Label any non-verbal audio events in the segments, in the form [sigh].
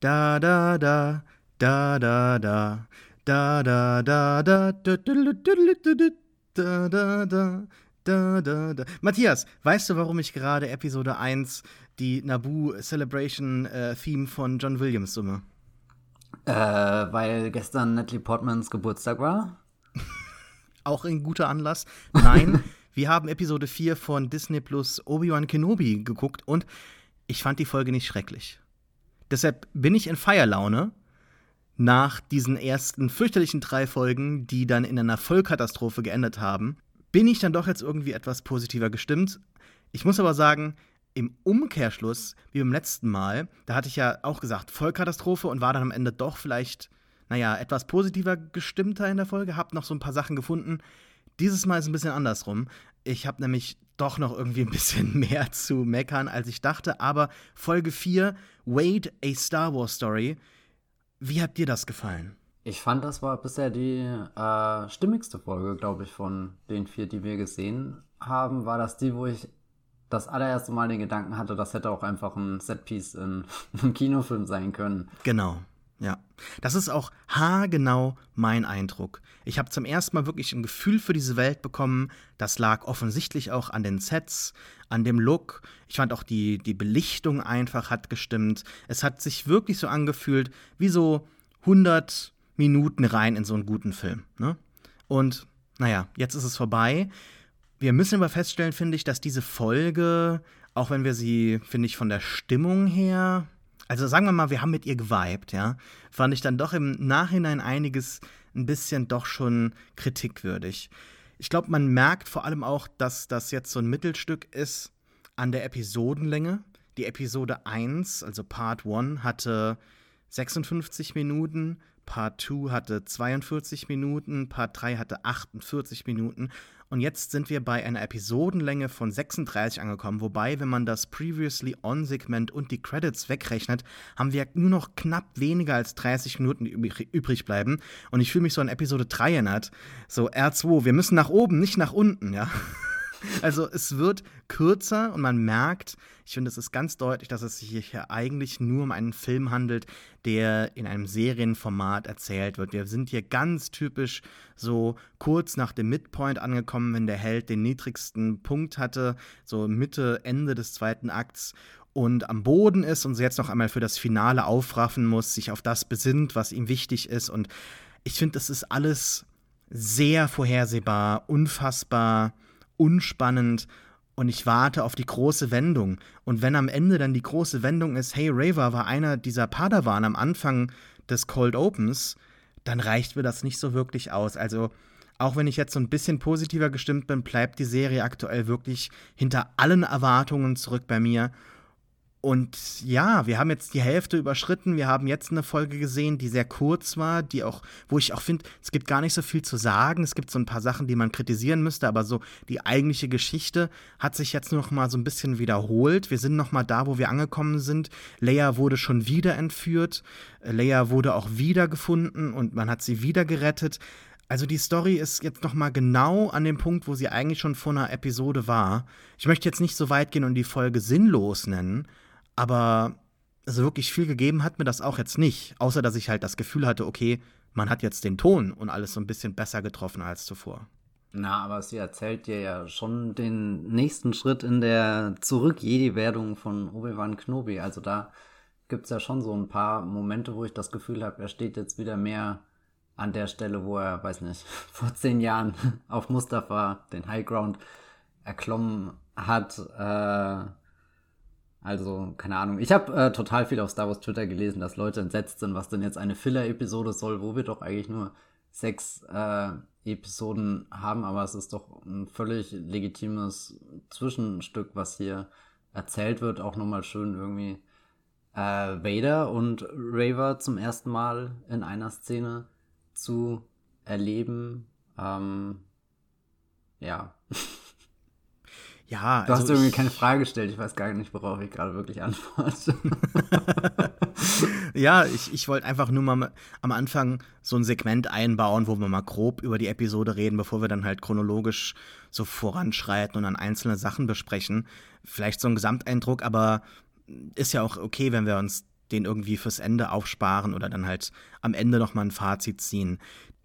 Da da da da da da da da da da da da da da da, da, da. Matthias, weißt du, warum ich gerade Episode 1 die Naboo Celebration äh, Theme von John Williams summe? Äh, weil gestern Natalie Portmans Geburtstag war? Auch ein guter Anlass. Nein, wir haben Episode 4 von Disney Plus Obi-Wan Kenobi geguckt und ich fand die Folge nicht schrecklich. Deshalb bin ich in Feierlaune nach diesen ersten fürchterlichen drei Folgen, die dann in einer Vollkatastrophe geendet haben bin ich dann doch jetzt irgendwie etwas positiver gestimmt. Ich muss aber sagen, im Umkehrschluss, wie beim letzten Mal, da hatte ich ja auch gesagt, Vollkatastrophe und war dann am Ende doch vielleicht, naja, etwas positiver gestimmter in der Folge, hab noch so ein paar Sachen gefunden. Dieses Mal ist es ein bisschen andersrum. Ich habe nämlich doch noch irgendwie ein bisschen [laughs] mehr zu meckern, als ich dachte. Aber Folge 4, Wade, a Star Wars Story. Wie hat dir das gefallen? Ich fand, das war bisher die äh, stimmigste Folge, glaube ich, von den vier, die wir gesehen haben. War das die, wo ich das allererste Mal den Gedanken hatte, das hätte auch einfach ein Setpiece in [laughs] einem Kinofilm sein können. Genau. Ja, das ist auch haargenau mein Eindruck. Ich habe zum ersten Mal wirklich ein Gefühl für diese Welt bekommen. Das lag offensichtlich auch an den Sets, an dem Look. Ich fand auch die, die Belichtung einfach hat gestimmt. Es hat sich wirklich so angefühlt wie so 100 Minuten rein in so einen guten Film. Ne? Und naja, jetzt ist es vorbei. Wir müssen aber feststellen, finde ich, dass diese Folge, auch wenn wir sie, finde ich, von der Stimmung her, also sagen wir mal, wir haben mit ihr geweibt, ja, fand ich dann doch im Nachhinein einiges ein bisschen doch schon kritikwürdig. Ich glaube, man merkt vor allem auch, dass das jetzt so ein Mittelstück ist an der Episodenlänge. Die Episode 1, also Part 1, hatte 56 Minuten, Part 2 hatte 42 Minuten, Part 3 hatte 48 Minuten und jetzt sind wir bei einer Episodenlänge von 36 angekommen, wobei, wenn man das Previously On-Segment und die Credits wegrechnet, haben wir nur noch knapp weniger als 30 Minuten übrig bleiben. Und ich fühle mich so an Episode 3 erinnert, so R2, wir müssen nach oben, nicht nach unten, ja. Also es wird kürzer und man merkt, ich finde, es ist ganz deutlich, dass es sich hier eigentlich nur um einen Film handelt, der in einem Serienformat erzählt wird. Wir sind hier ganz typisch so kurz nach dem Midpoint angekommen, wenn der Held den niedrigsten Punkt hatte, so Mitte, Ende des zweiten Akts und am Boden ist und jetzt noch einmal für das Finale aufraffen muss, sich auf das besinnt, was ihm wichtig ist. Und ich finde, das ist alles sehr vorhersehbar, unfassbar unspannend und ich warte auf die große Wendung. Und wenn am Ende dann die große Wendung ist, hey, Raver war einer dieser Padawan am Anfang des Cold Opens, dann reicht mir das nicht so wirklich aus. Also, auch wenn ich jetzt so ein bisschen positiver gestimmt bin, bleibt die Serie aktuell wirklich hinter allen Erwartungen zurück bei mir. Und ja, wir haben jetzt die Hälfte überschritten. Wir haben jetzt eine Folge gesehen, die sehr kurz war, die auch, wo ich auch finde, es gibt gar nicht so viel zu sagen. Es gibt so ein paar Sachen, die man kritisieren müsste, aber so die eigentliche Geschichte hat sich jetzt noch mal so ein bisschen wiederholt. Wir sind noch mal da, wo wir angekommen sind. Leia wurde schon wieder entführt. Leia wurde auch wieder gefunden und man hat sie wieder gerettet. Also die Story ist jetzt noch mal genau an dem Punkt, wo sie eigentlich schon vor einer Episode war. Ich möchte jetzt nicht so weit gehen und die Folge sinnlos nennen, aber also wirklich viel gegeben hat mir das auch jetzt nicht. Außer, dass ich halt das Gefühl hatte, okay, man hat jetzt den Ton und alles so ein bisschen besser getroffen als zuvor. Na, aber sie erzählt dir ja schon den nächsten Schritt in der Zurück-Jedi-Werdung von Obi-Wan Kenobi. Also da gibt es ja schon so ein paar Momente, wo ich das Gefühl habe, er steht jetzt wieder mehr an der Stelle, wo er, weiß nicht, [laughs] vor zehn Jahren [laughs] auf Mustafa den High Ground erklommen hat. Äh, also, keine Ahnung. Ich habe äh, total viel auf Star Wars Twitter gelesen, dass Leute entsetzt sind, was denn jetzt eine Filler-Episode soll, wo wir doch eigentlich nur sechs äh, Episoden haben, aber es ist doch ein völlig legitimes Zwischenstück, was hier erzählt wird. Auch nochmal schön irgendwie äh, Vader und Raver zum ersten Mal in einer Szene zu erleben. Ähm, ja. [laughs] Ja, du also hast irgendwie keine Frage gestellt. Ich weiß gar nicht, worauf ich gerade wirklich antworte. [laughs] ja, ich, ich wollte einfach nur mal am Anfang so ein Segment einbauen, wo wir mal grob über die Episode reden, bevor wir dann halt chronologisch so voranschreiten und dann einzelne Sachen besprechen. Vielleicht so ein Gesamteindruck, aber ist ja auch okay, wenn wir uns den irgendwie fürs Ende aufsparen oder dann halt am Ende nochmal ein Fazit ziehen.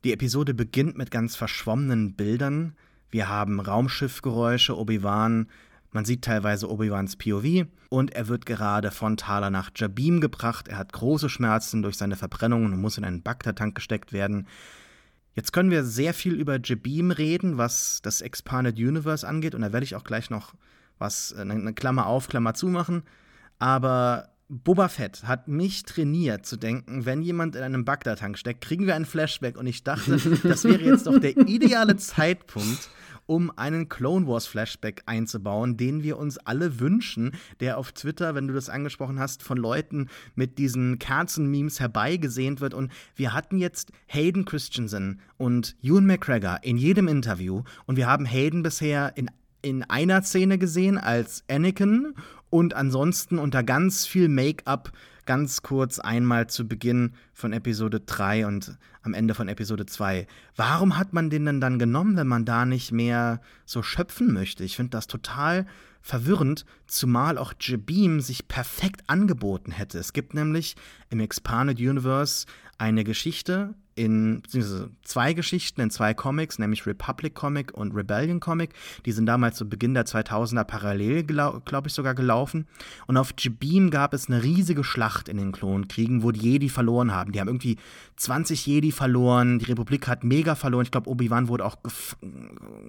Die Episode beginnt mit ganz verschwommenen Bildern. Wir haben Raumschiffgeräusche, Obi-Wan, man sieht teilweise Obi-Wans POV und er wird gerade von Thala nach Jabim gebracht. Er hat große Schmerzen durch seine Verbrennungen und muss in einen Bagdad-Tank gesteckt werden. Jetzt können wir sehr viel über Jabim reden, was das Expanded Universe angeht und da werde ich auch gleich noch was, eine Klammer auf, Klammer zu machen. Aber Boba Fett hat mich trainiert zu denken, wenn jemand in einem Bagdad-Tank steckt, kriegen wir einen Flashback. Und ich dachte, das wäre jetzt doch der ideale Zeitpunkt, um einen Clone Wars Flashback einzubauen, den wir uns alle wünschen, der auf Twitter, wenn du das angesprochen hast, von Leuten mit diesen Kerzen-Memes herbeigesehnt wird. Und wir hatten jetzt Hayden Christensen und Ewan McGregor in jedem Interview. Und wir haben Hayden bisher in in einer Szene gesehen als Anakin und ansonsten unter ganz viel Make-up ganz kurz einmal zu Beginn von Episode 3 und am Ende von Episode 2. Warum hat man den denn dann genommen, wenn man da nicht mehr so schöpfen möchte? Ich finde das total verwirrend, zumal auch Jabim sich perfekt angeboten hätte. Es gibt nämlich im Expanded Universe eine Geschichte, in, beziehungsweise zwei Geschichten in zwei Comics, nämlich Republic Comic und Rebellion Comic. Die sind damals zu Beginn der 2000er parallel, glaube ich, sogar gelaufen. Und auf Jabim gab es eine riesige Schlacht in den Klonkriegen, wo die Jedi verloren haben. Die haben irgendwie 20 Jedi verloren, die Republik hat mega verloren. Ich glaube, Obi-Wan wurde auch gef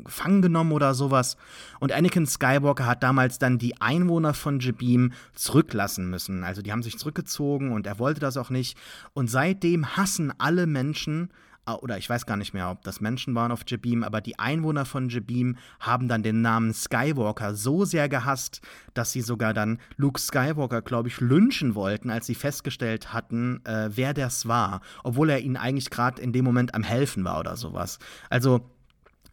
gefangen genommen oder sowas. Und Anakin Skywalker hat damals dann die Einwohner von Jabim zurücklassen müssen. Also die haben sich zurückgezogen und er wollte das auch nicht. Und seitdem hassen alle Menschen Menschen, oder ich weiß gar nicht mehr, ob das Menschen waren auf Jabim, aber die Einwohner von Jabim haben dann den Namen Skywalker so sehr gehasst, dass sie sogar dann Luke Skywalker, glaube ich, lynchen wollten, als sie festgestellt hatten, äh, wer das war, obwohl er ihnen eigentlich gerade in dem Moment am helfen war oder sowas. Also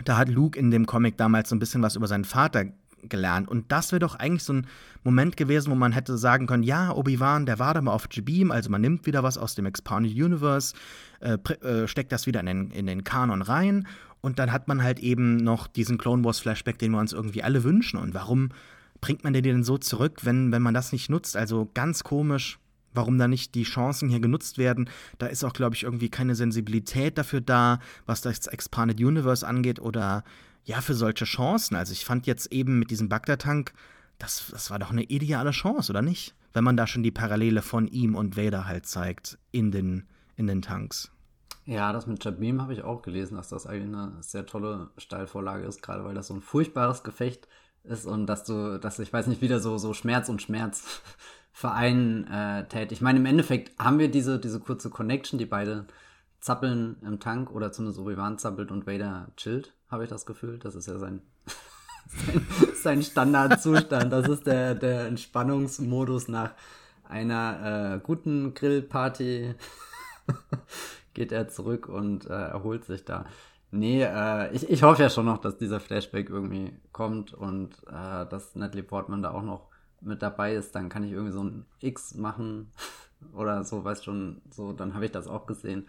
da hat Luke in dem Comic damals so ein bisschen was über seinen Vater gelernt. Und das wäre doch eigentlich so ein Moment gewesen, wo man hätte sagen können, ja, Obi-Wan, der war da mal auf Jabim, also man nimmt wieder was aus dem Expanded Universe, äh, äh, steckt das wieder in den, in den Kanon rein und dann hat man halt eben noch diesen Clone Wars Flashback, den wir uns irgendwie alle wünschen. Und warum bringt man den denn so zurück, wenn, wenn man das nicht nutzt? Also ganz komisch warum da nicht die Chancen hier genutzt werden. Da ist auch, glaube ich, irgendwie keine Sensibilität dafür da, was das Expanded Universe angeht oder ja, für solche Chancen. Also ich fand jetzt eben mit diesem Bagdad-Tank, das, das war doch eine ideale Chance, oder nicht? Wenn man da schon die Parallele von ihm und Vader halt zeigt in den, in den Tanks. Ja, das mit Jabim habe ich auch gelesen, dass das eigentlich eine sehr tolle Steilvorlage ist, gerade weil das so ein furchtbares Gefecht ist und dass du, dass ich weiß nicht, wieder so, so Schmerz und Schmerz vereinen äh, tät. Ich meine, im Endeffekt haben wir diese, diese kurze Connection, die beide zappeln im Tank oder zumindest Obi-Wan zappelt und Vader chillt habe ich das Gefühl. Das ist ja sein, [laughs] sein, Standardzustand. Das ist der, der Entspannungsmodus nach einer äh, guten Grillparty. [laughs] Geht er zurück und äh, erholt sich da. Nee, äh, ich, ich hoffe ja schon noch, dass dieser Flashback irgendwie kommt und äh, dass Natalie Portman da auch noch mit dabei ist. Dann kann ich irgendwie so ein X machen [laughs] oder so, weißt schon, so, dann habe ich das auch gesehen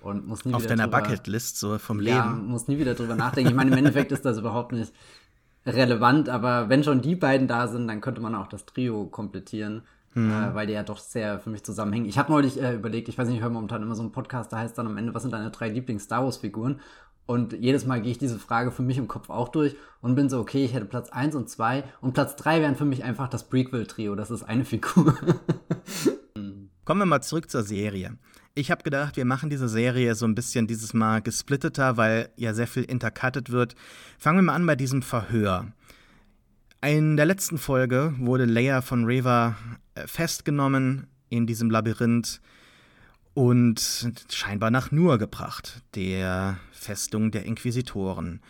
und muss nie Auf wieder deiner Bucketlist so vom ja, Leben. muss nie wieder drüber nachdenken. Ich meine, im Endeffekt ist das überhaupt nicht relevant, aber wenn schon die beiden da sind, dann könnte man auch das Trio komplettieren. Mhm. Äh, weil die ja doch sehr für mich zusammenhängen. Ich habe neulich äh, überlegt, ich weiß nicht, ich höre momentan immer so einen Podcast, da heißt dann am Ende, was sind deine drei Lieblings-Star Wars-Figuren? Und jedes Mal gehe ich diese Frage für mich im Kopf auch durch und bin so, okay, ich hätte Platz 1 und 2 und Platz 3 wären für mich einfach das Prequel-Trio, das ist eine Figur. [laughs] Kommen wir mal zurück zur Serie. Ich habe gedacht, wir machen diese Serie so ein bisschen dieses Mal gesplitteter, weil ja sehr viel intercutted wird. Fangen wir mal an bei diesem Verhör. In der letzten Folge wurde Leia von Reva äh, festgenommen in diesem Labyrinth und scheinbar nach Nur gebracht, der Festung der Inquisitoren.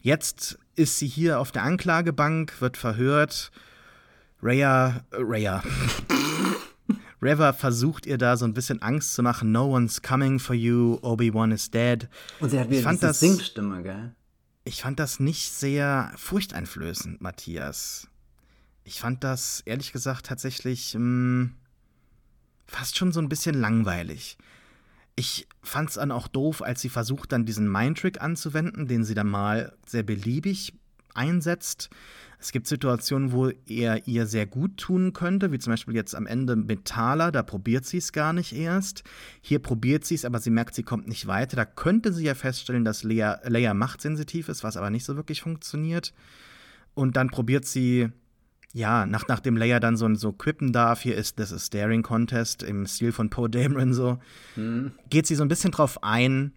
Jetzt ist sie hier auf der Anklagebank, wird verhört. Rhea, äh, Rhea, [laughs] Reva versucht ihr da so ein bisschen Angst zu machen. No one's coming for you, Obi-Wan is dead. Und sie hat wieder diese das, Singstimme, gell? Ich fand das nicht sehr furchteinflößend, Matthias. Ich fand das, ehrlich gesagt, tatsächlich mh, hm, fast schon so ein bisschen langweilig. Ich fand es dann auch doof, als sie versucht, dann diesen Mindtrick anzuwenden, den sie dann mal sehr beliebig einsetzt. Es gibt Situationen, wo er ihr sehr gut tun könnte, wie zum Beispiel jetzt am Ende mit Thala, da probiert sie es gar nicht erst. Hier probiert sie es, aber sie merkt, sie kommt nicht weiter. Da könnte sie ja feststellen, dass Leia, Leia machtsensitiv ist, was aber nicht so wirklich funktioniert. Und dann probiert sie, ja, nach, nachdem Leia dann so, so quippen darf, hier ist das Staring Contest im Stil von Poe Dameron so, hm. geht sie so ein bisschen drauf ein,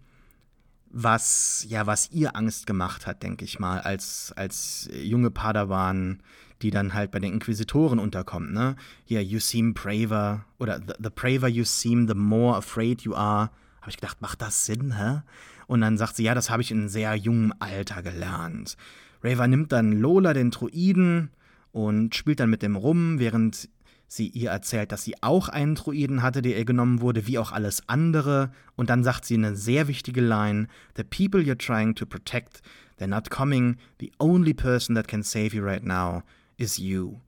was, ja, was ihr Angst gemacht hat, denke ich mal, als, als junge Padawan, die dann halt bei den Inquisitoren unterkommt, ne? Hier, you seem braver, oder the, the braver you seem, the more afraid you are. Habe ich gedacht, macht das Sinn, hä? Und dann sagt sie, ja, das habe ich in sehr jungem Alter gelernt. Raver nimmt dann Lola, den Druiden, und spielt dann mit dem rum, während sie ihr erzählt, dass sie auch einen Druiden hatte, der ihr genommen wurde, wie auch alles andere. Und dann sagt sie eine sehr wichtige Line: The people you're trying to protect, they're not coming. The only person that can save you right now is you.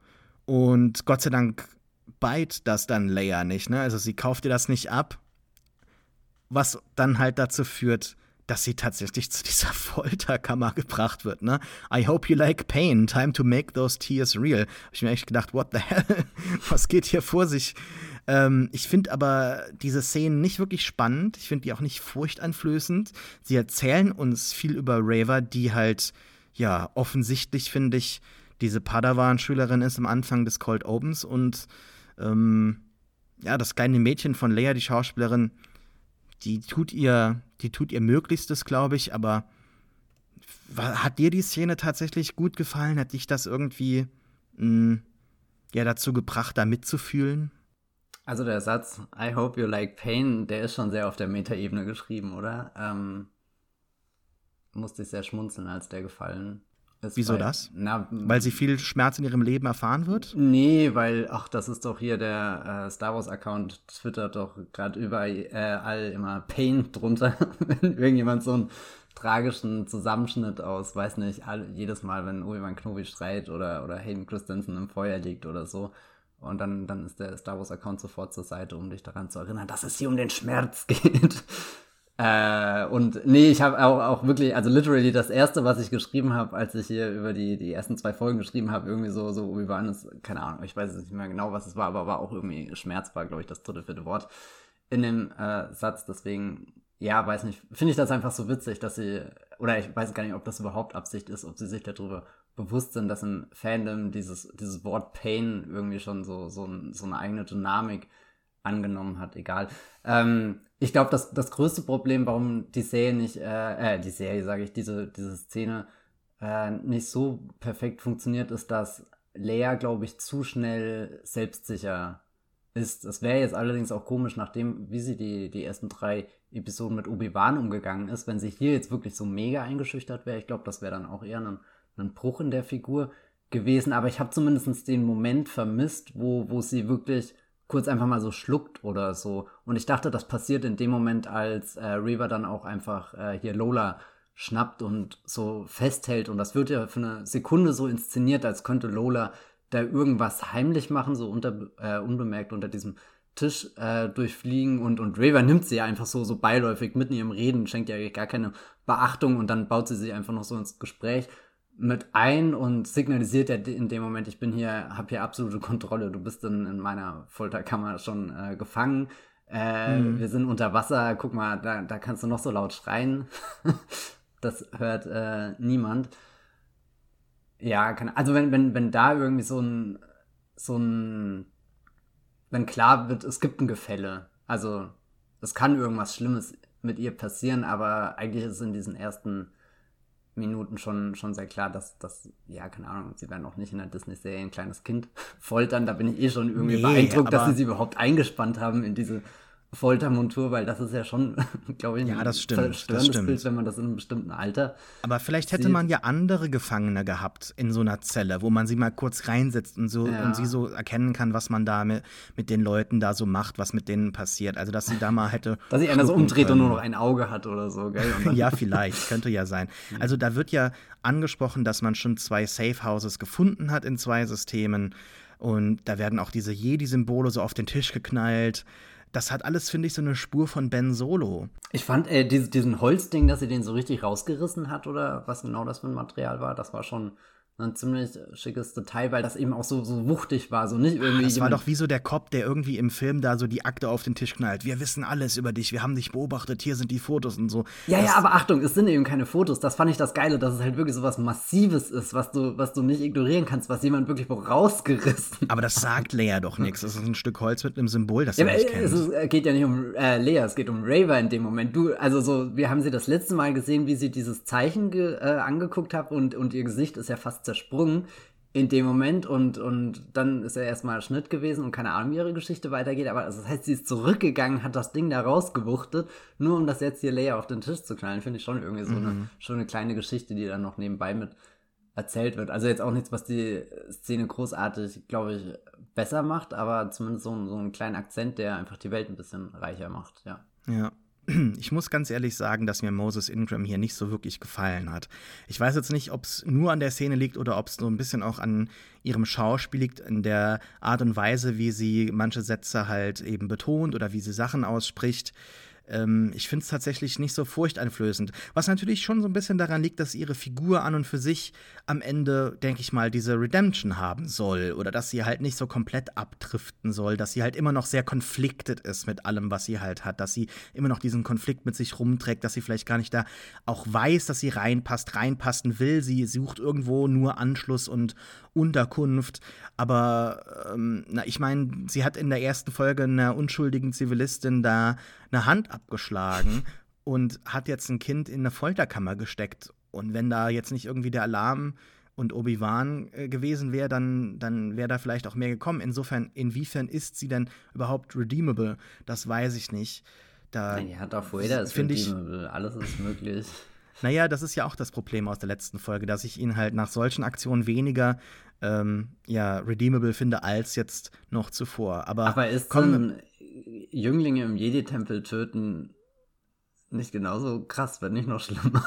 Und Gott sei Dank beit das dann Leia nicht, ne? Also sie kauft ihr das nicht ab. Was dann halt dazu führt, dass sie tatsächlich [laughs] zu dieser Folterkammer gebracht wird. Ne? I hope you like pain. Time to make those tears real. Hab ich mir echt gedacht, what the [laughs] hell? Was geht hier vor sich? Ähm, ich finde aber diese Szenen nicht wirklich spannend. Ich finde die auch nicht furchteinflößend. Sie erzählen uns viel über Raver, die halt, ja, offensichtlich, finde ich, diese Padawan-Schülerin ist am Anfang des Cold Opens und ähm, ja, das kleine Mädchen von Leia, die Schauspielerin, die tut ihr, die tut ihr Möglichstes, glaube ich, aber hat dir die Szene tatsächlich gut gefallen? Hat dich das irgendwie mh, hm, ja dazu gebracht, da mitzufühlen? Also der Satz I hope you like pain, der ist schon sehr auf der Metaebene geschrieben, oder? Ähm, musste ich sehr schmunzeln, als der gefallen Wieso weil, das? Na, weil sie viel Schmerz in ihrem Leben erfahren wird? Nee, weil, ach, das ist doch hier der äh, Star Wars-Account, twittert doch gerade überall äh, immer Pain drunter, [laughs] wenn irgendjemand so einen tragischen Zusammenschnitt aus, weiß nicht, all, jedes Mal, wenn Obi-Wan Kenobi schreit oder, oder Hayden Christensen im Feuer liegt oder so. Und dann, dann ist der Star Wars-Account sofort zur Seite, um dich daran zu erinnern, dass es hier um den Schmerz [laughs] geht. Äh, und nee, ich habe auch, auch wirklich, also literally das erste, was ich geschrieben habe, als ich hier über die, die ersten zwei Folgen geschrieben habe, irgendwie so, so wie waren es, keine Ahnung, ich weiß nicht mehr genau, was es war, aber war auch irgendwie Schmerz, war, glaube ich, das dritte, vierte Wort in dem äh, Satz. Deswegen, ja, weiß nicht, finde ich das einfach so witzig, dass sie, oder ich weiß gar nicht, ob das überhaupt Absicht ist, ob sie sich darüber bewusst sind, dass im Fandom dieses, dieses Wort Pain irgendwie schon so, so, so eine eigene Dynamik angenommen hat, egal. Ähm, ich glaube, das, das größte Problem, warum die Serie nicht, äh, äh die Serie, sage ich, diese, diese Szene äh, nicht so perfekt funktioniert, ist, dass Lea, glaube ich, zu schnell selbstsicher ist. Das wäre jetzt allerdings auch komisch, nachdem, wie sie die, die ersten drei Episoden mit Obi-Wan umgegangen ist, wenn sie hier jetzt wirklich so mega eingeschüchtert wäre. Ich glaube, das wäre dann auch eher ein, ein Bruch in der Figur gewesen. Aber ich habe zumindest den Moment vermisst, wo, wo sie wirklich kurz einfach mal so schluckt oder so. Und ich dachte, das passiert in dem Moment, als äh, Reaver dann auch einfach äh, hier Lola schnappt und so festhält. Und das wird ja für eine Sekunde so inszeniert, als könnte Lola da irgendwas heimlich machen, so unter, äh, unbemerkt unter diesem Tisch äh, durchfliegen und, und Raver nimmt sie ja einfach so, so beiläufig mitten in ihrem Reden, schenkt ja gar keine Beachtung und dann baut sie sich einfach noch so ins Gespräch mit ein und signalisiert er in dem Moment, ich bin hier, habe hier absolute Kontrolle, du bist in, in meiner Folterkammer schon äh, gefangen. Äh, mhm. Wir sind unter Wasser, guck mal, da, da kannst du noch so laut schreien. [laughs] das hört äh, niemand. Ja, kann, also wenn, wenn, wenn da irgendwie so ein, so ein, wenn klar wird, es gibt ein Gefälle, also es kann irgendwas Schlimmes mit ihr passieren, aber eigentlich ist es in diesen ersten Minuten schon, schon sehr klar, dass das, ja, keine Ahnung, sie werden auch nicht in der Disney-Serie ein kleines Kind [laughs] foltern. Da bin ich eh schon irgendwie nee, beeindruckt, dass sie sie überhaupt eingespannt haben in diese Foltermontur, weil das ist ja schon, [laughs] glaube ich, ein ja, das stimmt, das stimmt. Bild, wenn man das in einem bestimmten Alter. Aber vielleicht hätte man ja andere Gefangene gehabt in so einer Zelle, wo man sie mal kurz reinsetzt und so ja. und sie so erkennen kann, was man da mit, mit den Leuten da so macht, was mit denen passiert. Also dass sie da mal hätte. [laughs] dass sie einer so umdreht können. und nur noch ein Auge hat oder so, gell? [laughs] ja, vielleicht, könnte ja sein. Mhm. Also da wird ja angesprochen, dass man schon zwei Safe Houses gefunden hat in zwei Systemen. Und da werden auch diese Jedi-Symbole so auf den Tisch geknallt. Das hat alles, finde ich, so eine Spur von Ben Solo. Ich fand äh, diesen Holzding, dass sie den so richtig rausgerissen hat oder was genau das für ein Material war, das war schon ein ziemlich schickes Detail, weil das eben auch so, so wuchtig war, so nicht irgendwie. Das war doch wie so der Cop, der irgendwie im Film da so die Akte auf den Tisch knallt. Wir wissen alles über dich, wir haben dich beobachtet, hier sind die Fotos und so. Ja, das ja, aber Achtung, es sind eben keine Fotos. Das fand ich das Geile, dass es halt wirklich so was Massives ist, was du, was du nicht ignorieren kannst, was jemand wirklich rausgerissen Aber das sagt Leia doch nichts. Das ist ein Stück Holz mit einem Symbol, das ja, du nicht kennst. Es ist, geht ja nicht um äh, Leia, es geht um Raver in dem Moment. Du, also so, wir haben sie das letzte Mal gesehen, wie sie dieses Zeichen äh, angeguckt hat und, und ihr Gesicht ist ja fast zersprungen in dem Moment und, und dann ist er erstmal Schnitt gewesen und keine Ahnung, wie ihre Geschichte weitergeht. Aber das heißt, sie ist zurückgegangen, hat das Ding da rausgewuchtet, nur um das jetzt hier Leia auf den Tisch zu knallen. Finde ich schon irgendwie so mhm. eine schöne kleine Geschichte, die dann noch nebenbei mit erzählt wird. Also jetzt auch nichts, was die Szene großartig, glaube ich, besser macht, aber zumindest so, so einen kleinen Akzent, der einfach die Welt ein bisschen reicher macht, ja. Ja, [clears throat] ich muss ganz ehrlich sagen, dass mir Moses Ingram hier nicht so wirklich gefallen hat. Ich weiß jetzt nicht, ob es nur an der Szene liegt oder ob es so ein bisschen auch an ihrem Schauspiel liegt, in der Art und Weise, wie sie manche Sätze halt eben betont oder wie sie Sachen ausspricht. Ähm, ich finde es tatsächlich nicht so furchteinflößend. Was natürlich schon so ein bisschen daran liegt, dass ihre Figur an und für sich am Ende, denke ich mal, diese Redemption haben soll. Oder dass sie halt nicht so komplett abdriften soll, dass sie halt immer noch sehr konfliktet ist mit allem, was sie halt hat. Dass sie immer noch diesen Konflikt mit sich rumträgt, dass sie vielleicht gar nicht da auch weiß, dass sie reinpasst, reinpassen will. Sie sucht irgendwo nur Anschluss und Unterkunft. Aber ähm, na, ich meine, sie hat in der ersten Folge einer unschuldigen Zivilistin da eine Hand abgeschlagen [laughs] und hat jetzt ein Kind in eine Folterkammer gesteckt. Und wenn da jetzt nicht irgendwie der Alarm und Obi-Wan äh, gewesen wäre, dann, dann wäre da vielleicht auch mehr gekommen. Insofern, inwiefern ist sie denn überhaupt redeemable? Das weiß ich nicht. Da ja, Darth Vader ist redeemable, ich, alles ist möglich. Naja, das ist ja auch das Problem aus der letzten Folge, dass ich ihn halt nach solchen Aktionen weniger ähm, ja, redeemable finde als jetzt noch zuvor. Aber, Aber ist dann Jünglinge im Jedi-Tempel töten nicht genauso krass, wenn nicht noch schlimmer?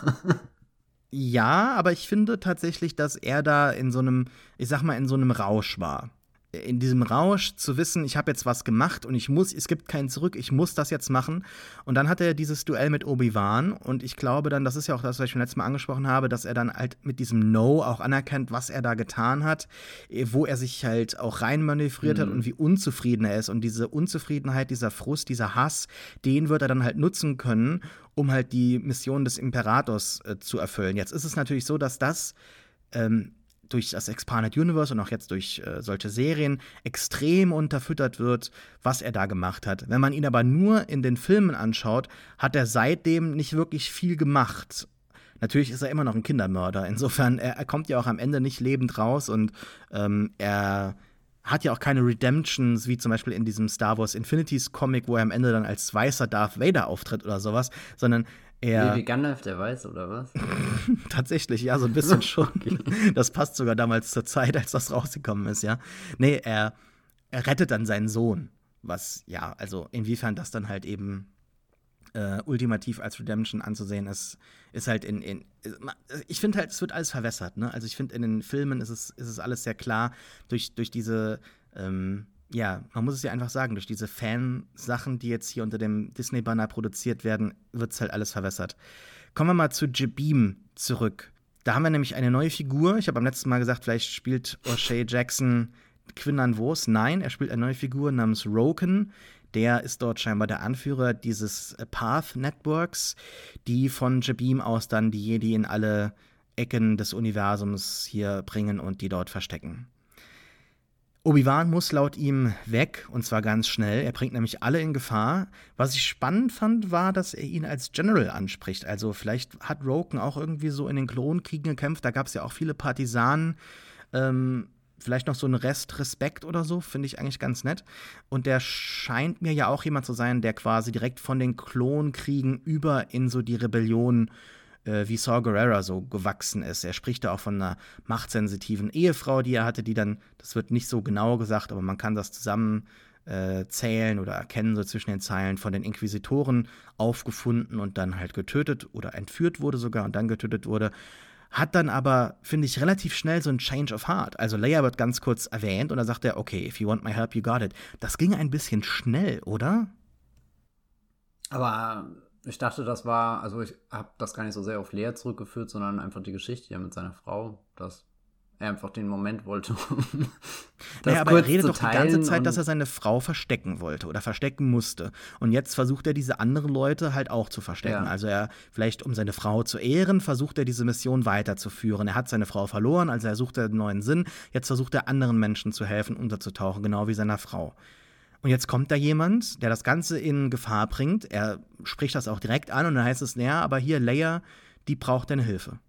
Ja, aber ich finde tatsächlich, dass er da in so einem, ich sag mal, in so einem Rausch war in diesem Rausch zu wissen, ich habe jetzt was gemacht und ich muss, es gibt keinen zurück, ich muss das jetzt machen. Und dann hat er dieses Duell mit Obi-Wan und ich glaube dann, das ist ja auch das, was ich schon letztes Mal angesprochen habe, dass er dann halt mit diesem No auch anerkennt, was er da getan hat, eh, wo er sich halt auch reinmanövriert mhm. hat und wie unzufrieden er ist. Und diese Unzufriedenheit, dieser Frust, dieser Hass, den wird er dann halt nutzen können, um halt die Mission des Imperators äh, zu erfüllen. Jetzt ist es natürlich so, dass das ähm, durch das Expanded Universe und auch jetzt durch äh, solche Serien extrem unterfüttert wird, was er da gemacht hat. Wenn man ihn aber nur in den Filmen anschaut, hat er seitdem nicht wirklich viel gemacht. Natürlich ist er immer noch ein Kindermörder. Insofern, er, er kommt ja auch am Ende nicht lebend raus und ähm, er hat ja auch keine Redemptions, wie zum Beispiel in diesem Star Wars Infinities Comic, wo er am Ende dann als weißer Darth Vader auftritt oder sowas, sondern er. Wie Gandalf der Weiß, oder was? [laughs] Tatsächlich, ja, so ein bisschen [laughs] schon. Das passt sogar damals zur Zeit, als das rausgekommen ist, ja. Nee, er, er rettet dann seinen Sohn. Was, ja, also inwiefern das dann halt eben äh, ultimativ als Redemption anzusehen ist, ist halt in. in ich finde halt, es wird alles verwässert, ne? Also ich finde, in den Filmen ist es, ist es alles sehr klar durch, durch diese. Ähm, ja, man muss es ja einfach sagen, durch diese Fansachen, die jetzt hier unter dem Disney-Banner produziert werden, wird es halt alles verwässert. Kommen wir mal zu Jabim zurück. Da haben wir nämlich eine neue Figur. Ich habe am letzten Mal gesagt, vielleicht spielt O'Shea Jackson Quinlan Vos. Nein, er spielt eine neue Figur namens Roken. Der ist dort scheinbar der Anführer dieses Path Networks, die von Jabim aus dann die Jedi in alle Ecken des Universums hier bringen und die dort verstecken. Obi-Wan muss laut ihm weg und zwar ganz schnell. Er bringt nämlich alle in Gefahr. Was ich spannend fand, war, dass er ihn als General anspricht. Also vielleicht hat Roken auch irgendwie so in den Klonkriegen gekämpft. Da gab es ja auch viele Partisanen. Ähm, vielleicht noch so ein Rest Respekt oder so, finde ich eigentlich ganz nett. Und der scheint mir ja auch jemand zu sein, der quasi direkt von den Klonkriegen über in so die Rebellion äh, wie Saw Gerrera so gewachsen ist. Er spricht da auch von einer machtsensitiven Ehefrau, die er hatte, die dann, das wird nicht so genau gesagt, aber man kann das zusammen äh, zählen oder erkennen, so zwischen den Zeilen, von den Inquisitoren aufgefunden und dann halt getötet oder entführt wurde sogar und dann getötet wurde. Hat dann aber, finde ich, relativ schnell so ein Change of Heart. Also Leia wird ganz kurz erwähnt und da sagt er, okay, if you want my help, you got it. Das ging ein bisschen schnell, oder? Aber ich dachte, das war, also ich habe das gar nicht so sehr auf Lea zurückgeführt, sondern einfach die Geschichte hier mit seiner Frau, dass er einfach den Moment wollte. [laughs] Um naja, aber er redet doch die ganze Zeit, dass er seine Frau verstecken wollte oder verstecken musste. Und jetzt versucht er diese anderen Leute halt auch zu verstecken. Ja. Also er, vielleicht um seine Frau zu ehren, versucht er diese Mission weiterzuführen. Er hat seine Frau verloren, also er sucht einen neuen Sinn. Jetzt versucht er anderen Menschen zu helfen, unterzutauchen, genau wie seiner Frau. Und jetzt kommt da jemand, der das Ganze in Gefahr bringt. Er spricht das auch direkt an und dann heißt es, naja, aber hier Leia, die braucht deine Hilfe.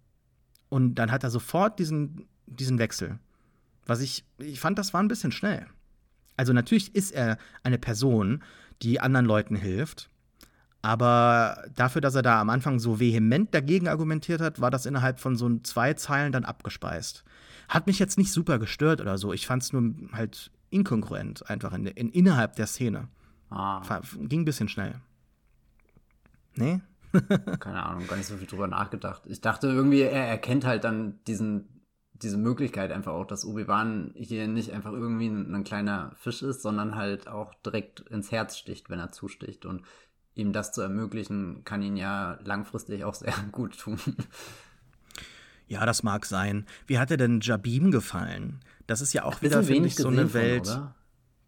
Und dann hat er sofort diesen, diesen Wechsel. Was ich, ich fand, das war ein bisschen schnell. Also natürlich ist er eine Person, die anderen Leuten hilft. Aber dafür, dass er da am Anfang so vehement dagegen argumentiert hat, war das innerhalb von so zwei Zeilen dann abgespeist. Hat mich jetzt nicht super gestört oder so. Ich fand es nur halt inkongruent, einfach in, in, innerhalb der Szene. Ah. Ging ein bisschen schnell. Nee? [laughs] Keine Ahnung, gar nicht so viel drüber nachgedacht. Ich dachte irgendwie, er erkennt halt dann diesen, diese Möglichkeit einfach auch, dass Obi-Wan hier nicht einfach irgendwie ein, ein, kleiner Fisch ist, sondern halt auch direkt ins Herz sticht, wenn er zusticht. Und ihm das zu ermöglichen, kann ihn ja langfristig auch sehr [laughs] gut tun. Ja, das mag sein. Wie hat dir denn Jabim gefallen? Das ist ja auch wieder, finde ich, so eine Welt. Von,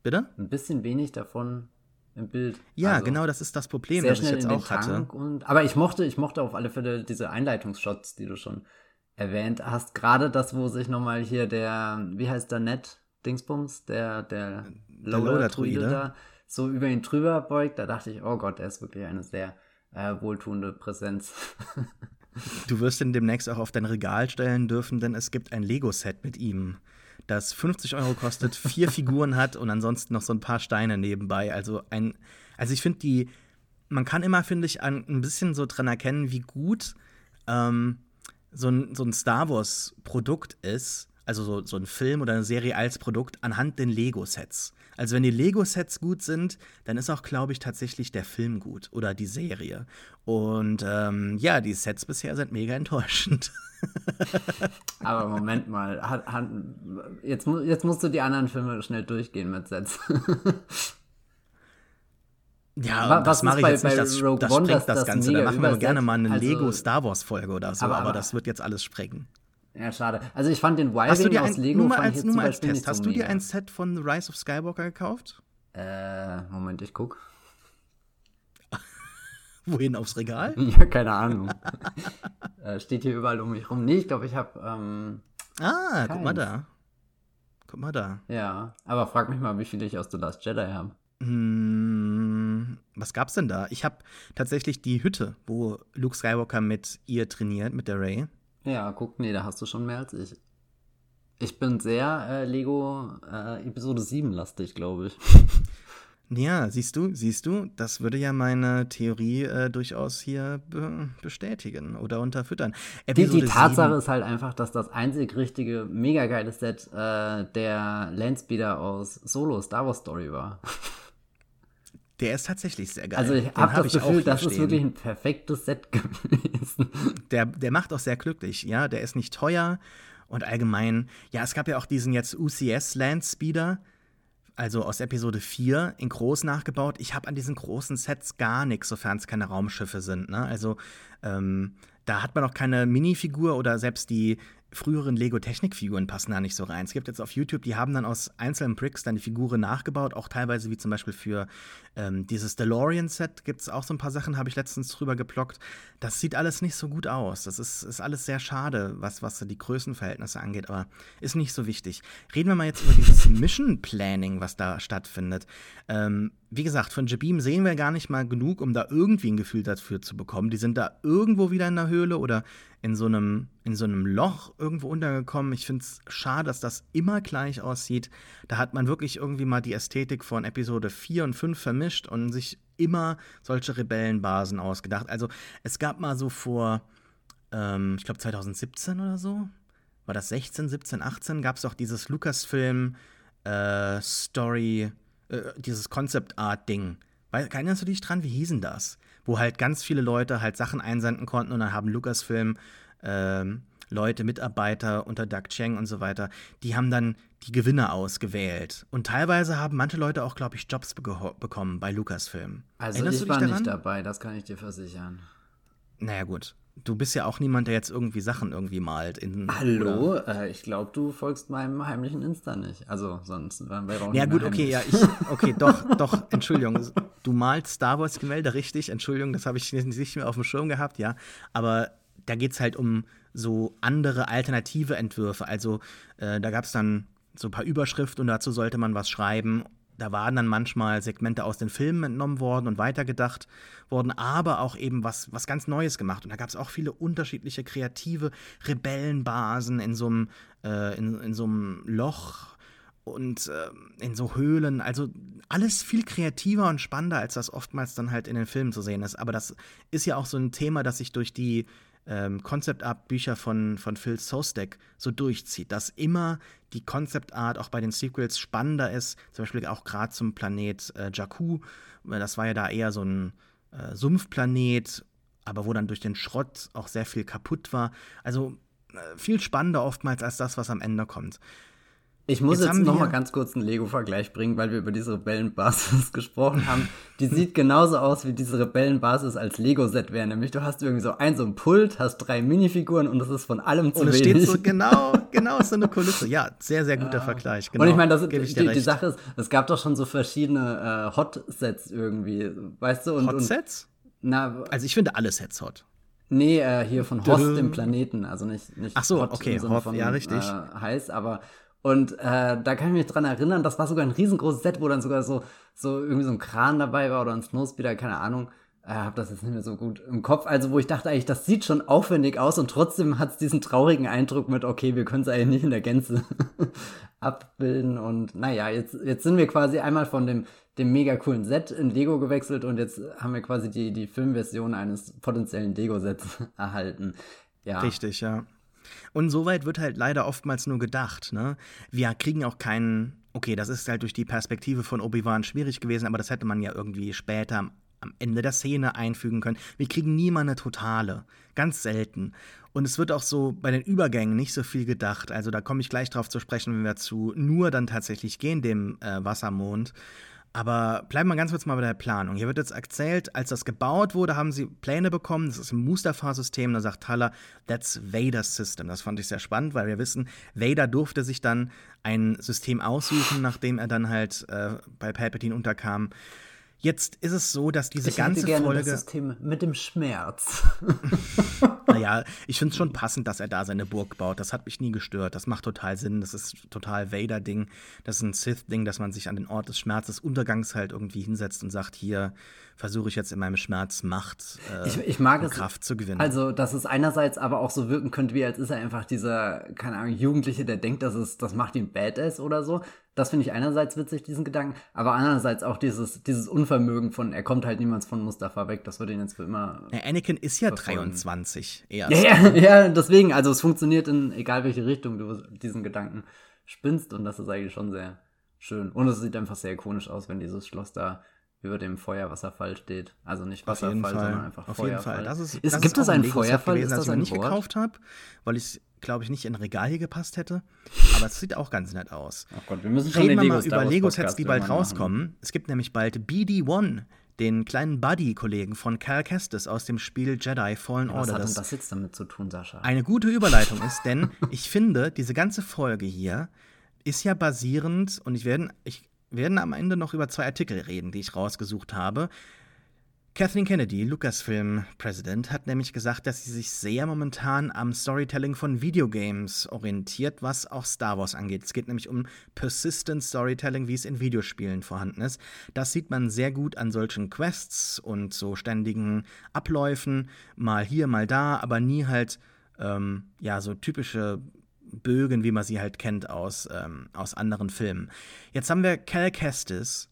Bitte? Ein bisschen wenig davon im Bild. Ja, also genau, das ist das Problem, das ich jetzt auch hatte. Und, aber ich mochte, ich mochte auf alle Fälle diese Einleitungsshots, die du schon erwähnt hast. Gerade das, wo sich nochmal hier der, wie heißt der Ned Dingsbums, der, der, der Loader-Druide da so über ihn drüber beugt. Da dachte ich, oh Gott, der ist wirklich eine sehr äh, wohltuende Präsenz. [laughs] du wirst ihn demnächst auch auf dein Regal stellen dürfen, denn es gibt ein Lego-Set mit ihm das 50 Euro kostet, vier Figuren hat und ansonsten noch so ein paar Steine nebenbei. Also ein, also ich finde die, man kann immer, finde ich, ein, bisschen so dran erkennen, wie gut ähm, so ein, so ein Star Wars-Produkt ist, also so, so ein Film oder eine Serie als Produkt, anhand den Lego-Sets. Also wenn die Lego-Sets gut sind, dann ist auch, glaube ich, tatsächlich der Film gut oder die Serie. Und ähm, ja, die Sets bisher sind mega enttäuschend. [laughs] Aber Moment mal, hat, hat, jetzt, jetzt musst du die anderen Filme schnell durchgehen mit Sets. Ja, was das mache ich jetzt nicht, das, Rogue das One, sprengt das, das Ganze. Da machen wir gerne mal eine also, Lego Star Wars Folge oder so, aber, aber, aber, das wird jetzt alles sprengen. Ja, schade. Also ich fand den Wildwing aus Lego nur mal als, nur mal als Test. Hast du dir ein Set von The Rise of Skywalker gekauft? Äh, Moment, ich guck. [laughs] Wohin aufs Regal? [laughs] Ja, keine Ahnung. [laughs] äh, steht hier überall um mich rum. Nee, ich glaube, ich habe. Ähm, ah, keins. guck mal da. Guck mal da. Ja, aber frag mich mal, wie viele ich aus The Last Jedi habe. Hm, was gab's denn da? Ich habe tatsächlich die Hütte, wo Luke Skywalker mit ihr trainiert, mit der Ray. Ja, guck, nee, da hast du schon mehr als ich. Ich bin sehr äh, Lego äh, Episode 7 lastig, glaube ich. [laughs] Ja, siehst du, siehst du, das würde ja meine Theorie äh, durchaus hier be bestätigen oder unterfüttern. Die, die, Tatsache 7, ist halt einfach, dass das einzig richtige, mega geile Set äh, der Landspeeder aus Solo Star Wars Story war. [laughs] Der ist tatsächlich sehr geil. Also ich habe hab das Gefühl, das stehen. ist wirklich ein perfektes Set [laughs] gewesen. Der, der macht auch sehr glücklich, ja. Der ist nicht teuer und allgemein, ja, es gab ja auch diesen jetzt UCS Landspeeder, also aus Episode 4 in groß nachgebaut. Ich habe an diesen großen Sets gar nichts, sofern es keine Raumschiffe sind. Ne? Also ähm, da hat man auch keine Minifigur oder selbst die früheren Lego-Technikfiguren passen da nicht so rein. Es gibt jetzt auf YouTube, die haben dann aus einzelnen Bricks dann die Figuren nachgebaut, auch teilweise wie zum Beispiel für ähm, dieses DeLorean-Set gibt es auch so ein paar Sachen, habe ich letztens drüber geblockt. Das sieht alles nicht so gut aus. Das ist, ist alles sehr schade, was, was die Größenverhältnisse angeht, aber ist nicht so wichtig. Reden wir mal jetzt über dieses Mission Planning, was da stattfindet. Ähm, wie gesagt, von Jabim sehen wir gar nicht mal genug, um da irgendwie ein Gefühl dafür zu bekommen. Die sind da irgendwo wieder in der Höhle oder in so einem, in so einem Loch irgendwo untergekommen. Ich finde es schade, dass das immer gleich aussieht. Da hat man wirklich irgendwie mal die Ästhetik von Episode 4 und 5 vermischt und sich immer solche Rebellenbasen ausgedacht. Also es gab mal so vor, ähm, ich glaube 2017 oder so, war das 16, 17, 18, gab es auch dieses Lucasfilm äh, Story, äh, dieses Concept Art Ding. Erinnerst du dich dran? Wie hießen das? Wo halt ganz viele Leute halt Sachen einsenden konnten und dann haben Lucasfilm ähm, Leute, Mitarbeiter unter Doug Cheng und so weiter, die haben dann die Gewinner ausgewählt. Und teilweise haben manche Leute auch, glaube ich, Jobs be bekommen bei Lucasfilm. Also Erinnerst ich war nicht dabei, das kann ich dir versichern. Naja, gut. Du bist ja auch niemand, der jetzt irgendwie Sachen irgendwie malt. In, Hallo? Äh, ich glaube, du folgst meinem heimlichen Insta nicht. Also, sonst wären wir auch Ja, gut, okay, ja, ich, [laughs] okay, doch, doch, Entschuldigung. Du malst Star Wars-Gemälde, richtig, Entschuldigung, das habe ich nicht mehr auf dem Schirm gehabt, ja. Aber da geht es halt um so andere alternative Entwürfe. Also, äh, da gab es dann so ein paar Überschriften und dazu sollte man was schreiben da waren dann manchmal Segmente aus den Filmen entnommen worden und weitergedacht worden, aber auch eben was, was ganz Neues gemacht. Und da gab es auch viele unterschiedliche kreative Rebellenbasen in so einem, äh, in, in so einem Loch und äh, in so Höhlen. Also alles viel kreativer und spannender, als das oftmals dann halt in den Filmen zu sehen ist. Aber das ist ja auch so ein Thema, das sich durch die ähm, Concept Art Bücher von, von Phil Sostek so durchzieht, dass immer die Concept Art auch bei den Sequels spannender ist, zum Beispiel auch gerade zum Planet äh, Jakku, das war ja da eher so ein äh, Sumpfplanet, aber wo dann durch den Schrott auch sehr viel kaputt war. Also äh, viel spannender oftmals als das, was am Ende kommt. Ich muss jetzt, jetzt noch mal ganz kurz einen Lego-Vergleich bringen, weil wir über diese Rebellenbasis [laughs] gesprochen haben. Die [laughs] sieht genauso aus, wie diese Rebellenbasis als Lego-Set wäre. Nämlich du hast irgendwie so ein so ein Pult, hast drei Minifiguren und das ist von allem zu und es wenig. steht so [laughs] genau, genau so eine Kulisse. Ja, sehr, sehr guter ja. Vergleich. Genau. Und ich meine, die, die, Sache ist, es gab doch schon so verschiedene äh, Hot-Sets irgendwie, weißt du? Hot-Sets? also ich finde alle Sets hot. Nee, äh, hier von Host im Planeten, also nicht, nicht Ach so, Hot okay, von, ja, richtig. Äh, heiß, aber und äh, da kann ich mich dran erinnern, das war sogar ein riesengroßes Set, wo dann sogar so, so irgendwie so ein Kran dabei war oder ein Snowspeeder, keine Ahnung. Äh, habe das jetzt nicht mehr so gut im Kopf. Also, wo ich dachte eigentlich, das sieht schon aufwendig aus und trotzdem hat es diesen traurigen Eindruck mit, okay, wir können es eigentlich nicht in der Gänze [laughs] abbilden. Und naja, jetzt, jetzt sind wir quasi einmal von dem, dem mega coolen Set in Lego gewechselt und jetzt haben wir quasi die, die Filmversion eines potenziellen Lego-Sets [laughs] erhalten. Ja. Richtig, ja. Und soweit wird halt leider oftmals nur gedacht. Ne? Wir kriegen auch keinen, okay, das ist halt durch die Perspektive von Obi-Wan schwierig gewesen, aber das hätte man ja irgendwie später am, Ende der Szene einfügen können. Wir kriegen nie mal eine totale. Ganz selten. Und es wird auch so bei den Übergängen nicht so viel gedacht. Also da komme ich gleich drauf zu sprechen, wenn wir zu nur dann tatsächlich gehen, dem äh, Wassermond. Aber bleiben wir ganz kurz mal bei der Planung. Hier wird jetzt erzählt, als das gebaut wurde, haben sie Pläne bekommen. Das ist ein Mustafa-System. Da sagt Haller, that's Vader's System. Das fand ich sehr spannend, weil wir wissen, Vader durfte sich dann ein System aussuchen, nachdem er dann halt äh, bei Palpatine unterkam. Jetzt ist es so, dass diese ich ganze hätte gerne Folge. Das System mit dem Schmerz. [laughs] naja, ich finde es schon passend, dass er da seine Burg baut. Das hat mich nie gestört. Das macht total Sinn. Das ist total Vader-Ding. Das ist ein Sith-Ding, dass man sich an den Ort des Schmerzes, Untergangs halt irgendwie hinsetzt und sagt: Hier versuche ich jetzt in meinem Schmerz Macht äh, ich, ich mag und es, Kraft zu gewinnen. Also, dass es einerseits aber auch so wirken könnte, wie als ist er einfach dieser, keine Ahnung, Jugendliche, der denkt, dass es, das macht ihn Badass oder so. Das finde ich einerseits witzig, diesen Gedanken, aber andererseits auch dieses, dieses Unvermögen von, er kommt halt niemals von Mustafa weg, das würde ihn jetzt für immer. Ja, Anakin ist ja verfolgen. 23 erst. Ja, ja, [laughs] ja, deswegen, also es funktioniert in egal welche Richtung du diesen Gedanken spinnst und das ist eigentlich schon sehr schön. Und es sieht einfach sehr ikonisch aus, wenn dieses Schloss da über dem Feuerwasserfall steht. Also nicht Wasserfall, sondern einfach Auf Feuerfall. Jeden Fall. Das ist, ist, das gibt es einen Feuerfall? Gewesen, ist das ich ein nicht Wort? gekauft habe, weil ich glaube ich, nicht in ein Regal hier gepasst hätte. [laughs] Aber es sieht auch ganz nett aus. Oh Gott, wir müssen schon Reden wir mal über Lego-Sets, die bald rauskommen. Machen. Es gibt nämlich bald BD-1, den kleinen Buddy-Kollegen von Cal Kestis aus dem Spiel Jedi Fallen ja, Order. Was hat denn das jetzt damit zu tun, Sascha? Eine gute Überleitung ist, denn ich finde, diese ganze Folge hier ist ja basierend, und ich werde, ich werden am Ende noch über zwei Artikel reden, die ich rausgesucht habe. Kathleen Kennedy, Lucasfilm-Präsident, hat nämlich gesagt, dass sie sich sehr momentan am Storytelling von Videogames orientiert, was auch Star Wars angeht. Es geht nämlich um Persistent Storytelling, wie es in Videospielen vorhanden ist. Das sieht man sehr gut an solchen Quests und so ständigen Abläufen, mal hier, mal da, aber nie halt ähm, ja so typische Bögen, wie man sie halt kennt aus, ähm, aus anderen Filmen. Jetzt haben wir Cal Kestis,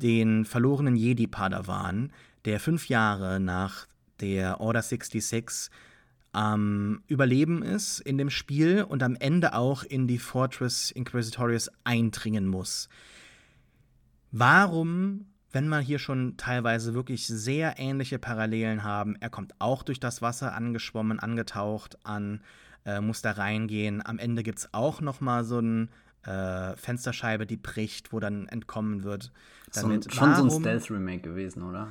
den verlorenen Jedi-Padawan, der fünf Jahre nach der Order 66 am ähm, Überleben ist in dem Spiel und am Ende auch in die Fortress Inquisitorius eindringen muss. Warum, wenn man hier schon teilweise wirklich sehr ähnliche Parallelen haben, er kommt auch durch das Wasser angeschwommen, angetaucht an äh, muss da reingehen. Am Ende gibt es auch noch mal so eine äh, Fensterscheibe, die bricht, wo dann entkommen wird. Damit. So, schon warum, so ein Stealth-Remake gewesen, oder?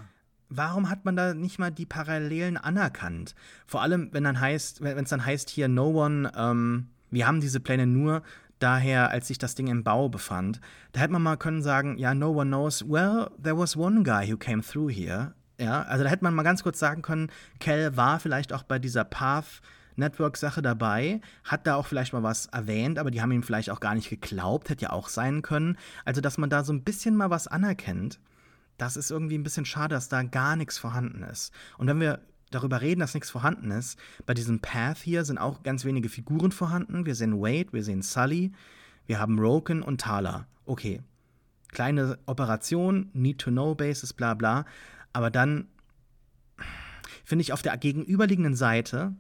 Warum hat man da nicht mal die Parallelen anerkannt? Vor allem, wenn dann heißt, wenn es dann heißt hier, no one, ähm, wir haben diese Pläne nur daher, als sich das Ding im Bau befand. Da hätte man mal können sagen, ja, no one knows, well, there was one guy who came through here. Ja, also da hätte man mal ganz kurz sagen können, Kel war vielleicht auch bei dieser Path Network-Sache dabei, hat da auch vielleicht mal was erwähnt, aber die haben ihm vielleicht auch gar nicht geglaubt, hätte ja auch sein können. Also, dass man da so ein bisschen mal was anerkennt, das ist irgendwie ein bisschen schade, dass da gar nichts vorhanden ist. Und wenn wir darüber reden, dass nichts vorhanden ist, bei diesem Path hier sind auch ganz wenige Figuren vorhanden. Wir sehen Wade, wir sehen Sully, wir haben Roken und Thala. Okay. Kleine Operation, Need-to-Know-Basis, bla bla. Aber dann finde ich auf der gegenüberliegenden Seite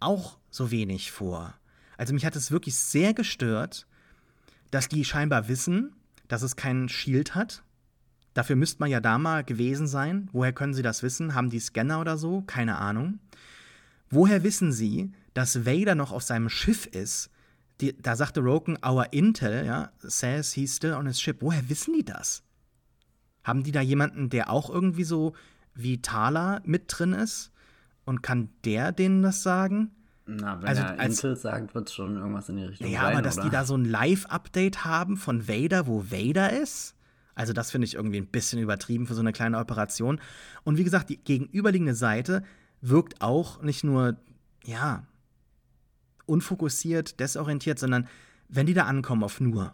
auch so wenig vor. Also mich hat es wirklich sehr gestört, dass die scheinbar wissen, dass es keinen Shield hat. Dafür müsste man ja da mal gewesen sein. Woher können sie das wissen? Haben die Scanner oder so? Keine Ahnung. Woher wissen sie, dass Vader noch auf seinem Schiff ist? Die, da sagte Roken, our Intel, ja, says he's still on his ship. Woher wissen die das? Haben die da jemanden, der auch irgendwie so wie Thala mit drin ist? Und kann der denen das sagen? Na, wenn also, er als, Intel sagt, wird es schon irgendwas in die Richtung Ja, sein, aber dass oder? die da so ein Live-Update haben von Vader, wo Vader ist, also das finde ich irgendwie ein bisschen übertrieben für so eine kleine Operation. Und wie gesagt, die gegenüberliegende Seite wirkt auch nicht nur, ja, unfokussiert, desorientiert, sondern wenn die da ankommen auf Nur,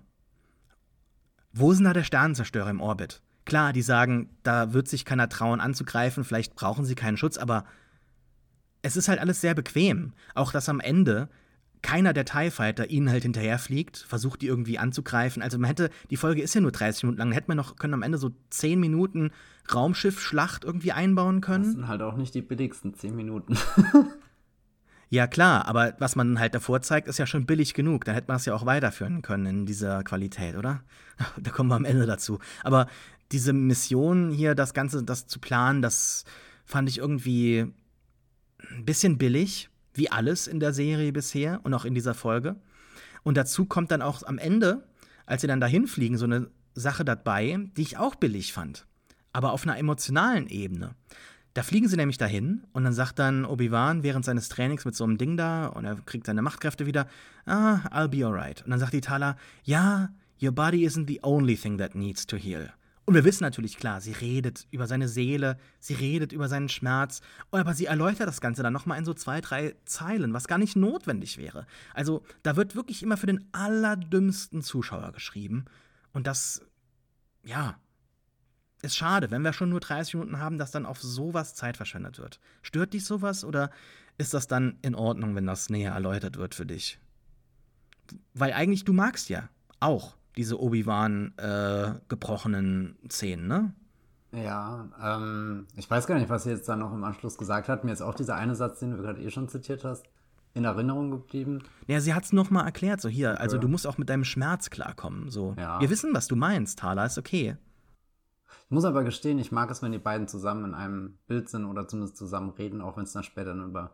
wo sind da der Sternenzerstörer im Orbit? Klar, die sagen, da wird sich keiner trauen anzugreifen, vielleicht brauchen sie keinen Schutz, aber es ist halt alles sehr bequem. Auch dass am Ende keiner der TIE Fighter ihnen halt hinterherfliegt, versucht die irgendwie anzugreifen. Also man hätte, die Folge ist ja nur 30 Minuten lang, hätte man noch können am Ende so 10 Minuten Raumschiff-Schlacht irgendwie einbauen können. Das sind halt auch nicht die billigsten 10 Minuten. [laughs] ja, klar, aber was man halt davor zeigt, ist ja schon billig genug. Dann hätte man es ja auch weiterführen können in dieser Qualität, oder? [laughs] Da kommen wir am Ende dazu. Aber diese Mission hier, das Ganze, das zu planen, das fand ich irgendwie ein bisschen billig, wie alles in der Serie bisher und auch in dieser Folge. Und dazu kommt dann auch am Ende, als sie dann dahin fliegen, so eine Sache dabei, die ich auch billig fand. Aber auf einer emotionalen Ebene. Da fliegen sie nämlich dahin und dann sagt dann Obi-Wan während seines Trainings mit so einem Ding da und er kriegt seine Machtkräfte wieder, ah, I'll be alright. Und dann sagt die Tala, ja, your body isn't the only thing that needs to heal. Und wir wissen natürlich klar, sie redet über seine Seele, sie redet über seinen Schmerz, aber sie erläutert das Ganze dann nochmal in so zwei, drei Zeilen, was gar nicht notwendig wäre. Also da wird wirklich immer für den allerdümmsten Zuschauer geschrieben. Und das, ja, ist schade, wenn wir schon nur 30 Minuten haben, dass dann auf sowas Zeit verschwendet wird. Stört dich sowas oder ist das dann in Ordnung, wenn das näher erläutert wird für dich? Weil eigentlich du magst ja auch diese Obi-Wan äh, gebrochenen Szenen, ne? Ja, ähm, ich weiß gar nicht, was sie jetzt da noch im Anschluss gesagt hat. Mir ist auch dieser eine Satz, den du gerade eh schon zitiert hast, in Erinnerung geblieben. Ja, sie hat es noch mal erklärt, so hier, okay. also du musst auch mit deinem Schmerz klarkommen, so. Ja. Wir wissen, was du meinst, Thala, ist okay. Ich muss aber gestehen, ich mag es, wenn die beiden zusammen in einem Bild sind oder zumindest zusammen reden, auch wenn es dann später dann über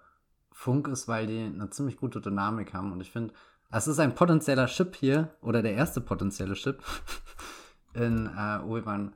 Funk ist, weil die eine ziemlich gute Dynamik haben und ich finde, es ist ein potenzieller Chip hier, oder der erste potenzielle Chip [laughs] in äh, Obi-Wan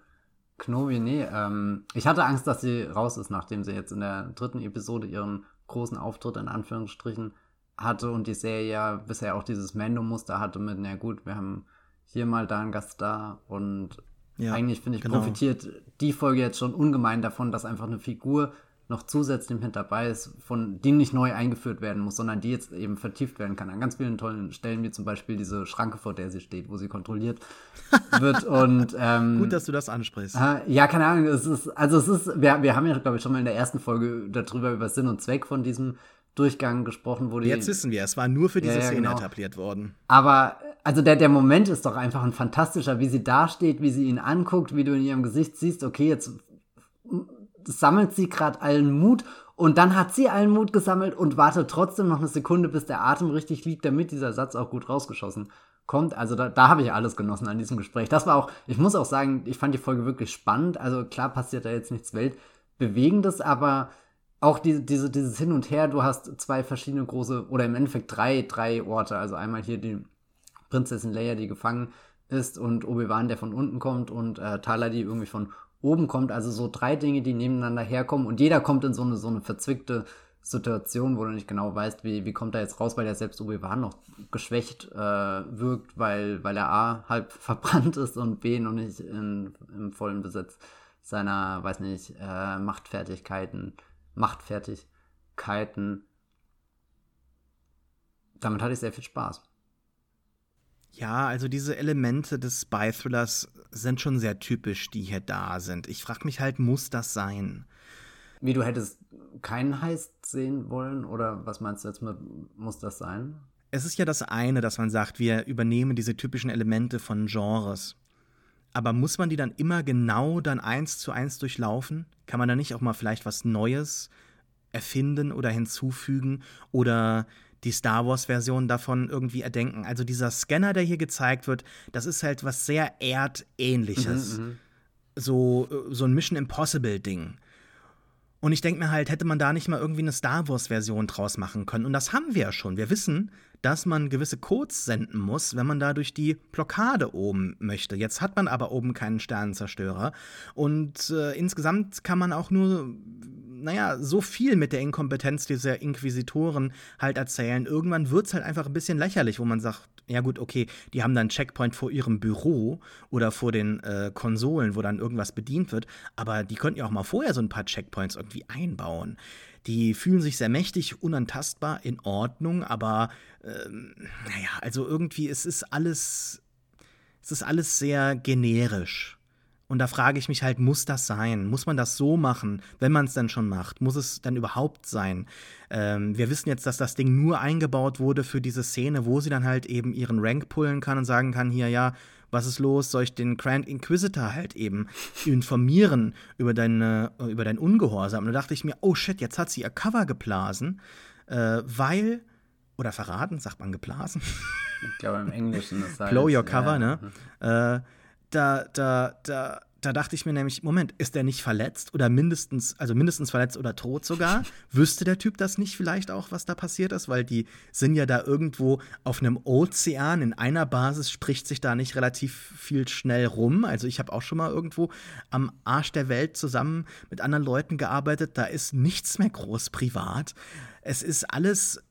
Kenobi. Nee, ähm, ich hatte Angst, dass sie raus ist, nachdem sie jetzt in der dritten Episode ihren großen Auftritt in Anführungsstrichen hatte und die Serie ja bisher auch dieses Mando-Muster hatte mit, na gut, wir haben hier mal da einen Gast da und ja, eigentlich finde ich genau. profitiert die Folge jetzt schon ungemein davon, dass einfach eine Figur noch zusätzlich mit dabei ist, von die nicht neu eingeführt werden muss, sondern die jetzt eben vertieft werden kann. An ganz vielen tollen Stellen, wie zum Beispiel diese Schranke, vor der sie steht, wo sie kontrolliert [laughs] wird. Und ähm, gut, dass du das ansprichst. Äh, ja, keine Ahnung. Es ist, also es ist, wir, wir haben ja, glaube ich, schon mal in der ersten Folge darüber über Sinn und Zweck von diesem Durchgang gesprochen, die. Jetzt wissen wir, es war nur für diese ja, ja, Szene genau. etabliert worden. Aber also der, der Moment ist doch einfach ein fantastischer, wie sie dasteht, wie sie ihn anguckt, wie du in ihrem Gesicht siehst, okay, jetzt sammelt sie gerade allen Mut und dann hat sie allen Mut gesammelt und wartet trotzdem noch eine Sekunde, bis der Atem richtig liegt, damit dieser Satz auch gut rausgeschossen kommt. Also da, da habe ich alles genossen an diesem Gespräch. Das war auch, ich muss auch sagen, ich fand die Folge wirklich spannend. Also klar passiert da jetzt nichts Weltbewegendes, aber auch diese, diese, dieses Hin und Her, du hast zwei verschiedene große, oder im Endeffekt drei, drei Orte. Also einmal hier die Prinzessin Leia, die gefangen ist, und Obi-Wan, der von unten kommt, und äh, Tala, die irgendwie von oben kommt. Also so drei Dinge, die nebeneinander herkommen, und jeder kommt in so eine, so eine verzwickte Situation, wo du nicht genau weißt, wie, wie kommt er jetzt raus, weil er selbst Obi-Wan noch geschwächt äh, wirkt, weil, weil er A halb [laughs] verbrannt ist und B noch nicht in, im vollen Besitz seiner, weiß nicht, äh, Machtfertigkeiten Machtfertigkeiten. Damit hatte ich sehr viel Spaß. Ja, also diese Elemente des Spy-Thrillers sind schon sehr typisch, die hier da sind. Ich frage mich halt, muss das sein? Wie du hättest keinen Heist sehen wollen? Oder was meinst du jetzt mit, muss das sein? Es ist ja das eine, dass man sagt, wir übernehmen diese typischen Elemente von Genres. Aber muss man die dann immer genau dann eins zu eins durchlaufen? Kann man da nicht auch mal vielleicht was Neues erfinden oder hinzufügen oder die Star Wars-Version davon irgendwie erdenken? Also dieser Scanner, der hier gezeigt wird, das ist halt was sehr Erdähnliches. Mhm, mhm. so, so ein Mission Impossible-Ding. Und ich denke mir halt, hätte man da nicht mal irgendwie eine Star Wars-Version draus machen können. Und das haben wir ja schon. Wir wissen, dass man gewisse Codes senden muss, wenn man da durch die Blockade oben möchte. Jetzt hat man aber oben keinen Sternenzerstörer. Und äh, insgesamt kann man auch nur, naja, so viel mit der Inkompetenz dieser Inquisitoren halt erzählen. Irgendwann wird es halt einfach ein bisschen lächerlich, wo man sagt, ja gut, okay, die haben dann einen Checkpoint vor ihrem Büro oder vor den äh, Konsolen, wo dann irgendwas bedient wird, aber die könnten ja auch mal vorher so ein paar Checkpoints irgendwie einbauen. Die fühlen sich sehr mächtig, unantastbar, in Ordnung, aber ähm, naja, also irgendwie, es ist alles, es ist alles sehr generisch. Und da frage ich mich halt, muss das sein? Muss man das so machen, wenn man es dann schon macht? Muss es dann überhaupt sein? Ähm, wir wissen jetzt, dass das Ding nur eingebaut wurde für diese Szene, wo sie dann halt eben ihren Rank pullen kann und sagen kann, hier, ja, was ist los? Soll ich den Grand Inquisitor halt eben informieren über, deine, über dein Ungehorsam? Und da dachte ich mir, oh shit, jetzt hat sie ihr Cover geblasen, äh, weil, oder verraten, sagt man geblasen? Ich glaube im Englischen das Blow your cover, ja. ne? Äh, da, da, da da dachte ich mir nämlich, Moment, ist der nicht verletzt oder mindestens, also mindestens verletzt oder tot sogar? [laughs] Wüsste der Typ das nicht vielleicht auch, was da passiert ist? Weil die sind ja da irgendwo auf einem Ozean, in einer Basis spricht sich da nicht relativ viel schnell rum. Also ich habe auch schon mal irgendwo am Arsch der Welt zusammen mit anderen Leuten gearbeitet, da ist nichts mehr groß privat. Es ist alles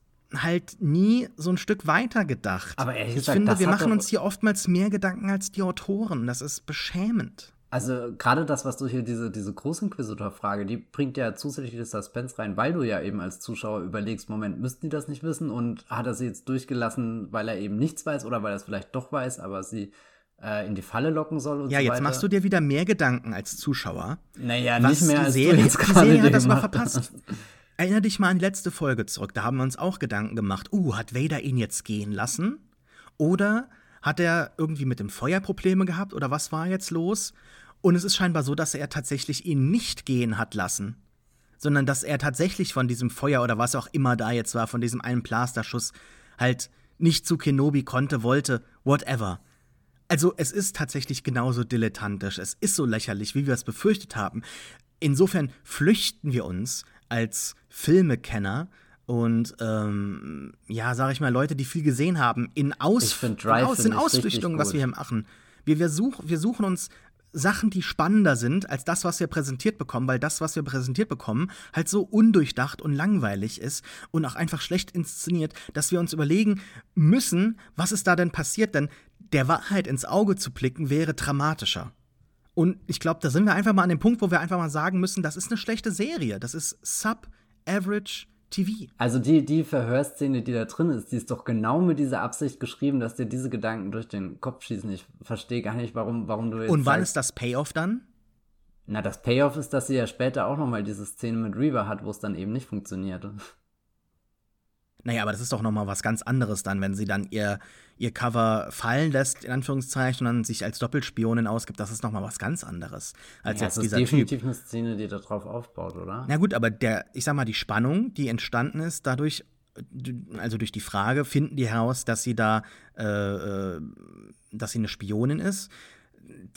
halt nie so ein Stück weiter gedacht. Aber ehrlich ich finde, wir machen uns hier oftmals mehr Gedanken als die Autoren. Das ist beschämend. Also gerade das, was du hier, diese, diese Großinquisitor-Frage, die bringt ja zusätzliches Suspense rein, weil du ja eben als Zuschauer überlegst, Moment, müssten die das nicht wissen und hat er sie jetzt durchgelassen, weil er eben nichts weiß oder weil er es vielleicht doch weiß, aber sie äh, in die Falle locken soll und ja, so jetzt machst du dir wieder mehr Gedanken als Zuschauer. Naja, nicht mehr als Serie, du jetzt die Serie hat das mal verpasst. [laughs] Erinner dich mal an die letzte Folge zurück, da haben wir uns auch Gedanken gemacht, uh, hat Vader ihn jetzt gehen lassen? Oder hat er irgendwie mit dem Feuer Probleme gehabt oder was war jetzt los? Und es ist scheinbar so, dass er tatsächlich ihn nicht gehen hat lassen, sondern dass er tatsächlich von diesem Feuer oder was auch immer da jetzt war, von diesem einen Blasterschuss, halt nicht zu Kenobi konnte, wollte, whatever. Also es ist tatsächlich genauso dilettantisch, es ist so lächerlich, wie wir es befürchtet haben. Insofern flüchten wir uns als Filmekenner und ähm, ja, sag ich mal, Leute, die viel gesehen haben, in, Aus in, Aus in Ausflüchtungen, was wir hier machen. Wir, wir, such, wir suchen uns Sachen, die spannender sind als das, was wir präsentiert bekommen, weil das, was wir präsentiert bekommen, halt so undurchdacht und langweilig ist und auch einfach schlecht inszeniert, dass wir uns überlegen müssen, was ist da denn passiert, denn der Wahrheit ins Auge zu blicken wäre dramatischer. Und ich glaube, da sind wir einfach mal an dem Punkt, wo wir einfach mal sagen müssen, das ist eine schlechte Serie, das ist sub-average TV. Also die, die Verhörszene, die da drin ist, die ist doch genau mit dieser Absicht geschrieben, dass dir diese Gedanken durch den Kopf schießen. Ich verstehe gar nicht, warum, warum du jetzt. Und wann sagst, ist das Payoff dann? Na, das Payoff ist, dass sie ja später auch nochmal diese Szene mit Reaver hat, wo es dann eben nicht funktioniert. Naja, aber das ist doch nochmal was ganz anderes dann, wenn sie dann ihr, ihr Cover fallen lässt, in Anführungszeichen, und dann sich als Doppelspionin ausgibt. Das ist nochmal was ganz anderes. Als ja, jetzt das ist definitiv typ. eine Szene, die darauf aufbaut, oder? Na gut, aber der, ich sag mal, die Spannung, die entstanden ist, dadurch, also durch die Frage, finden die heraus, dass sie da, äh, äh dass sie eine Spionin ist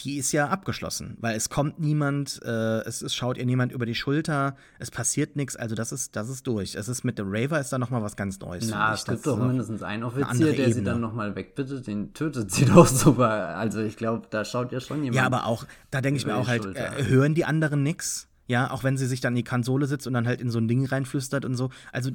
die ist ja abgeschlossen, weil es kommt niemand, äh, es, es, schaut ihr niemand über die Schulter, es passiert nichts, also das ist, das ist durch. Es ist mit dem Raver ist da noch mal was ganz Neues. Na, es gibt doch mindestens einen Offizier, der Ebene. sie dann noch mal wegbittet, den tötet sie [laughs] doch super. Also ich glaube, da schaut ja schon jemand. Ja, aber auch, da denke ich mir auch halt, äh, hören die anderen nichts? Ja, auch wenn sie sich dann in die Konsole sitzt und dann halt in so ein Ding reinflüstert und so. Also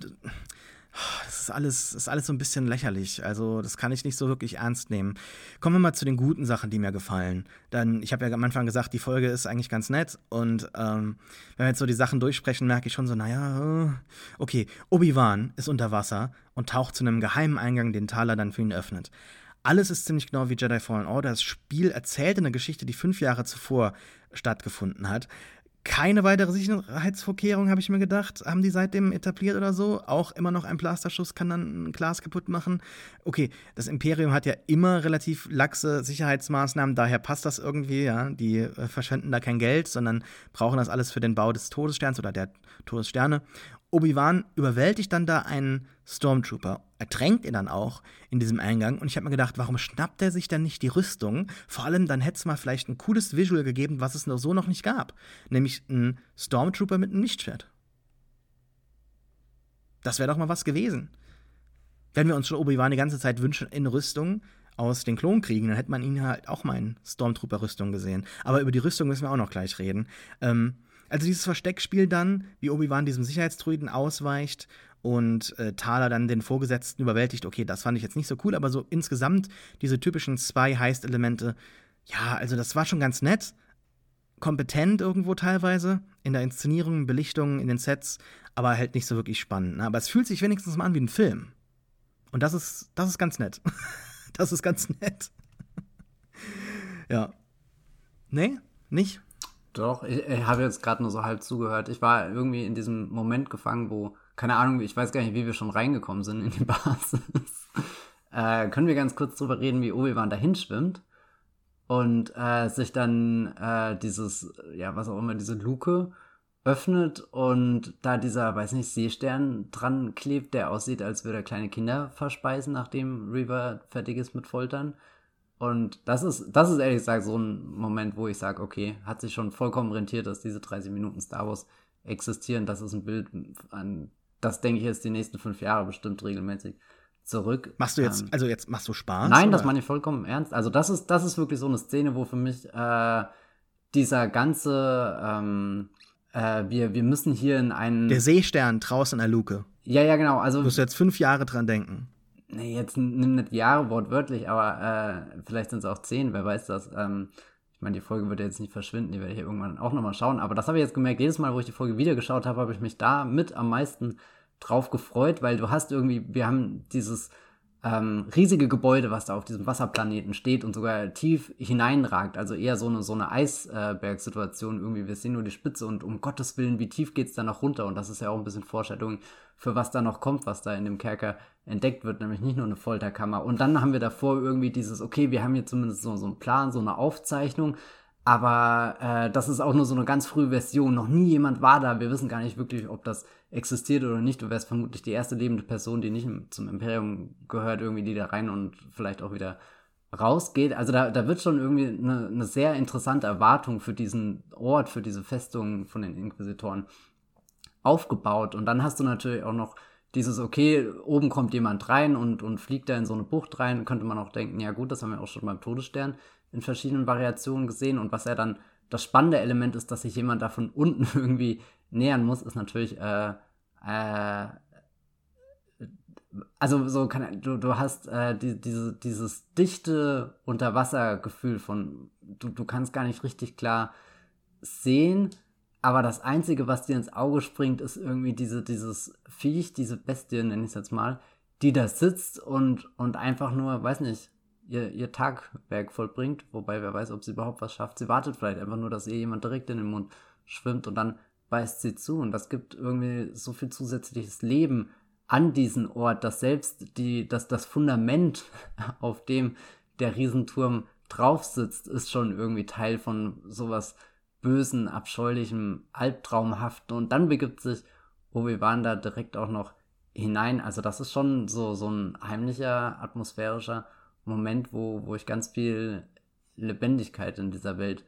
das ist alles, ist alles so ein bisschen lächerlich. Also, das kann ich nicht so wirklich ernst nehmen. Kommen wir mal zu den guten Sachen, die mir gefallen. Dann, ich habe ja am Anfang gesagt, die Folge ist eigentlich ganz nett. Und ähm, wenn wir jetzt so die Sachen durchsprechen, merke ich schon so, naja, äh, okay, Obi-Wan ist unter Wasser und taucht zu einem geheimen Eingang, den Thaler dann für ihn öffnet. Alles ist ziemlich genau wie Jedi Fallen Order. Das Spiel erzählt eine Geschichte, die fünf Jahre zuvor stattgefunden hat keine weitere Sicherheitsvorkehrung, habe ich mir gedacht, haben die seitdem etabliert oder so. Auch immer noch ein Plasterschuss kann dann ein Glas kaputt machen. Okay, das Imperium hat ja immer relativ laxe Sicherheitsmaßnahmen, daher passt das irgendwie, ja. Die äh, verschwenden da kein Geld, sondern brauchen das alles für den Bau des Todessterns oder der Todessterne. Obi-Wan überwältigt dann da einen Stormtrooper, ertränkt ihn dann auch in diesem Eingang. Und ich habe mir gedacht, warum schnappt er sich denn nicht die Rüstung? Vor allem, dann hätte es mal vielleicht ein cooles Visual gegeben, was es noch so noch nicht gab. Nämlich ein Stormtrooper mit einem Lichtschwert. Das wäre doch mal was gewesen. Wenn wir uns schon Obi-Wan die ganze Zeit wünschen in Rüstung aus den Klonkriegen, dann hätte man ihn halt auch mal in Stormtrooper-Rüstung gesehen. Aber über die Rüstung müssen wir auch noch gleich reden. Ähm, also dieses Versteckspiel dann, wie Obi-Wan diesem Sicherheitsdruiden ausweicht und äh, Thaler dann den Vorgesetzten überwältigt, okay, das fand ich jetzt nicht so cool, aber so insgesamt diese typischen zwei Heist-Elemente, ja, also das war schon ganz nett, kompetent irgendwo teilweise, in der Inszenierung, Belichtung, in den Sets, aber halt nicht so wirklich spannend. Ne? Aber es fühlt sich wenigstens mal an wie ein Film. Und das ist, das ist ganz nett. [laughs] das ist ganz nett. [laughs] ja. Nee? Nicht? Doch, ich, ich habe jetzt gerade nur so halb zugehört. Ich war irgendwie in diesem Moment gefangen, wo, keine Ahnung, ich weiß gar nicht, wie wir schon reingekommen sind in die [laughs] Basis. äh, können wir ganz kurz drüber reden, wie Obi-Wan dahin schwimmt und äh, sich dann äh, dieses, ja, was auch immer, diese Luke öffnet und da dieser, weiß nicht, Seestern dran klebt, der aussieht, als würde er kleine Kinder verspeisen, nachdem Reaver fertig ist mit Foltern. Und das ist, das ist ehrlich gesagt so ein Moment, wo ich sage, okay, hat sich schon vollkommen rentiert, dass diese 30 Minuten Star Wars existieren. Das ist ein Bild, an das denke ich jetzt die nächsten fünf Jahre bestimmt regelmäßig zurück. Machst du jetzt, ähm, also jetzt machst du Spaß? Nein, oder? das meine ich vollkommen ernst. Also das ist, das ist wirklich so eine Szene, wo für mich äh, dieser ganze, ähm, äh, wir, wir müssen hier in einen. Der Seestern draußen in der Luke. Ja, ja, genau. Also. Du musst jetzt fünf Jahre dran denken nee, jetzt nimm nicht Jahre wortwörtlich, aber äh, vielleicht sind es auch zehn, wer weiß das. Ähm, ich meine, die Folge wird jetzt nicht verschwinden, die werde ich irgendwann auch nochmal schauen. Aber das habe ich jetzt gemerkt, jedes Mal, wo ich die Folge wieder geschaut habe, habe ich mich da mit am meisten drauf gefreut, weil du hast irgendwie, wir haben dieses ähm, riesige Gebäude, was da auf diesem Wasserplaneten steht und sogar tief hineinragt. Also eher so eine, so eine Eisbergsituation irgendwie. Wir sehen nur die Spitze und um Gottes Willen, wie tief geht es da noch runter? Und das ist ja auch ein bisschen Vorstellung für was da noch kommt, was da in dem Kerker entdeckt wird, nämlich nicht nur eine Folterkammer. Und dann haben wir davor irgendwie dieses, okay, wir haben hier zumindest so, so einen Plan, so eine Aufzeichnung, aber äh, das ist auch nur so eine ganz frühe Version. Noch nie jemand war da. Wir wissen gar nicht wirklich, ob das existiert oder nicht. Du wärst vermutlich die erste lebende Person, die nicht zum Imperium gehört, irgendwie, die da rein und vielleicht auch wieder rausgeht. Also da, da wird schon irgendwie eine, eine sehr interessante Erwartung für diesen Ort, für diese Festung von den Inquisitoren aufgebaut. Und dann hast du natürlich auch noch dieses, okay, oben kommt jemand rein und, und fliegt da in so eine Bucht rein, könnte man auch denken, ja gut, das haben wir auch schon beim Todesstern in verschiedenen Variationen gesehen. Und was er dann das spannende Element ist, dass sich jemand da von unten [laughs] irgendwie nähern muss, ist natürlich, äh, äh, also so kann du, du hast äh, die, diese, dieses dichte Unterwassergefühl von, du, du kannst gar nicht richtig klar sehen, aber das Einzige, was dir ins Auge springt, ist irgendwie diese, dieses Viech, diese Bestie, nenne ich es jetzt mal, die da sitzt und, und einfach nur, weiß nicht, ihr, ihr Tagwerk vollbringt. Wobei, wer weiß, ob sie überhaupt was schafft. Sie wartet vielleicht einfach nur, dass ihr jemand direkt in den Mund schwimmt und dann beißt sie zu. Und das gibt irgendwie so viel zusätzliches Leben an diesen Ort, dass selbst die, dass das Fundament, [laughs] auf dem der Riesenturm drauf sitzt, ist schon irgendwie Teil von sowas bösen, abscheulichem, albtraumhaften. Und dann begibt sich Obi-Wan da direkt auch noch hinein. Also das ist schon so, so ein heimlicher, atmosphärischer Moment, wo, wo ich ganz viel Lebendigkeit in dieser Welt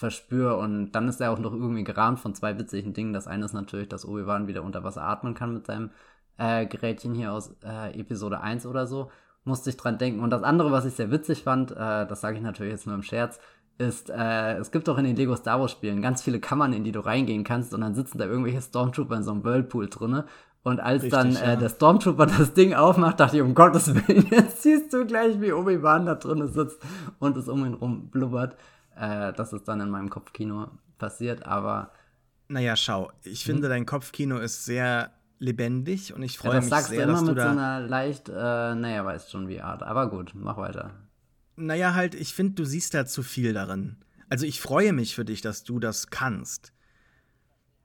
verspüre. Und dann ist er auch noch irgendwie gerahmt von zwei witzigen Dingen. Das eine ist natürlich, dass Obi-Wan wieder unter Wasser atmen kann mit seinem äh, Gerätchen hier aus äh, Episode 1 oder so. Musste ich dran denken. Und das andere, was ich sehr witzig fand, äh, das sage ich natürlich jetzt nur im Scherz, ist, äh, es gibt auch in den Lego Star Wars Spielen ganz viele Kammern, in die du reingehen kannst und dann sitzen da irgendwelche Stormtrooper in so einem Whirlpool drinne. Und als Richtig, dann äh, ja. der Stormtrooper [laughs] das Ding aufmacht, dachte ich, um Gottes Willen, [laughs] jetzt siehst du gleich, wie Obi-Wan da drinne sitzt und es um ihn rum blubbert. Äh, das ist dann in meinem Kopfkino passiert, aber. Naja, schau, ich finde, hm? dein Kopfkino ist sehr lebendig und ich freue ja, mich sehr, du immer dass mit du da so einer leicht, äh, naja, weißt schon wie Art. Aber gut, mach weiter. Naja, halt, ich finde, du siehst da zu viel darin. Also ich freue mich für dich, dass du das kannst.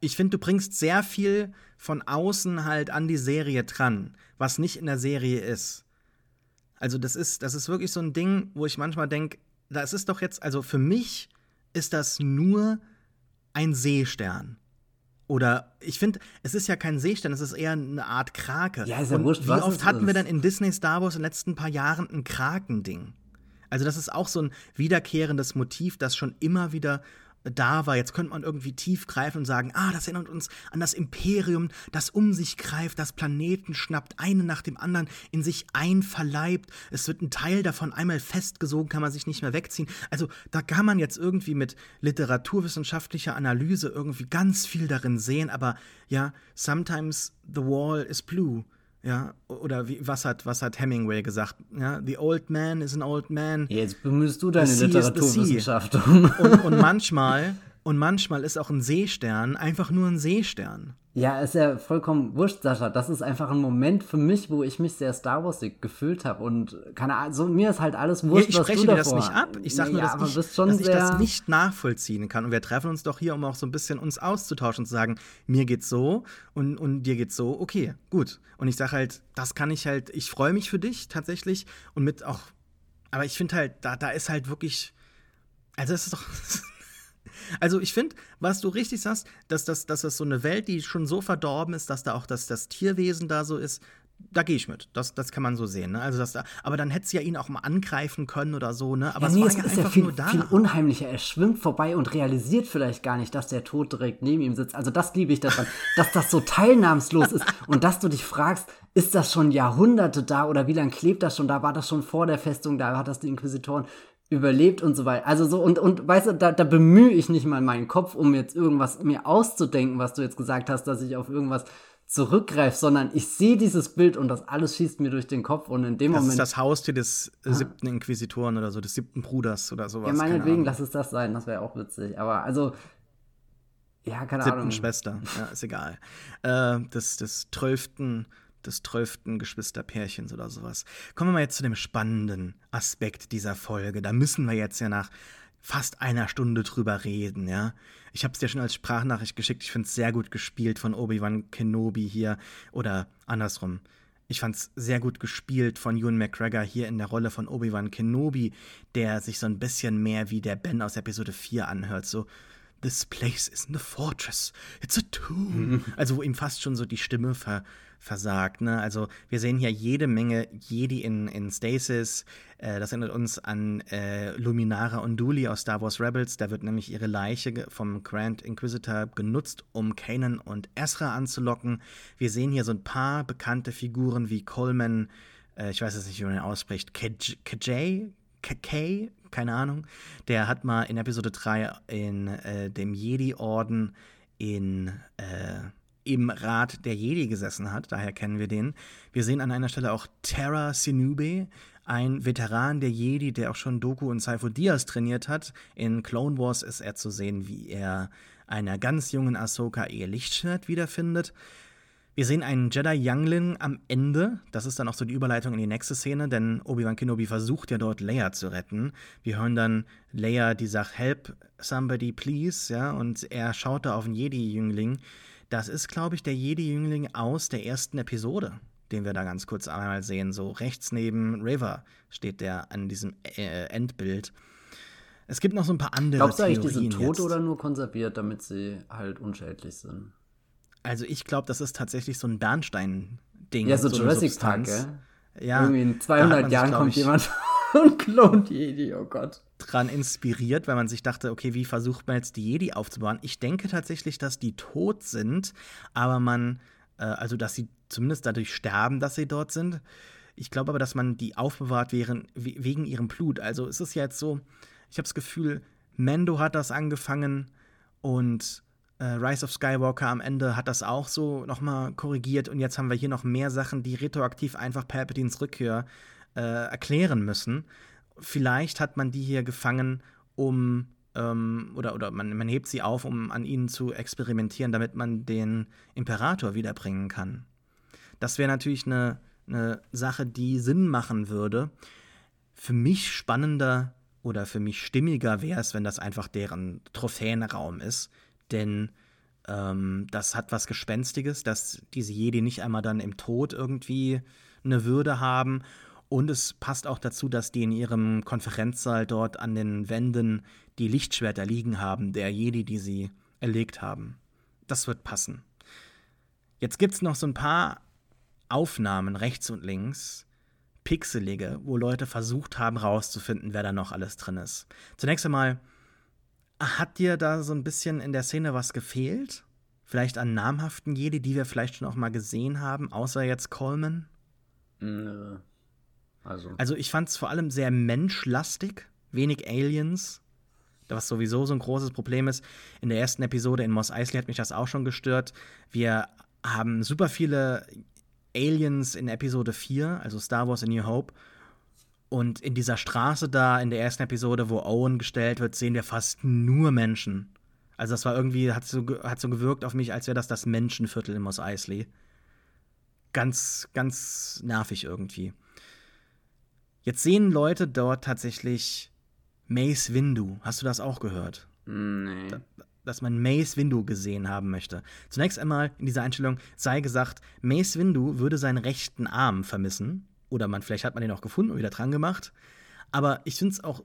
Ich finde, du bringst sehr viel von außen halt an die Serie dran, was nicht in der Serie ist. Also das ist, das ist wirklich so ein Ding, wo ich manchmal denke, das ist doch jetzt, also für mich ist das nur ein Seestern. Oder ich finde, es ist ja kein Seestern, es ist eher eine Art Krake. Ja, ist ja wurscht, wie oft hatten wir denn in Disney Star Wars in den letzten paar Jahren ein Krakending? Also, das ist auch so ein wiederkehrendes Motiv, das schon immer wieder da war. Jetzt könnte man irgendwie tief greifen und sagen, ah, das erinnert uns an das Imperium, das um sich greift, das Planeten schnappt, einen nach dem anderen in sich einverleibt. Es wird ein Teil davon einmal festgesogen, kann man sich nicht mehr wegziehen. Also da kann man jetzt irgendwie mit literaturwissenschaftlicher Analyse irgendwie ganz viel darin sehen, aber ja, sometimes the wall is blue. Ja, oder wie, was hat, was hat Hemingway gesagt? Ja, the old man is an old man. Jetzt bemühst du deine Literaturwissenschaft. und, und manchmal, [laughs] und manchmal ist auch ein Seestern einfach nur ein Seestern. Ja, ist ja vollkommen wurscht, Sascha. Das ist einfach ein Moment für mich, wo ich mich sehr Star Wars gefühlt habe. Und keine Ahnung, so, mir ist halt alles wurscht, ja, ich spreche dir das nicht ab. Ich sage nur, dass, ich, dass ich das nicht nachvollziehen kann. Und wir treffen uns doch hier, um auch so ein bisschen uns auszutauschen und zu sagen, mir geht's so und, und dir geht's so. Okay, gut. Und ich sage halt, das kann ich halt, ich freue mich für dich tatsächlich und mit auch, aber ich finde halt, da, da ist halt wirklich, also es ist doch [laughs] Also ich finde, was du richtig sagst, dass das, dass das so eine Welt, die schon so verdorben ist, dass da auch das, das Tierwesen da so ist, da gehe ich mit. Das, das kann man so sehen. Ne? Also das da, aber dann hätte sie ja ihn auch mal angreifen können oder so. Ne? Aber ja, es nee, war es ja ist einfach ja viel, nur da. viel unheimlicher. Er schwimmt vorbei und realisiert vielleicht gar nicht, dass der Tod direkt neben ihm sitzt. Also das liebe ich daran, [laughs] dass das so teilnahmslos ist und dass du dich fragst, ist das schon Jahrhunderte da oder wie lange klebt das schon da? War das schon vor der Festung da? Hat das die Inquisitoren überlebt und so weiter. Also so, und, und weißt du, da, da bemühe ich nicht mal meinen Kopf, um jetzt irgendwas mir auszudenken, was du jetzt gesagt hast, dass ich auf irgendwas zurückgreife, sondern ich sehe dieses Bild und das alles schießt mir durch den Kopf und in dem das Moment. Das ist das Haustier des ah. siebten Inquisitoren oder so, des siebten Bruders oder sowas. Ja, meinetwegen, lass es das sein, das wäre auch witzig. Aber also, ja, keine siebten Ahnung. Schwester, ja, ist egal. Äh, des, des zwölften des zwölften Geschwisterpärchens oder sowas. Kommen wir mal jetzt zu dem spannenden Aspekt dieser Folge. Da müssen wir jetzt ja nach fast einer Stunde drüber reden, ja. Ich habe es dir schon als Sprachnachricht geschickt. Ich finde es sehr gut gespielt von Obi-Wan Kenobi hier. Oder andersrum. Ich fand es sehr gut gespielt von Ewan McGregor hier in der Rolle von Obi-Wan Kenobi, der sich so ein bisschen mehr wie der Ben aus Episode 4 anhört. So, This place isn't a fortress, it's a tomb. [laughs] Also, wo ihm fast schon so die Stimme ver versagt. Ne? Also wir sehen hier jede Menge Jedi in, in Stasis. Äh, das erinnert uns an äh, Luminara Unduli aus Star Wars Rebels. Da wird nämlich ihre Leiche vom Grand Inquisitor genutzt, um Kanan und Ezra anzulocken. Wir sehen hier so ein paar bekannte Figuren wie Coleman, äh, ich weiß jetzt nicht, wie man ihn ausspricht, Kajay, Kay, keine Ahnung. Der hat mal in Episode 3 in äh, dem Jedi-Orden in äh, im Rat der Jedi gesessen hat, daher kennen wir den. Wir sehen an einer Stelle auch Terra Sinube, ein Veteran der Jedi, der auch schon Doku und Saifo Diaz trainiert hat. In Clone Wars ist er zu sehen, wie er einer ganz jungen Ahsoka ihr Lichtschwert wiederfindet. Wir sehen einen Jedi Youngling am Ende. Das ist dann auch so die Überleitung in die nächste Szene, denn Obi-Wan Kenobi versucht ja dort Leia zu retten. Wir hören dann Leia, die sagt, help somebody please, ja, und er schaut da auf einen Jedi-Jüngling, das ist, glaube ich, der Jedi-Jüngling aus der ersten Episode, den wir da ganz kurz einmal sehen. So rechts neben River steht der an diesem äh, Endbild. Es gibt noch so ein paar andere Glaubst du eigentlich, die sind tot jetzt. oder nur konserviert, damit sie halt unschädlich sind? Also ich glaube, das ist tatsächlich so ein Bernstein-Ding. Ja, so, so Jurassic Park, gell? Ja. Irgendwie in 200 Jahren kommt jemand [laughs] und klont Jedi, oh Gott. Dran inspiriert, weil man sich dachte, okay, wie versucht man jetzt die Jedi aufzubauen? Ich denke tatsächlich, dass die tot sind, aber man, äh, also dass sie zumindest dadurch sterben, dass sie dort sind. Ich glaube aber, dass man die aufbewahrt wegen, wegen ihrem Blut. Also es ist ja jetzt so, ich habe das Gefühl, Mando hat das angefangen und äh, Rise of Skywalker am Ende hat das auch so nochmal korrigiert und jetzt haben wir hier noch mehr Sachen, die retroaktiv einfach Palpatines Rückkehr äh, erklären müssen. Vielleicht hat man die hier gefangen, um ähm, oder, oder man, man hebt sie auf, um an ihnen zu experimentieren, damit man den Imperator wiederbringen kann. Das wäre natürlich eine, eine Sache, die Sinn machen würde. Für mich spannender oder für mich stimmiger wäre es, wenn das einfach deren Trophäenraum ist. Denn ähm, das hat was Gespenstiges, dass diese Jedi nicht einmal dann im Tod irgendwie eine Würde haben. Und es passt auch dazu, dass die in ihrem Konferenzsaal dort an den Wänden die Lichtschwerter liegen haben, der Jedi, die sie erlegt haben. Das wird passen. Jetzt gibt es noch so ein paar Aufnahmen rechts und links, pixelige, wo Leute versucht haben rauszufinden, wer da noch alles drin ist. Zunächst einmal hat dir da so ein bisschen in der Szene was gefehlt? Vielleicht an namhaften Jedi, die wir vielleicht schon auch mal gesehen haben, außer jetzt Coleman? Nö. Also. Also ich fand es vor allem sehr menschlastig, wenig Aliens. Was sowieso so ein großes Problem ist. In der ersten Episode in Moss Eisley hat mich das auch schon gestört. Wir haben super viele Aliens in Episode 4, also Star Wars A New Hope. Und in dieser Straße da, in der ersten Episode, wo Owen gestellt wird, sehen wir fast nur Menschen. Also das war irgendwie, hat so, hat so gewirkt auf mich, als wäre das das Menschenviertel in Moss Eisley. Ganz, ganz nervig irgendwie. Jetzt sehen Leute dort tatsächlich Mace Windu. Hast du das auch gehört? Nee. dass man Mace Windu gesehen haben möchte. Zunächst einmal in dieser Einstellung sei gesagt, Mace Windu würde seinen rechten Arm vermissen. Oder man, vielleicht hat man den auch gefunden und wieder dran gemacht. Aber ich finde es auch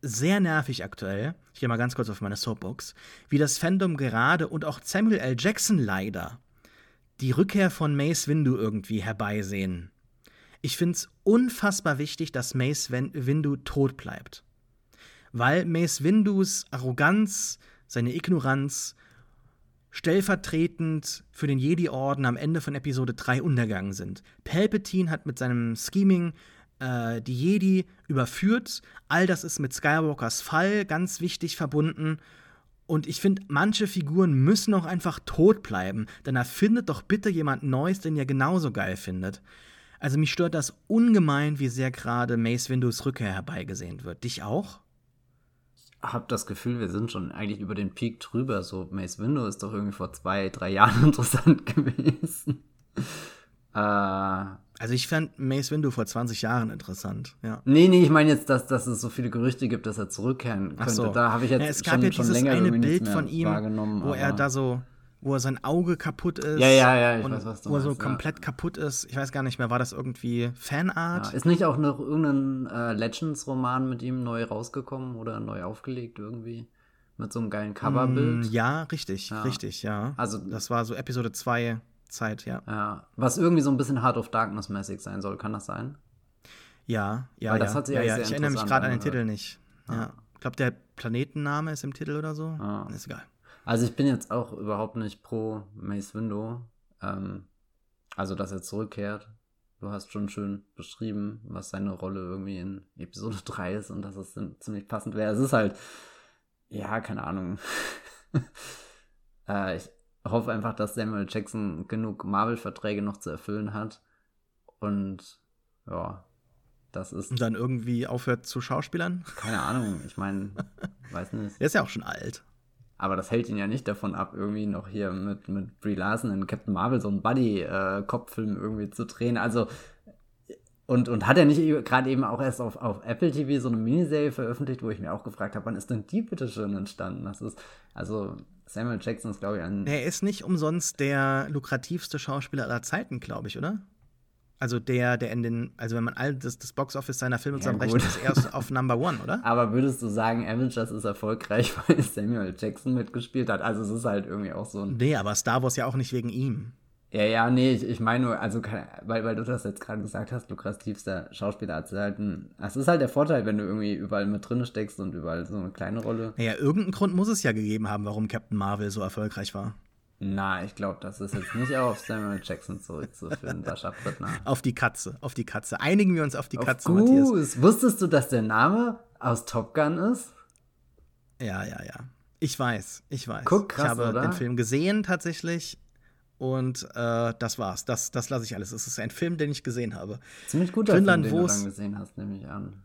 sehr nervig aktuell. Ich gehe mal ganz kurz auf meine Soapbox. Wie das Fandom gerade und auch Samuel L. Jackson leider die Rückkehr von Mace Windu irgendwie herbeisehen. Ich finde es unfassbar wichtig, dass Mace Windu tot bleibt. Weil Mace Windus Arroganz, seine Ignoranz stellvertretend für den Jedi-Orden am Ende von Episode 3 untergegangen sind. Palpatine hat mit seinem Scheming äh, die Jedi überführt. All das ist mit Skywalkers Fall ganz wichtig verbunden. Und ich finde, manche Figuren müssen auch einfach tot bleiben. Dann erfindet doch bitte jemand Neues, den ihr genauso geil findet. Also mich stört das ungemein, wie sehr gerade Mace Windows Rückkehr herbeigesehnt wird. Dich auch? habe das Gefühl, wir sind schon eigentlich über den Peak drüber. So, Mace Window ist doch irgendwie vor zwei, drei Jahren [laughs] interessant gewesen. äh, also ich fand Mace Window vor 20 Jahren interessant, ja. Nee, nee, ich meine jetzt, dass, dass es so viele Gerüchte gibt, dass er zurückkehren könnte. So. Da habe ich jetzt ja, es gab schon, ja dieses länger eine Bild von ihm, wo er da so wo er sein Auge kaputt ist. Ja, ja, ja, ich und weiß, was du Wo er so meinst, komplett ja. kaputt ist. Ich weiß gar nicht mehr, war das irgendwie Fanart? Ja, ist nicht auch noch irgendein äh, Legends-Roman mit ihm neu rausgekommen oder neu aufgelegt irgendwie? Mit so einem geilen Coverbild? Mm, ja, richtig, Ja. richtig, ja. Also- das war so Episode 2 Zeit, ja. Ja. Was irgendwie so ein bisschen Heart of Darkness-mäßig sein soll, kann das sein? Ja, ja, Weil ja. das hat sich ja, ja. Ich erinnere mich gerade an den. Titel nicht. Ja. Ich glaube, der Planetenname ist im Titel oder so. Ist egal. Also ich bin jetzt auch überhaupt nicht pro Mace Window. Ähm, also, dass er zurückkehrt. Du hast schon schön beschrieben, was seine Rolle irgendwie in Episode [laughs] 3 ist und dass es ziemlich passend wäre. Es ist halt, ja, keine Ahnung. [laughs] äh, ich hoffe einfach, dass Samuel Jackson genug Marvel-Verträge noch zu erfüllen hat. Und ja, das ist, Und dann irgendwie aufhört zu Schauspielern. keine Ahnung. Ich meine, [laughs] weiß nicht. Der ist ja auch schon alt. Aber das hält ihn ja nicht davon ab, irgendwie noch hier mit, mit Brie Larson in Captain Marvel so einen Buddy-Kopffilm irgendwie zu drehen. Also, und, und hat er nicht gerade eben auch erst auf, auf Apple TV so eine Miniserie veröffentlicht, wo ich mir auch gefragt habe, wann ist denn die bitte schön entstanden? Das ist, also Samuel Jackson ist, glaube ich, ein. Er ist nicht umsonst der lukrativste Schauspieler aller Zeiten, glaube ich, oder? Also der, der in den, also wenn man all das, das Boxoffice seiner Filme zusammenrechnet, ist er erst auf Number One, oder? [laughs] Aber würdest du sagen, Avengers ist erfolgreich, [laughs] weil Samuel Jackson mitgespielt hat? Also es ist halt irgendwie auch so ein. Nee, aber Star Wars ja auch nicht wegen ihm. Ja, ja, nee, ich, ich meine nur, also, weil, weil du das jetzt gerade gesagt hast, lukrativster Schauspieler hat halt ein, das ist halt der Vorteil, wenn du irgendwie überall mit drin steckst und überall so eine kleine Rolle. Naja, irgendeinen Grund muss es ja gegeben haben, warum Captain Marvel so erfolgreich war. Na, ich glaube, das ist jetzt nicht auf Samuel Jackson zurückzuführen, Sascha Brittner. [laughs] Auf die Katze, auf die Katze. Einigen wir uns auf die auf Katze, Goose. Matthias. Wusstest du, dass der Name aus Top Gun ist? Ja, ja, ja. Ich weiß, ich weiß. Guck, krass, ich habe oder? den Film gesehen tatsächlich und äh, das war's. Das, das lasse ich alles. Es ist ein Film, den ich gesehen habe. Ziemlich guter Quinlan Film, den du dann gesehen hast, nehme ich an.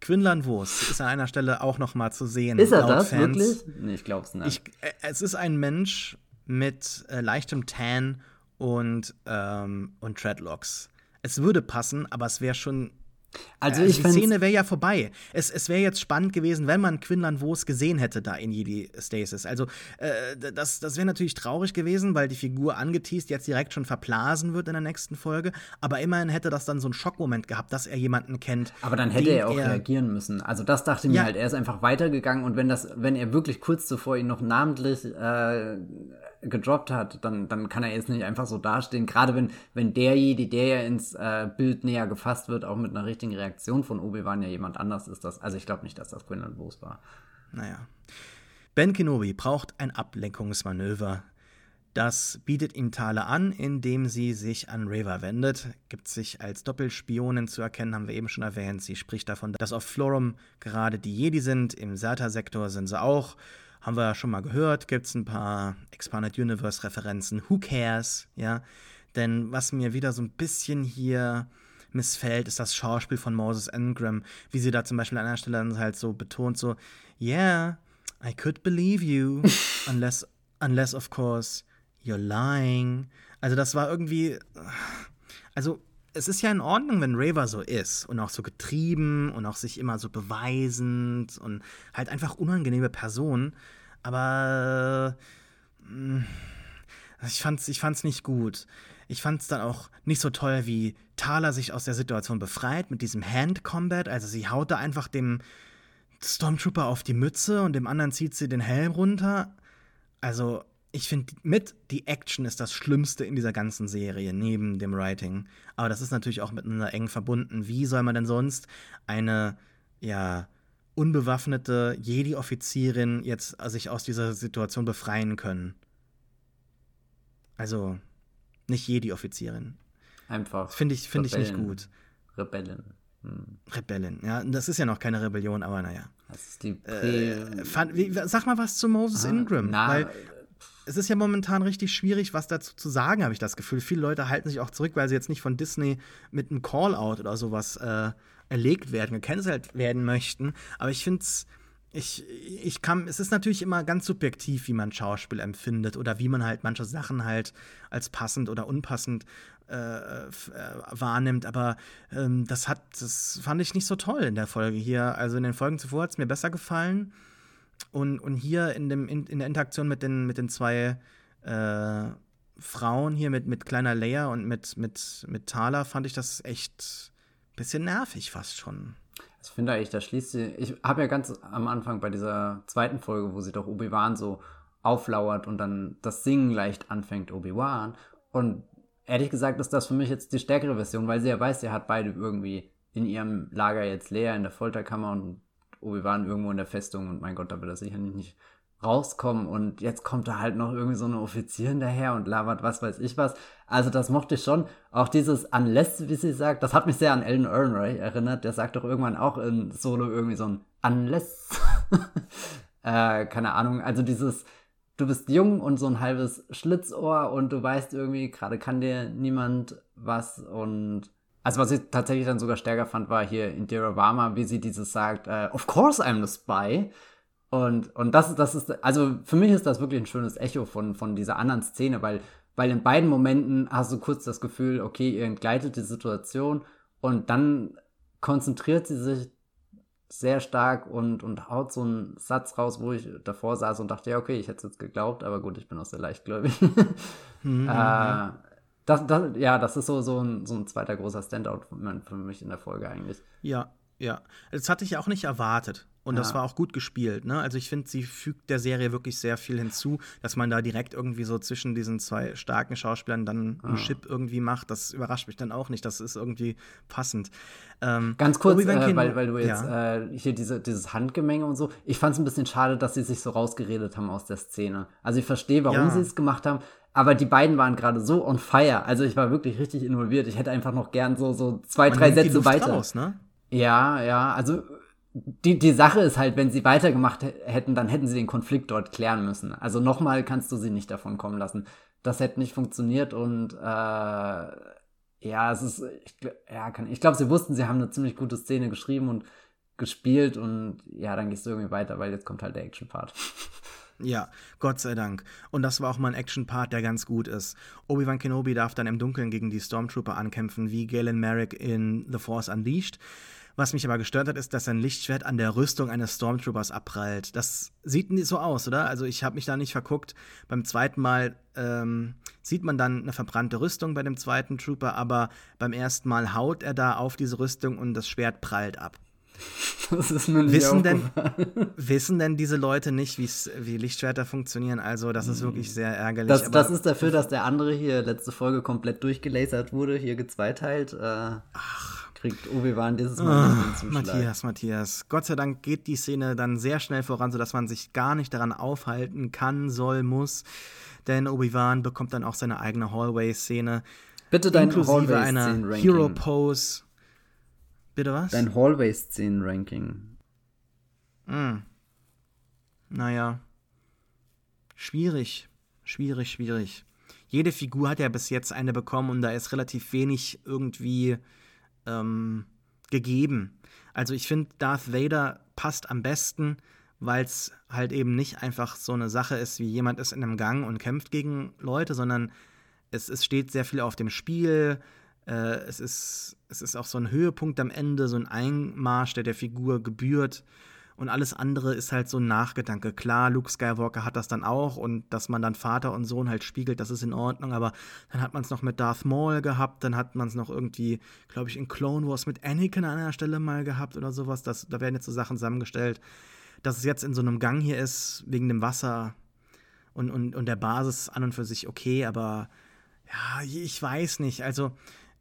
Quinlan Vos ist an einer Stelle auch noch mal zu sehen. Ist er das Fans. wirklich? Nee, ich glaub's nicht. Ich, äh, es ist ein Mensch mit äh, leichtem Tan und, ähm, und Dreadlocks. Es würde passen, aber es wäre schon also, also ich die Szene wäre ja vorbei. Es, es wäre jetzt spannend gewesen, wenn man Quinlan Vos gesehen hätte da in Jedi Stasis. Also äh, das, das wäre natürlich traurig gewesen, weil die Figur angeteased jetzt direkt schon verblasen wird in der nächsten Folge. Aber immerhin hätte das dann so einen Schockmoment gehabt, dass er jemanden kennt. Aber dann hätte er auch er reagieren müssen. Also das dachte mir ja. halt, er ist einfach weitergegangen und wenn das, wenn er wirklich kurz zuvor ihn noch namentlich äh, gedroppt hat, dann, dann kann er jetzt nicht einfach so dastehen. Gerade wenn, wenn der Jedi, der ja ins äh, Bild näher gefasst wird, auch mit einer richtigen Reaktion von Obi-Wan ja jemand anders ist. Das, also ich glaube nicht, dass das Quinlan Vos war. Naja. Ben Kenobi braucht ein Ablenkungsmanöver. Das bietet ihm Tale an, indem sie sich an Reva wendet, gibt sich als Doppelspionin zu erkennen, haben wir eben schon erwähnt. Sie spricht davon, dass auf Florum gerade die Jedi sind, im Sata-Sektor sind sie auch. Haben wir ja schon mal gehört, gibt es ein paar Expanded Universe-Referenzen. Who cares? Ja. Denn was mir wieder so ein bisschen hier missfällt, ist das Schauspiel von Moses Ingram, wie sie da zum Beispiel an einer Stelle dann halt so betont, so, yeah, I could believe you, [laughs] unless, unless of course you're lying. Also das war irgendwie, also es ist ja in Ordnung, wenn Raver so ist und auch so getrieben und auch sich immer so beweisend und halt einfach unangenehme Person. Aber äh, ich fand's, ich fand's nicht gut. Ich fand's dann auch nicht so toll, wie Thaler sich aus der Situation befreit mit diesem Hand Combat. Also sie haut da einfach dem Stormtrooper auf die Mütze und dem anderen zieht sie den Helm runter. Also ich finde mit die Action ist das Schlimmste in dieser ganzen Serie, neben dem Writing. Aber das ist natürlich auch miteinander eng verbunden. Wie soll man denn sonst eine, ja, unbewaffnete Jedi-Offizierin jetzt sich aus dieser Situation befreien können? Also, nicht Jedi-Offizierin. Einfach. Finde ich, find ich nicht gut. Rebellen. Hm. Rebellen, ja. Das ist ja noch keine Rebellion, aber naja. Das ist die Prä äh, fand, wie, Sag mal was zu Moses ah, Ingram. Na, weil es ist ja momentan richtig schwierig, was dazu zu sagen, habe ich das Gefühl. Viele Leute halten sich auch zurück, weil sie jetzt nicht von Disney mit einem Call-out oder sowas äh, erlegt werden, gecancelt werden möchten. Aber ich finde es. Ich, ich kann, es ist natürlich immer ganz subjektiv, wie man Schauspiel empfindet oder wie man halt manche Sachen halt als passend oder unpassend äh, äh, wahrnimmt. Aber ähm, das hat, das fand ich nicht so toll in der Folge hier. Also in den Folgen zuvor hat es mir besser gefallen. Und, und hier in, dem, in, in der Interaktion mit den, mit den zwei äh, Frauen hier, mit, mit kleiner Leia und mit, mit, mit Thaler, fand ich das echt ein bisschen nervig fast schon. Ich finde eigentlich, da schließt sie. Ich habe ja ganz am Anfang bei dieser zweiten Folge, wo sie doch Obi-Wan so auflauert und dann das Singen leicht anfängt, Obi-Wan. Und ehrlich gesagt ist das für mich jetzt die stärkere Version, weil sie ja weiß, sie hat beide irgendwie in ihrem Lager jetzt leer in der Folterkammer und Obi-Wan irgendwo in der Festung und mein Gott, da wird er sicher nicht rauskommen und jetzt kommt da halt noch irgendwie so eine Offizierin daher und labert was weiß ich was. Also das mochte ich schon. Auch dieses Unless, wie sie sagt, das hat mich sehr an Ellen Ehrenreich erinnert. Der sagt doch irgendwann auch in Solo irgendwie so ein Unless. [laughs] äh, keine Ahnung. Also dieses, du bist jung und so ein halbes Schlitzohr und du weißt irgendwie, gerade kann dir niemand was und also was ich tatsächlich dann sogar stärker fand, war hier Indira Varma, wie sie dieses sagt, uh, of course I'm the spy. Und, und das, das ist, also für mich ist das wirklich ein schönes Echo von, von dieser anderen Szene, weil, weil in beiden Momenten hast du kurz das Gefühl, okay, ihr entgleitet die Situation und dann konzentriert sie sich sehr stark und, und haut so einen Satz raus, wo ich davor saß und dachte, ja, okay, ich hätte es jetzt geglaubt, aber gut, ich bin auch sehr leichtgläubig. Mhm, [laughs] äh, das, das, ja, das ist so, so, ein, so ein zweiter großer Standout für mich in der Folge eigentlich. Ja, ja. Das hatte ich auch nicht erwartet. Und ja. das war auch gut gespielt. Ne? Also ich finde, sie fügt der Serie wirklich sehr viel hinzu, dass man da direkt irgendwie so zwischen diesen zwei starken Schauspielern dann einen Chip irgendwie macht. Das überrascht mich dann auch nicht. Das ist irgendwie passend. Ähm, Ganz kurz, äh, weil, weil du jetzt ja. äh, hier diese, dieses Handgemenge und so. Ich fand es ein bisschen schade, dass sie sich so rausgeredet haben aus der Szene. Also ich verstehe, warum ja. sie es gemacht haben. Aber die beiden waren gerade so on fire. Also ich war wirklich richtig involviert. Ich hätte einfach noch gern so, so zwei, man drei Sätze weiter. Raus, ne? Ja, ja. Also die, die Sache ist halt, wenn sie weitergemacht hätten, dann hätten sie den Konflikt dort klären müssen. Also nochmal kannst du sie nicht davon kommen lassen. Das hätte nicht funktioniert und äh, ja, es ist, ich, ja, kann, ich glaube, sie wussten, sie haben eine ziemlich gute Szene geschrieben und gespielt und ja, dann gehst du irgendwie weiter, weil jetzt kommt halt der Action-Part. [laughs] Ja, Gott sei Dank. Und das war auch mal ein Action-Part, der ganz gut ist. Obi-Wan Kenobi darf dann im Dunkeln gegen die Stormtrooper ankämpfen, wie Galen Merrick in The Force Unleashed. Was mich aber gestört hat, ist, dass sein Lichtschwert an der Rüstung eines Stormtroopers abprallt. Das sieht nicht so aus, oder? Also ich habe mich da nicht verguckt. Beim zweiten Mal ähm, sieht man dann eine verbrannte Rüstung bei dem zweiten Trooper, aber beim ersten Mal haut er da auf diese Rüstung und das Schwert prallt ab. [laughs] Das ist mir nicht wissen, denn, [laughs] wissen denn diese Leute nicht, wie Lichtschwerter funktionieren? Also, das ist wirklich sehr ärgerlich. Das, das ist dafür, dass der andere hier letzte Folge komplett durchgelasert wurde, hier gezweiteilt. Äh, Ach. Kriegt Obi-Wan dieses Mal ah, zum Matthias, Matthias. Gott sei Dank geht die Szene dann sehr schnell voran, sodass man sich gar nicht daran aufhalten kann, soll, muss. Denn Obi-Wan bekommt dann auch seine eigene Hallway-Szene. Bitte dein Hallway-Szenen-Ranking. einer Hero-Pose Bitte was? Dein Hallway-Szenen-Ranking. Hm. Naja. Schwierig. Schwierig, schwierig. Jede Figur hat ja bis jetzt eine bekommen und da ist relativ wenig irgendwie ähm, gegeben. Also ich finde, Darth Vader passt am besten, weil es halt eben nicht einfach so eine Sache ist, wie jemand ist in einem Gang und kämpft gegen Leute, sondern es, es steht sehr viel auf dem Spiel. Äh, es, ist, es ist auch so ein Höhepunkt am Ende, so ein Einmarsch, der der Figur gebührt. Und alles andere ist halt so ein Nachgedanke. Klar, Luke Skywalker hat das dann auch und dass man dann Vater und Sohn halt spiegelt, das ist in Ordnung. Aber dann hat man es noch mit Darth Maul gehabt, dann hat man es noch irgendwie, glaube ich, in Clone Wars mit Anakin an einer Stelle mal gehabt oder sowas. Das, da werden jetzt so Sachen zusammengestellt. Dass es jetzt in so einem Gang hier ist, wegen dem Wasser und, und, und der Basis an und für sich okay, aber ja, ich weiß nicht. Also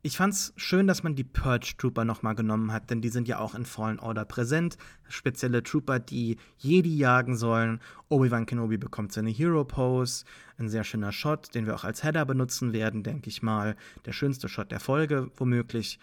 ich fand's schön, dass man die Purge Trooper nochmal genommen hat, denn die sind ja auch in Fallen Order präsent. Spezielle Trooper, die Jedi jagen sollen. Obi-Wan Kenobi bekommt seine Hero Pose. Ein sehr schöner Shot, den wir auch als Header benutzen werden, denke ich mal. Der schönste Shot der Folge, womöglich.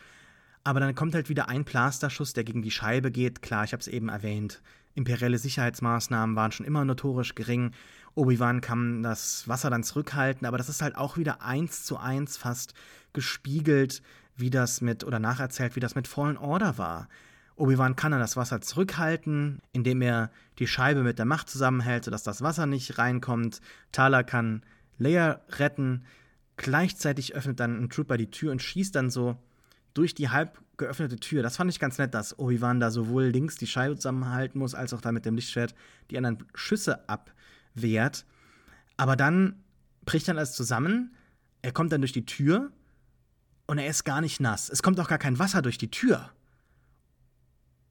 Aber dann kommt halt wieder ein Plasterschuss, der gegen die Scheibe geht. Klar, ich habe es eben erwähnt. Imperielle Sicherheitsmaßnahmen waren schon immer notorisch gering. Obi-Wan kann das Wasser dann zurückhalten, aber das ist halt auch wieder eins zu eins fast gespiegelt, wie das mit, oder nacherzählt, wie das mit Fallen Order war. Obi-Wan kann dann das Wasser zurückhalten, indem er die Scheibe mit der Macht zusammenhält, sodass das Wasser nicht reinkommt. Tala kann Leia retten. Gleichzeitig öffnet dann ein Trooper die Tür und schießt dann so durch die halb geöffnete Tür. Das fand ich ganz nett, dass Obi-Wan da sowohl links die Scheibe zusammenhalten muss, als auch da mit dem Lichtschwert die anderen Schüsse abwehrt. Aber dann bricht dann alles zusammen. Er kommt dann durch die Tür und er ist gar nicht nass. Es kommt auch gar kein Wasser durch die Tür.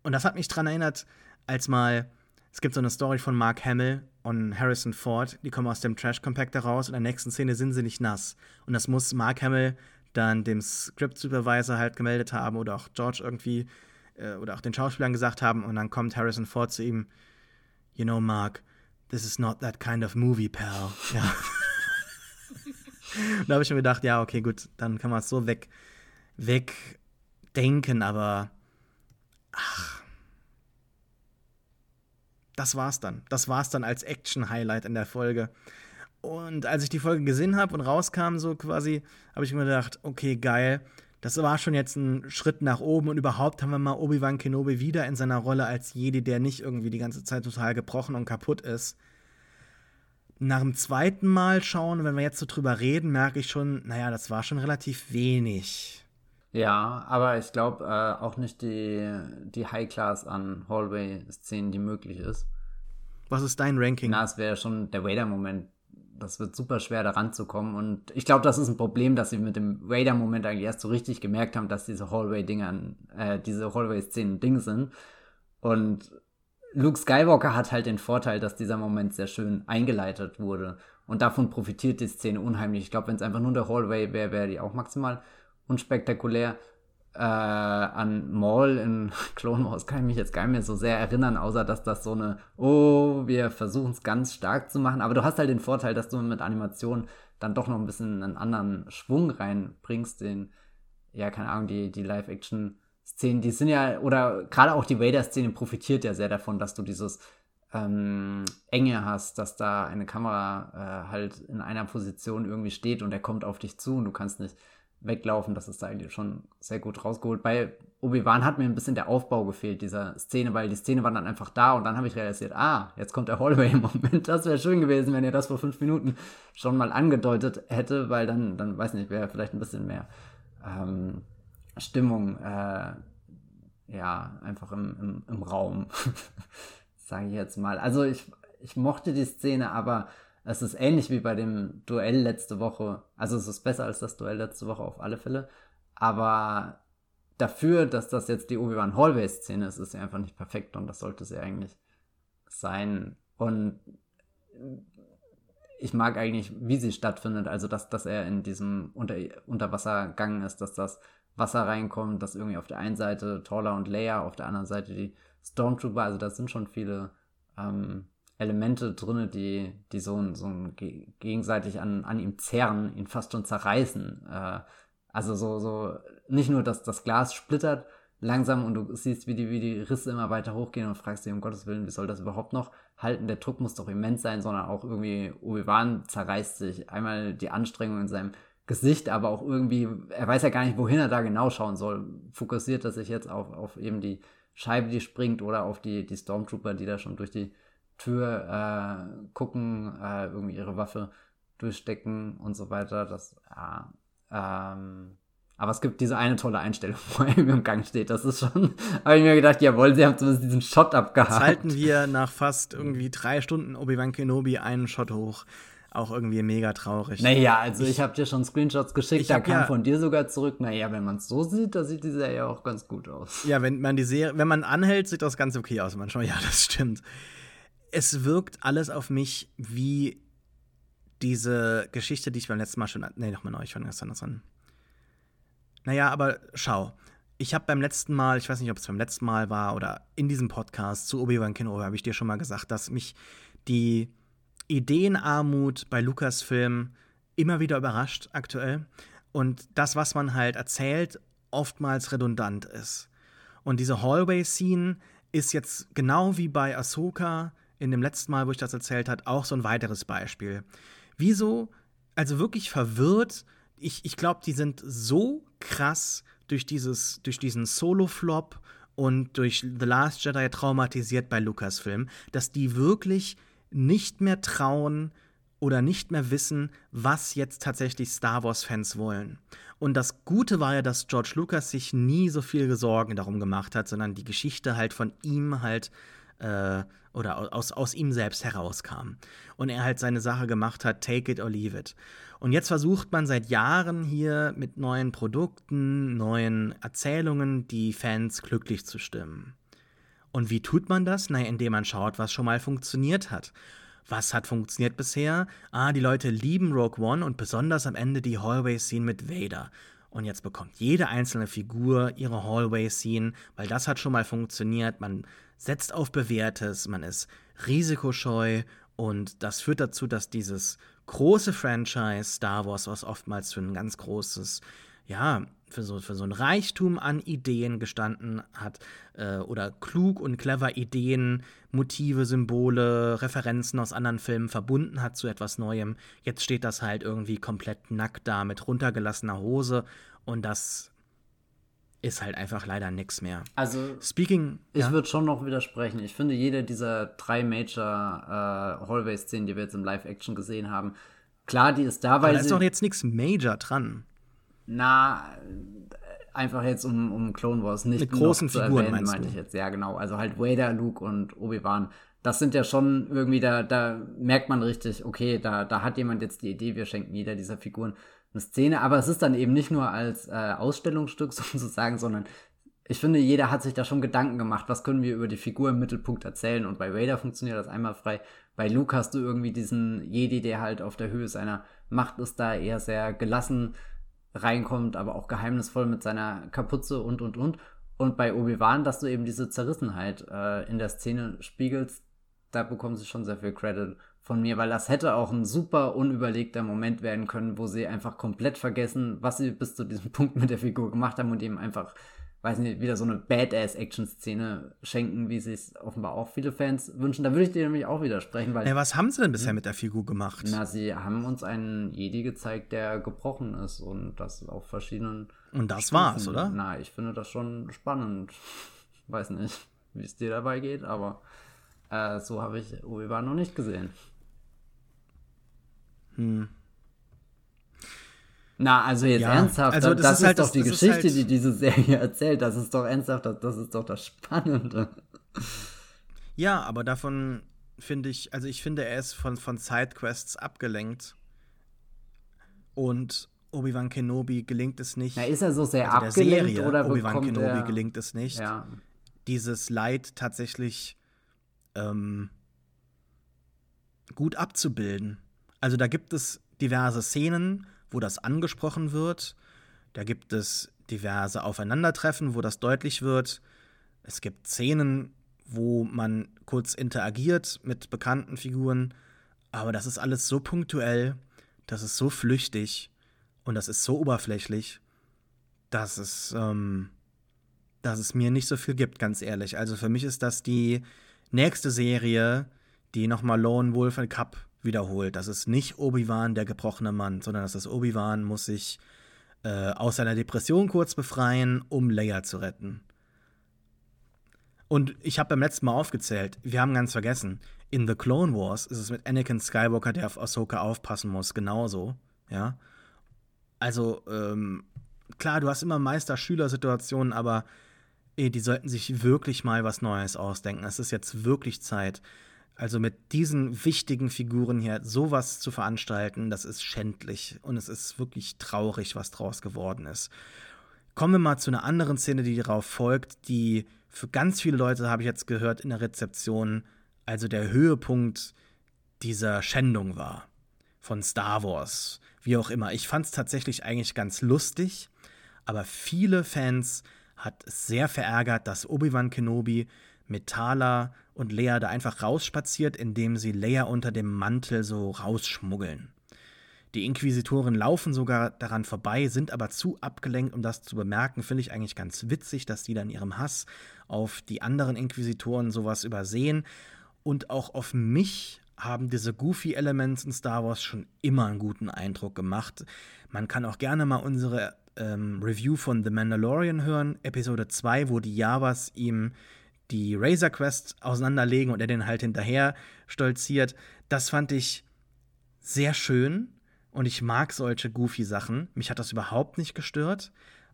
Und das hat mich daran erinnert, als mal, es gibt so eine Story von Mark Hamill und Harrison Ford, die kommen aus dem Trash Compactor raus und in der nächsten Szene sind sie nicht nass. Und das muss Mark Hamill dann dem Script Supervisor halt gemeldet haben oder auch George irgendwie äh, oder auch den Schauspielern gesagt haben und dann kommt Harrison Ford zu ihm, you know Mark, this is not that kind of movie, pal. Ja. da habe ich mir gedacht, ja, okay, gut, dann kann man es so weg, wegdenken, aber ach, das war's dann. Das war's dann als Action-Highlight in der Folge. Und als ich die Folge gesehen habe und rauskam, so quasi, habe ich mir gedacht, okay, geil. Das war schon jetzt ein Schritt nach oben und überhaupt haben wir mal Obi-Wan Kenobi wieder in seiner Rolle als Jedi, der nicht irgendwie die ganze Zeit total gebrochen und kaputt ist nach dem zweiten Mal schauen, wenn wir jetzt so drüber reden, merke ich schon, naja, das war schon relativ wenig. Ja, aber ich glaube äh, auch nicht die, die High-Class an Hallway-Szenen, die möglich ist. Was ist dein Ranking? Na, es wäre schon der Vader-Moment. Das wird super schwer, da ranzukommen. Und ich glaube, das ist ein Problem, dass sie mit dem Vader-Moment eigentlich erst so richtig gemerkt haben, dass diese Hallway-Dinger, äh, diese Hallway-Szenen Ding sind. Und Luke Skywalker hat halt den Vorteil, dass dieser Moment sehr schön eingeleitet wurde. Und davon profitiert die Szene unheimlich. Ich glaube, wenn es einfach nur der Hallway wäre, wäre die auch maximal unspektakulär. Äh, an Maul in [laughs] Clone Wars kann ich mich jetzt gar nicht mehr so sehr erinnern, außer dass das so eine, oh, wir versuchen es ganz stark zu machen. Aber du hast halt den Vorteil, dass du mit Animation dann doch noch ein bisschen einen anderen Schwung reinbringst, den, ja, keine Ahnung, die, die Live-Action-Szenen, die sind ja, oder gerade auch die Vader-Szene profitiert ja sehr davon, dass du dieses ähm, Enge hast, dass da eine Kamera äh, halt in einer Position irgendwie steht und er kommt auf dich zu und du kannst nicht weglaufen. Das ist da eigentlich schon sehr gut rausgeholt. Bei Obi-Wan hat mir ein bisschen der Aufbau gefehlt, dieser Szene, weil die Szene war dann einfach da und dann habe ich realisiert, ah, jetzt kommt der Hallway im Moment. [laughs] Das wäre schön gewesen, wenn ihr das vor fünf Minuten schon mal angedeutet hätte, weil dann, dann weiß nicht, wäre vielleicht ein bisschen mehr ähm, Stimmung, äh, ja, einfach im, im, im Raum, [laughs] sage ich jetzt mal. Also ich, ich mochte die Szene, aber es ist ähnlich wie bei dem Duell letzte Woche. Also es ist besser als das Duell letzte Woche auf alle Fälle. Aber dafür, dass das jetzt die Obi-Wan Hallway-Szene ist, ist sie einfach nicht perfekt und das sollte sie eigentlich sein. Und ich mag eigentlich, wie sie stattfindet. Also, dass, dass er in diesem Unter Unterwassergang ist, dass das Wasser reinkommt, dass irgendwie auf der einen Seite Taller und Leia, auf der anderen Seite die Stormtrooper. Also, da sind schon viele ähm, Elemente drin, die, die so, so gegenseitig an, an ihm zerren, ihn fast schon zerreißen. Äh, also so, so, nicht nur, dass das Glas splittert langsam und du siehst, wie die, wie die Risse immer weiter hochgehen und fragst dich, um Gottes Willen, wie soll das überhaupt noch halten? Der Druck muss doch immens sein, sondern auch irgendwie, Obi-Wan zerreißt sich. Einmal die Anstrengung in seinem Gesicht, aber auch irgendwie, er weiß ja gar nicht, wohin er da genau schauen soll. Fokussiert er sich jetzt auf, auf eben die Scheibe, die springt oder auf die, die Stormtrooper, die da schon durch die Tür äh, gucken, äh, irgendwie ihre Waffe durchstecken und so weiter. Das, ja, ähm, aber es gibt diese eine tolle Einstellung, [laughs] wo er im Gang steht. Das ist schon, [laughs] habe ich mir gedacht, jawohl, sie haben zumindest diesen Shot abgehakt. Jetzt halten wir nach fast irgendwie drei Stunden Obi-Wan Kenobi einen Shot hoch. Auch irgendwie mega traurig. Naja, also ich, ich habe dir schon Screenshots geschickt, da kam ja, von dir sogar zurück. Naja, wenn man es so sieht, da sieht die Serie auch ganz gut aus. Ja, wenn man die Serie, wenn man anhält, sieht das ganz okay aus manchmal. Ja, das stimmt es wirkt alles auf mich wie diese Geschichte, die ich beim letzten Mal schon. Nee, nochmal neu, ich fange gestern das an. Naja, aber schau. Ich habe beim letzten Mal, ich weiß nicht, ob es beim letzten Mal war oder in diesem Podcast zu Obi-Wan Kenobi, habe ich dir schon mal gesagt, dass mich die Ideenarmut bei Lukas-Filmen immer wieder überrascht aktuell. Und das, was man halt erzählt, oftmals redundant ist. Und diese Hallway-Scene ist jetzt genau wie bei Ahsoka in dem letzten Mal, wo ich das erzählt habe, auch so ein weiteres Beispiel. Wieso, also wirklich verwirrt, ich, ich glaube, die sind so krass durch, dieses, durch diesen Solo-Flop und durch The Last Jedi traumatisiert bei Lucasfilm, dass die wirklich nicht mehr trauen oder nicht mehr wissen, was jetzt tatsächlich Star Wars-Fans wollen. Und das Gute war ja, dass George Lucas sich nie so viel Sorgen darum gemacht hat, sondern die Geschichte halt von ihm halt äh, oder aus, aus ihm selbst herauskam. Und er halt seine Sache gemacht hat, take it or leave it. Und jetzt versucht man seit Jahren hier mit neuen Produkten, neuen Erzählungen die Fans glücklich zu stimmen. Und wie tut man das? Na, indem man schaut, was schon mal funktioniert hat. Was hat funktioniert bisher? Ah, die Leute lieben Rogue One und besonders am Ende die Hallway-Scene mit Vader. Und jetzt bekommt jede einzelne Figur ihre Hallway-Scene, weil das hat schon mal funktioniert. Man setzt auf Bewährtes, man ist risikoscheu und das führt dazu, dass dieses große Franchise Star Wars, was oftmals für ein ganz großes, ja, für so, für so ein Reichtum an Ideen gestanden hat äh, oder klug und clever Ideen, Motive, Symbole, Referenzen aus anderen Filmen verbunden hat zu etwas Neuem. Jetzt steht das halt irgendwie komplett nackt da mit runtergelassener Hose und das ist halt einfach leider nichts mehr. Also, Speaking. Ich ja? würde schon noch widersprechen. Ich finde, jede dieser drei Major äh, Hallway-Szenen, die wir jetzt im Live-Action gesehen haben, klar, die ist da, weil. Aber da ist doch jetzt nichts Major dran. Na, einfach jetzt um, um Clone Wars nicht Mit großen zu Figuren, erwähnen, meinte ich jetzt. Ja, genau. Also halt Vader, Luke und Obi-Wan. Das sind ja schon irgendwie, da, da merkt man richtig, okay, da, da hat jemand jetzt die Idee, wir schenken jeder dieser Figuren eine Szene, aber es ist dann eben nicht nur als äh, Ausstellungsstück [laughs] sozusagen, sondern ich finde, jeder hat sich da schon Gedanken gemacht, was können wir über die Figur im Mittelpunkt erzählen. Und bei Vader funktioniert das einmalfrei. Bei Luke hast du irgendwie diesen Jedi, der halt auf der Höhe seiner Macht ist, da eher sehr gelassen reinkommt, aber auch geheimnisvoll mit seiner Kapuze und und und. Und bei Obi-Wan, dass du eben diese Zerrissenheit äh, in der Szene spiegelst, da bekommen sie schon sehr viel Credit von mir, weil das hätte auch ein super unüberlegter Moment werden können, wo sie einfach komplett vergessen, was sie bis zu diesem [laughs] Punkt mit der Figur gemacht haben und eben einfach weiß nicht, wieder so eine Badass-Action-Szene schenken, wie sie es offenbar auch viele Fans wünschen. Da würde ich dir nämlich auch widersprechen, weil. Ja, was haben sie denn bisher hm? mit der Figur gemacht? Na, sie haben uns einen Jedi gezeigt, der gebrochen ist und das auf verschiedenen. Und das Stufen. war's, oder? Na, ich finde das schon spannend. [laughs] Weiß nicht, wie es dir dabei geht, aber äh, so habe ich Obi-Wan noch nicht gesehen. Hm. Na, also jetzt ja, ernsthaft, also das, das, ist, halt doch das, die Geschichte, halt die diese Serie [laughs] erzählt. Das ist doch ernsthaft, das, das ist doch das Spannende. Ja, aber davon finde ich, also ich finde, er ist von, von Sidequests abgelenkt. Und Obi-Wan Kenobi gelingt es nicht. Na, ist er so sehr also abgelenkt Serie, oder Obi-Wan Kenobi er... gelingt es nicht, ja. dieses Leid tatsächlich ähm, gut abzubilden. Also da gibt es diverse Szenen, wo das angesprochen wird. Da gibt es diverse Aufeinandertreffen, wo das deutlich wird. Es gibt Szenen, wo man kurz interagiert mit bekannten Figuren, aber das ist alles so punktuell, das ist so flüchtig und das ist so oberflächlich, dass es, ähm, dass es mir nicht so viel gibt, ganz ehrlich. Also für mich ist das die nächste Serie, die nochmal Lone Wolf and Cup wiederholt. Das ist nicht Obi-Wan, der gebrochene Mann, sondern das ist Obi-Wan muss sich äh, aus seiner Depression kurz befreien, um Leia zu retten. Und ich habe beim letzten Mal aufgezählt, wir haben ganz vergessen, in The Clone Wars ist es mit Anakin Skywalker, der auf Ahsoka aufpassen muss, genauso, ja. Also, ähm, klar, du hast immer Meister-Schüler-Situationen, aber ey, die sollten sich wirklich mal was Neues ausdenken. Es ist jetzt wirklich Zeit. Also mit diesen wichtigen Figuren hier sowas zu veranstalten, das ist schändlich und es ist wirklich traurig, was draus geworden ist. Kommen wir mal zu einer anderen Szene, die darauf folgt, die für ganz viele Leute, habe ich jetzt gehört, in der Rezeption, also der Höhepunkt dieser Schändung war. Von Star Wars, wie auch immer. Ich fand es tatsächlich eigentlich ganz lustig, aber viele Fans hat es sehr verärgert, dass Obi-Wan Kenobi mit Thala und Lea da einfach rausspaziert, indem sie Lea unter dem Mantel so rausschmuggeln. Die Inquisitoren laufen sogar daran vorbei, sind aber zu abgelenkt, um das zu bemerken. Finde ich eigentlich ganz witzig, dass die dann ihrem Hass auf die anderen Inquisitoren sowas übersehen. Und auch auf mich haben diese goofy Elements in Star Wars schon immer einen guten Eindruck gemacht. Man kann auch gerne mal unsere ähm, Review von The Mandalorian hören, Episode 2, wo die Javas ihm die Razor Quest auseinanderlegen und er den halt hinterher stolziert. Das fand ich sehr schön und ich mag solche goofy Sachen. Mich hat das überhaupt nicht gestört.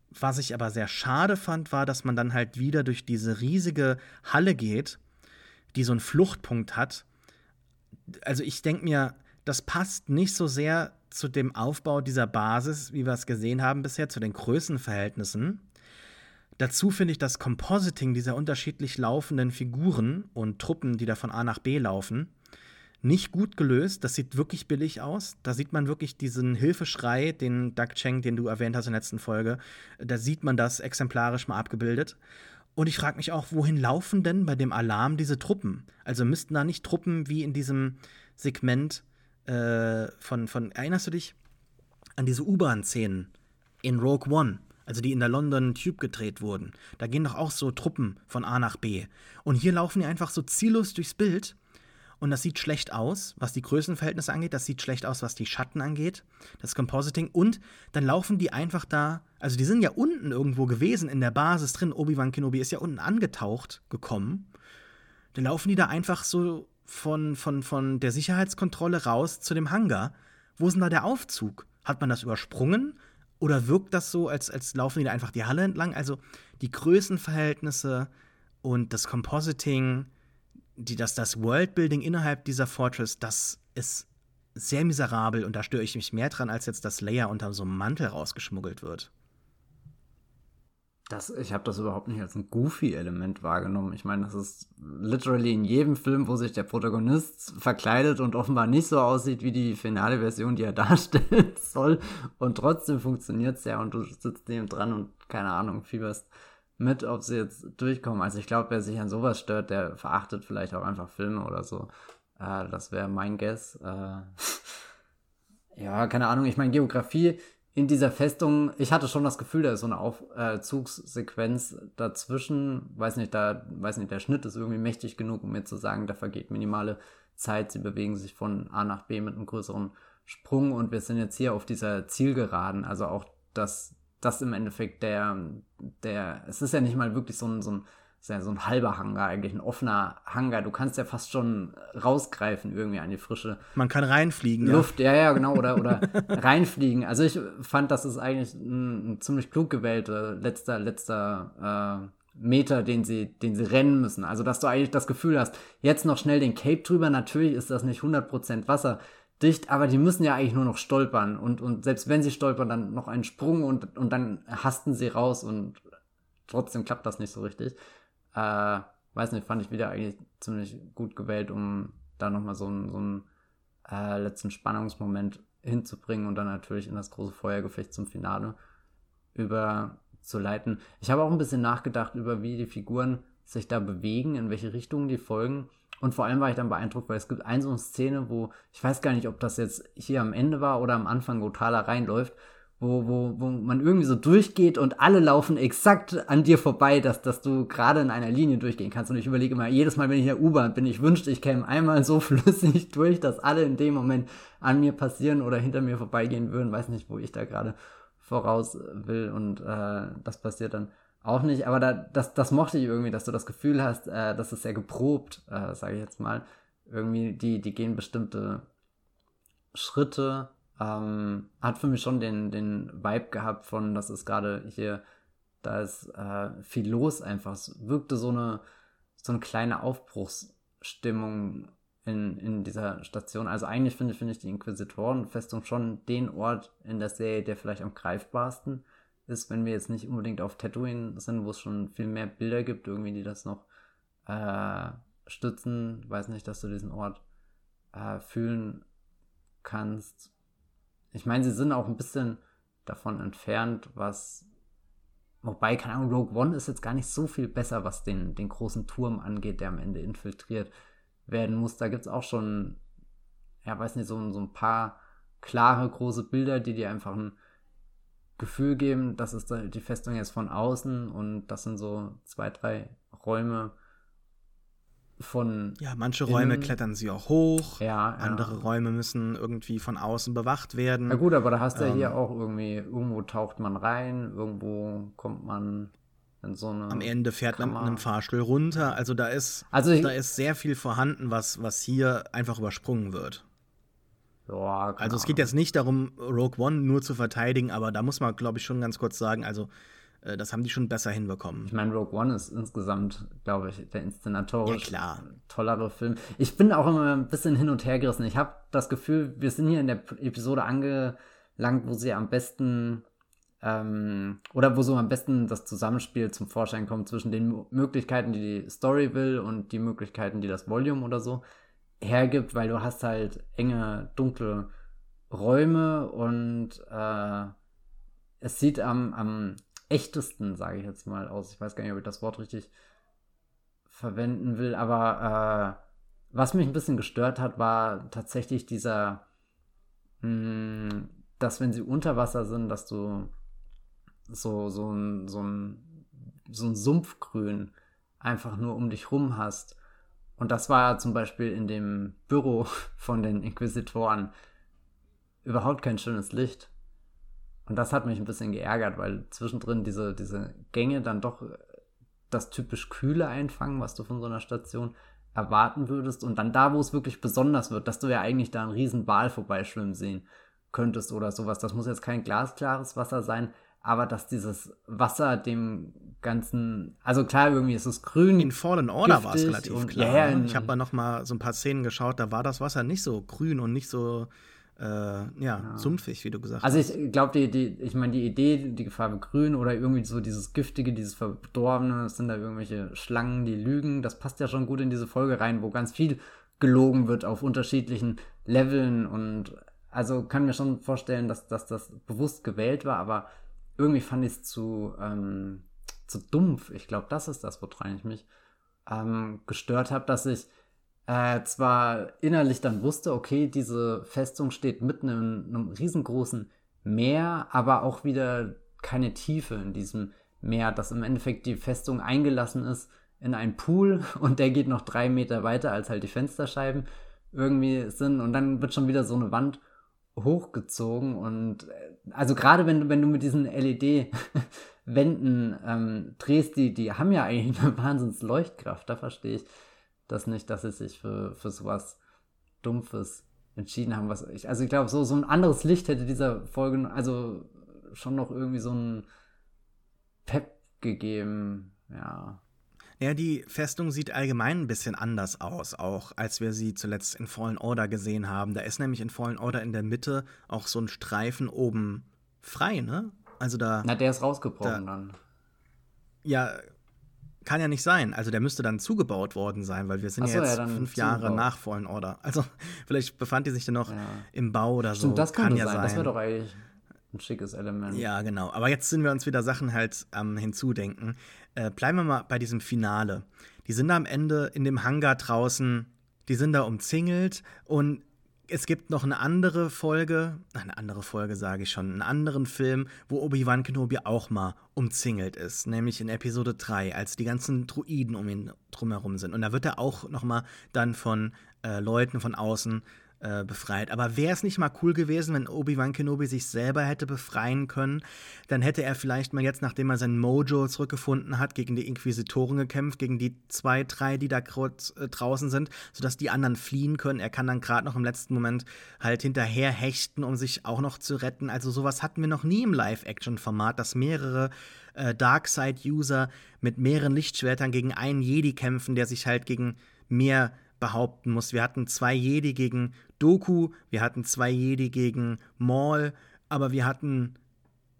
Was ich aber sehr schade fand, war, dass man dann halt wieder durch diese riesige Halle geht, die so einen Fluchtpunkt hat. Also ich denke mir, das passt nicht so sehr zu dem Aufbau dieser Basis, wie wir es gesehen haben bisher, zu den Größenverhältnissen. Dazu finde ich das Compositing dieser unterschiedlich laufenden Figuren und Truppen, die da von A nach B laufen, nicht gut gelöst. Das sieht wirklich billig aus. Da sieht man wirklich diesen Hilfeschrei, den Doug Cheng, den du erwähnt hast in der letzten Folge. Da sieht man das exemplarisch mal abgebildet. Und ich frage mich auch, wohin laufen denn bei dem Alarm diese Truppen? Also müssten da nicht Truppen wie in diesem Segment äh, von, von, erinnerst du dich an diese U-Bahn-Szenen in Rogue One? Also die in der London Tube gedreht wurden. Da gehen doch auch so Truppen von A nach B. Und hier laufen die einfach so ziellos durchs Bild. Und das sieht schlecht aus, was die Größenverhältnisse angeht. Das sieht schlecht aus, was die Schatten angeht. Das Compositing. Und dann laufen die einfach da. Also, die sind ja unten irgendwo gewesen in der Basis drin. Obi-Wan Kenobi ist ja unten angetaucht gekommen. Dann laufen die da einfach so von, von, von der Sicherheitskontrolle raus zu dem Hangar. Wo ist denn da der Aufzug? Hat man das übersprungen? Oder wirkt das so, als, als laufen die da einfach die Halle entlang? Also die Größenverhältnisse und das Compositing, die, das, das Worldbuilding innerhalb dieser Fortress, das ist sehr miserabel und da störe ich mich mehr dran, als jetzt, dass Leia unter so einem Mantel rausgeschmuggelt wird. Das, ich habe das überhaupt nicht als ein Goofy-Element wahrgenommen. Ich meine, das ist literally in jedem Film, wo sich der Protagonist verkleidet und offenbar nicht so aussieht wie die finale Version, die er [laughs] darstellen soll. Und trotzdem funktioniert es ja und du sitzt neben dran und keine Ahnung, fieberst mit, ob sie jetzt durchkommen. Also ich glaube, wer sich an sowas stört, der verachtet vielleicht auch einfach Filme oder so. Äh, das wäre mein Guess. Äh, [laughs] ja, keine Ahnung. Ich meine, Geografie in dieser Festung, ich hatte schon das Gefühl, da ist so eine Aufzugssequenz äh, dazwischen. Weiß nicht, da, weiß nicht, der Schnitt ist irgendwie mächtig genug, um mir zu sagen, da vergeht minimale Zeit. Sie bewegen sich von A nach B mit einem größeren Sprung und wir sind jetzt hier auf dieser Zielgeraden. Also auch das, das im Endeffekt der, der, es ist ja nicht mal wirklich so ein, so ein ist ja so ein halber Hangar, eigentlich ein offener Hangar. Du kannst ja fast schon rausgreifen irgendwie an die frische Man kann reinfliegen. Luft, ja, ja, ja genau, oder, oder [laughs] reinfliegen. Also ich fand, das ist eigentlich ein, ein ziemlich klug gewählter letzter, letzter äh, Meter, den sie, den sie rennen müssen. Also, dass du eigentlich das Gefühl hast, jetzt noch schnell den Cape drüber. Natürlich ist das nicht 100% wasserdicht, aber die müssen ja eigentlich nur noch stolpern. Und, und selbst wenn sie stolpern, dann noch einen Sprung und, und dann hasten sie raus und trotzdem klappt das nicht so richtig. Äh, weiß nicht, fand ich wieder eigentlich ziemlich gut gewählt, um da nochmal so einen, so einen äh, letzten Spannungsmoment hinzubringen und dann natürlich in das große Feuergefecht zum Finale überzuleiten. Ich habe auch ein bisschen nachgedacht über, wie die Figuren sich da bewegen, in welche Richtungen die folgen. Und vor allem war ich dann beeindruckt, weil es gibt eine so eine Szene, wo, ich weiß gar nicht, ob das jetzt hier am Ende war oder am Anfang, wo Thala reinläuft, wo, wo, wo man irgendwie so durchgeht und alle laufen exakt an dir vorbei, dass, dass du gerade in einer Linie durchgehen kannst. Und ich überlege immer, jedes Mal, wenn ich in der U-Bahn bin, ich wünschte, ich käme einmal so [laughs] flüssig durch, dass alle in dem Moment an mir passieren oder hinter mir vorbeigehen würden. Weiß nicht, wo ich da gerade voraus will und äh, das passiert dann auch nicht. Aber da, das, das mochte ich irgendwie, dass du das Gefühl hast, äh, das ist sehr geprobt, äh, sage ich jetzt mal. Irgendwie, die, die gehen bestimmte Schritte ähm, hat für mich schon den, den Vibe gehabt von, das ist gerade hier, da ist äh, viel los einfach. Es wirkte so eine, so eine kleine Aufbruchsstimmung in, in dieser Station. Also eigentlich finde find ich die Inquisitorenfestung schon den Ort in der Serie, der vielleicht am greifbarsten ist, wenn wir jetzt nicht unbedingt auf Tatooine sind, wo es schon viel mehr Bilder gibt, irgendwie, die das noch äh, stützen. Weiß nicht, dass du diesen Ort äh, fühlen kannst ich meine, sie sind auch ein bisschen davon entfernt, was. Wobei, keine Ahnung, Rogue One ist jetzt gar nicht so viel besser, was den, den großen Turm angeht, der am Ende infiltriert werden muss. Da gibt es auch schon, ja, weiß nicht, so, so ein paar klare, große Bilder, die dir einfach ein Gefühl geben, das ist die Festung jetzt von außen und das sind so zwei, drei Räume, von. Ja, manche Räume innen. klettern sie auch hoch. Ja, Andere ja. Räume müssen irgendwie von außen bewacht werden. Na gut, aber da hast du ähm, ja hier auch irgendwie, irgendwo taucht man rein, irgendwo kommt man in so eine. Am Ende fährt man mit einem Fahrstuhl runter. Also da ist, also ich, da ist sehr viel vorhanden, was, was hier einfach übersprungen wird. Ja, also es geht jetzt nicht darum, Rogue One nur zu verteidigen, aber da muss man, glaube ich, schon ganz kurz sagen, also das haben die schon besser hinbekommen. Ich meine, Rogue One ist insgesamt, glaube ich, der inszenatorisch ja, tollere Film. Ich bin auch immer ein bisschen hin und her gerissen. Ich habe das Gefühl, wir sind hier in der Episode angelangt, wo sie am besten ähm, oder wo so am besten das Zusammenspiel zum Vorschein kommt zwischen den Möglichkeiten, die die Story will und die Möglichkeiten, die das Volume oder so hergibt, weil du hast halt enge, dunkle Räume und äh, es sieht am, am echtesten, sage ich jetzt mal, aus. Ich weiß gar nicht, ob ich das Wort richtig verwenden will, aber äh, was mich ein bisschen gestört hat, war tatsächlich dieser, mh, hm, dass wenn sie unter Wasser sind, dass du so, so ein, so ein, so ein Sumpfgrün einfach nur um dich rum hast. Und das war zum Beispiel in dem Büro [laughs] von den Inquisitoren überhaupt kein schönes Licht. Und das hat mich ein bisschen geärgert, weil zwischendrin diese, diese Gänge dann doch das typisch Kühle einfangen, was du von so einer Station erwarten würdest. Und dann da, wo es wirklich besonders wird, dass du ja eigentlich da einen riesen Ball vorbeischwimmen sehen könntest oder sowas. Das muss jetzt kein glasklares Wasser sein, aber dass dieses Wasser dem ganzen, also klar, irgendwie ist es grün. In Fallen Order war es relativ klar. Ja, ne? ich habe mal noch mal so ein paar Szenen geschaut, da war das Wasser nicht so grün und nicht so äh, ja, ja, sumpfig, wie du gesagt also hast. Also ich glaube, die, die, ich meine, die Idee, die Farbe grün oder irgendwie so dieses Giftige, dieses Verdorbene, das sind da irgendwelche Schlangen, die lügen, das passt ja schon gut in diese Folge rein, wo ganz viel gelogen wird auf unterschiedlichen Leveln und also kann mir schon vorstellen, dass, dass das bewusst gewählt war, aber irgendwie fand ich es zu, ähm, zu dumpf. Ich glaube, das ist das, woran ich mich ähm, gestört habe, dass ich äh, zwar innerlich dann wusste, okay, diese Festung steht mitten in einem riesengroßen Meer, aber auch wieder keine Tiefe in diesem Meer, dass im Endeffekt die Festung eingelassen ist in einen Pool [laughs] und der geht noch drei Meter weiter, als halt die Fensterscheiben irgendwie sind. Und dann wird schon wieder so eine Wand hochgezogen und äh, also gerade wenn, wenn du mit diesen LED-Wänden [laughs] ähm, drehst, die, die haben ja eigentlich eine [laughs] Wahnsinns Leuchtkraft, da verstehe ich das nicht, dass sie sich für, für sowas Dumpfes entschieden haben. Was ich, also ich glaube, so, so ein anderes Licht hätte dieser Folge, also schon noch irgendwie so ein Pep gegeben, ja. Ja, die Festung sieht allgemein ein bisschen anders aus, auch als wir sie zuletzt in Fallen Order gesehen haben. Da ist nämlich in Fallen Order in der Mitte auch so ein Streifen oben frei, ne? Also da. Na, der ist rausgebrochen da, dann. Ja, kann ja nicht sein. Also der müsste dann zugebaut worden sein, weil wir sind so, ja jetzt ja, fünf Jahre nach Fallen Order. Also [laughs] vielleicht befand die sich dann noch ja. im Bau oder Stimmt, so. Das kann ja sein. sein. Das wäre doch eigentlich ein schickes Element. Ja, genau. Aber jetzt sind wir uns wieder Sachen halt am ähm, Hinzudenken. Äh, bleiben wir mal bei diesem Finale. Die sind da am Ende in dem Hangar draußen, die sind da umzingelt und es gibt noch eine andere Folge, eine andere Folge sage ich schon, einen anderen Film, wo Obi-Wan Kenobi auch mal umzingelt ist, nämlich in Episode 3, als die ganzen Druiden um ihn drumherum sind. Und da wird er auch noch mal dann von äh, Leuten von außen äh, befreit. Aber wäre es nicht mal cool gewesen, wenn Obi-Wan Kenobi sich selber hätte befreien können? Dann hätte er vielleicht mal jetzt, nachdem er sein Mojo zurückgefunden hat, gegen die Inquisitoren gekämpft, gegen die zwei, drei, die da äh, draußen sind, sodass die anderen fliehen können. Er kann dann gerade noch im letzten Moment halt hinterher hechten, um sich auch noch zu retten. Also sowas hatten wir noch nie im Live-Action-Format, dass mehrere äh, Darkseid-User mit mehreren Lichtschwertern gegen einen Jedi kämpfen, der sich halt gegen mehr behaupten muss. Wir hatten zwei Jedi gegen Doku, wir hatten zwei Jedi gegen Maul, aber wir hatten,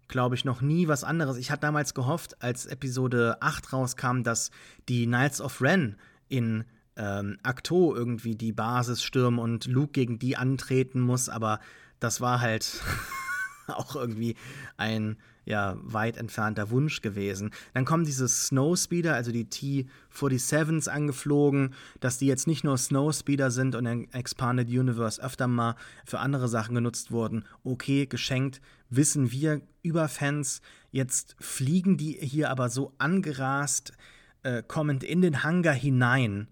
glaube ich, noch nie was anderes. Ich hatte damals gehofft, als Episode 8 rauskam, dass die Knights of Ren in ähm, Akto irgendwie die Basis stürmen und Luke gegen die antreten muss, aber das war halt [laughs] auch irgendwie ein ja weit entfernter Wunsch gewesen. Dann kommen diese Snowspeeder, also die T-47s angeflogen, dass die jetzt nicht nur Snowspeeder sind und im Expanded Universe öfter mal für andere Sachen genutzt wurden. Okay, geschenkt, wissen wir über Fans. Jetzt fliegen die hier aber so angerast, äh, kommend in den Hangar hinein.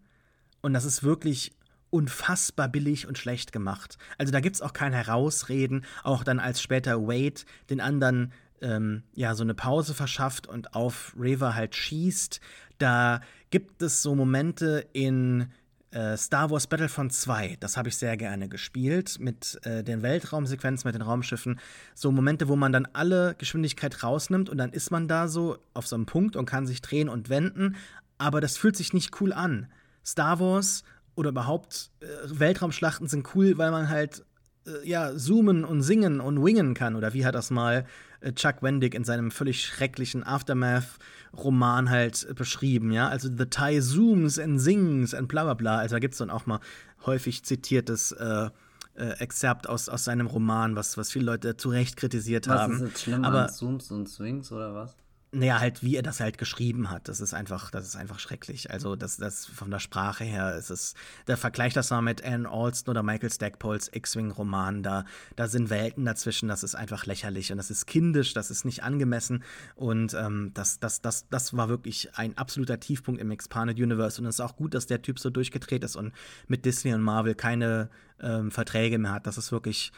Und das ist wirklich unfassbar billig und schlecht gemacht. Also da gibt es auch kein Herausreden, auch dann als später Wade den anderen ähm, ja so eine Pause verschafft und auf River halt schießt. Da gibt es so Momente in äh, Star Wars Battlefront 2, das habe ich sehr gerne gespielt, mit äh, den Weltraumsequenzen, mit den Raumschiffen. So Momente, wo man dann alle Geschwindigkeit rausnimmt und dann ist man da so auf so einem Punkt und kann sich drehen und wenden, aber das fühlt sich nicht cool an. Star Wars oder überhaupt äh, Weltraumschlachten sind cool, weil man halt äh, ja zoomen und singen und wingen kann oder wie hat das mal äh, Chuck Wendig in seinem völlig schrecklichen Aftermath-Roman halt beschrieben, ja. Also The Thai zooms and sings and bla bla bla. Also da gibt es dann auch mal häufig zitiertes äh, äh, Exzerpt aus, aus seinem Roman, was, was viele Leute zu Recht kritisiert was haben. Was ist jetzt schlimm Aber, an Zooms und Swings oder was? Naja, halt, wie er das halt geschrieben hat. Das ist einfach, das ist einfach schrecklich. Also, das, das von der Sprache her ist es. Der Vergleich das mal mit Anne Alston oder Michael Stackpoles X-Wing-Roman. Da, da sind Welten dazwischen, das ist einfach lächerlich und das ist kindisch, das ist nicht angemessen. Und ähm, das, das, das, das war wirklich ein absoluter Tiefpunkt im Expanded Universe. Und es ist auch gut, dass der Typ so durchgedreht ist und mit Disney und Marvel keine ähm, Verträge mehr hat. Das ist wirklich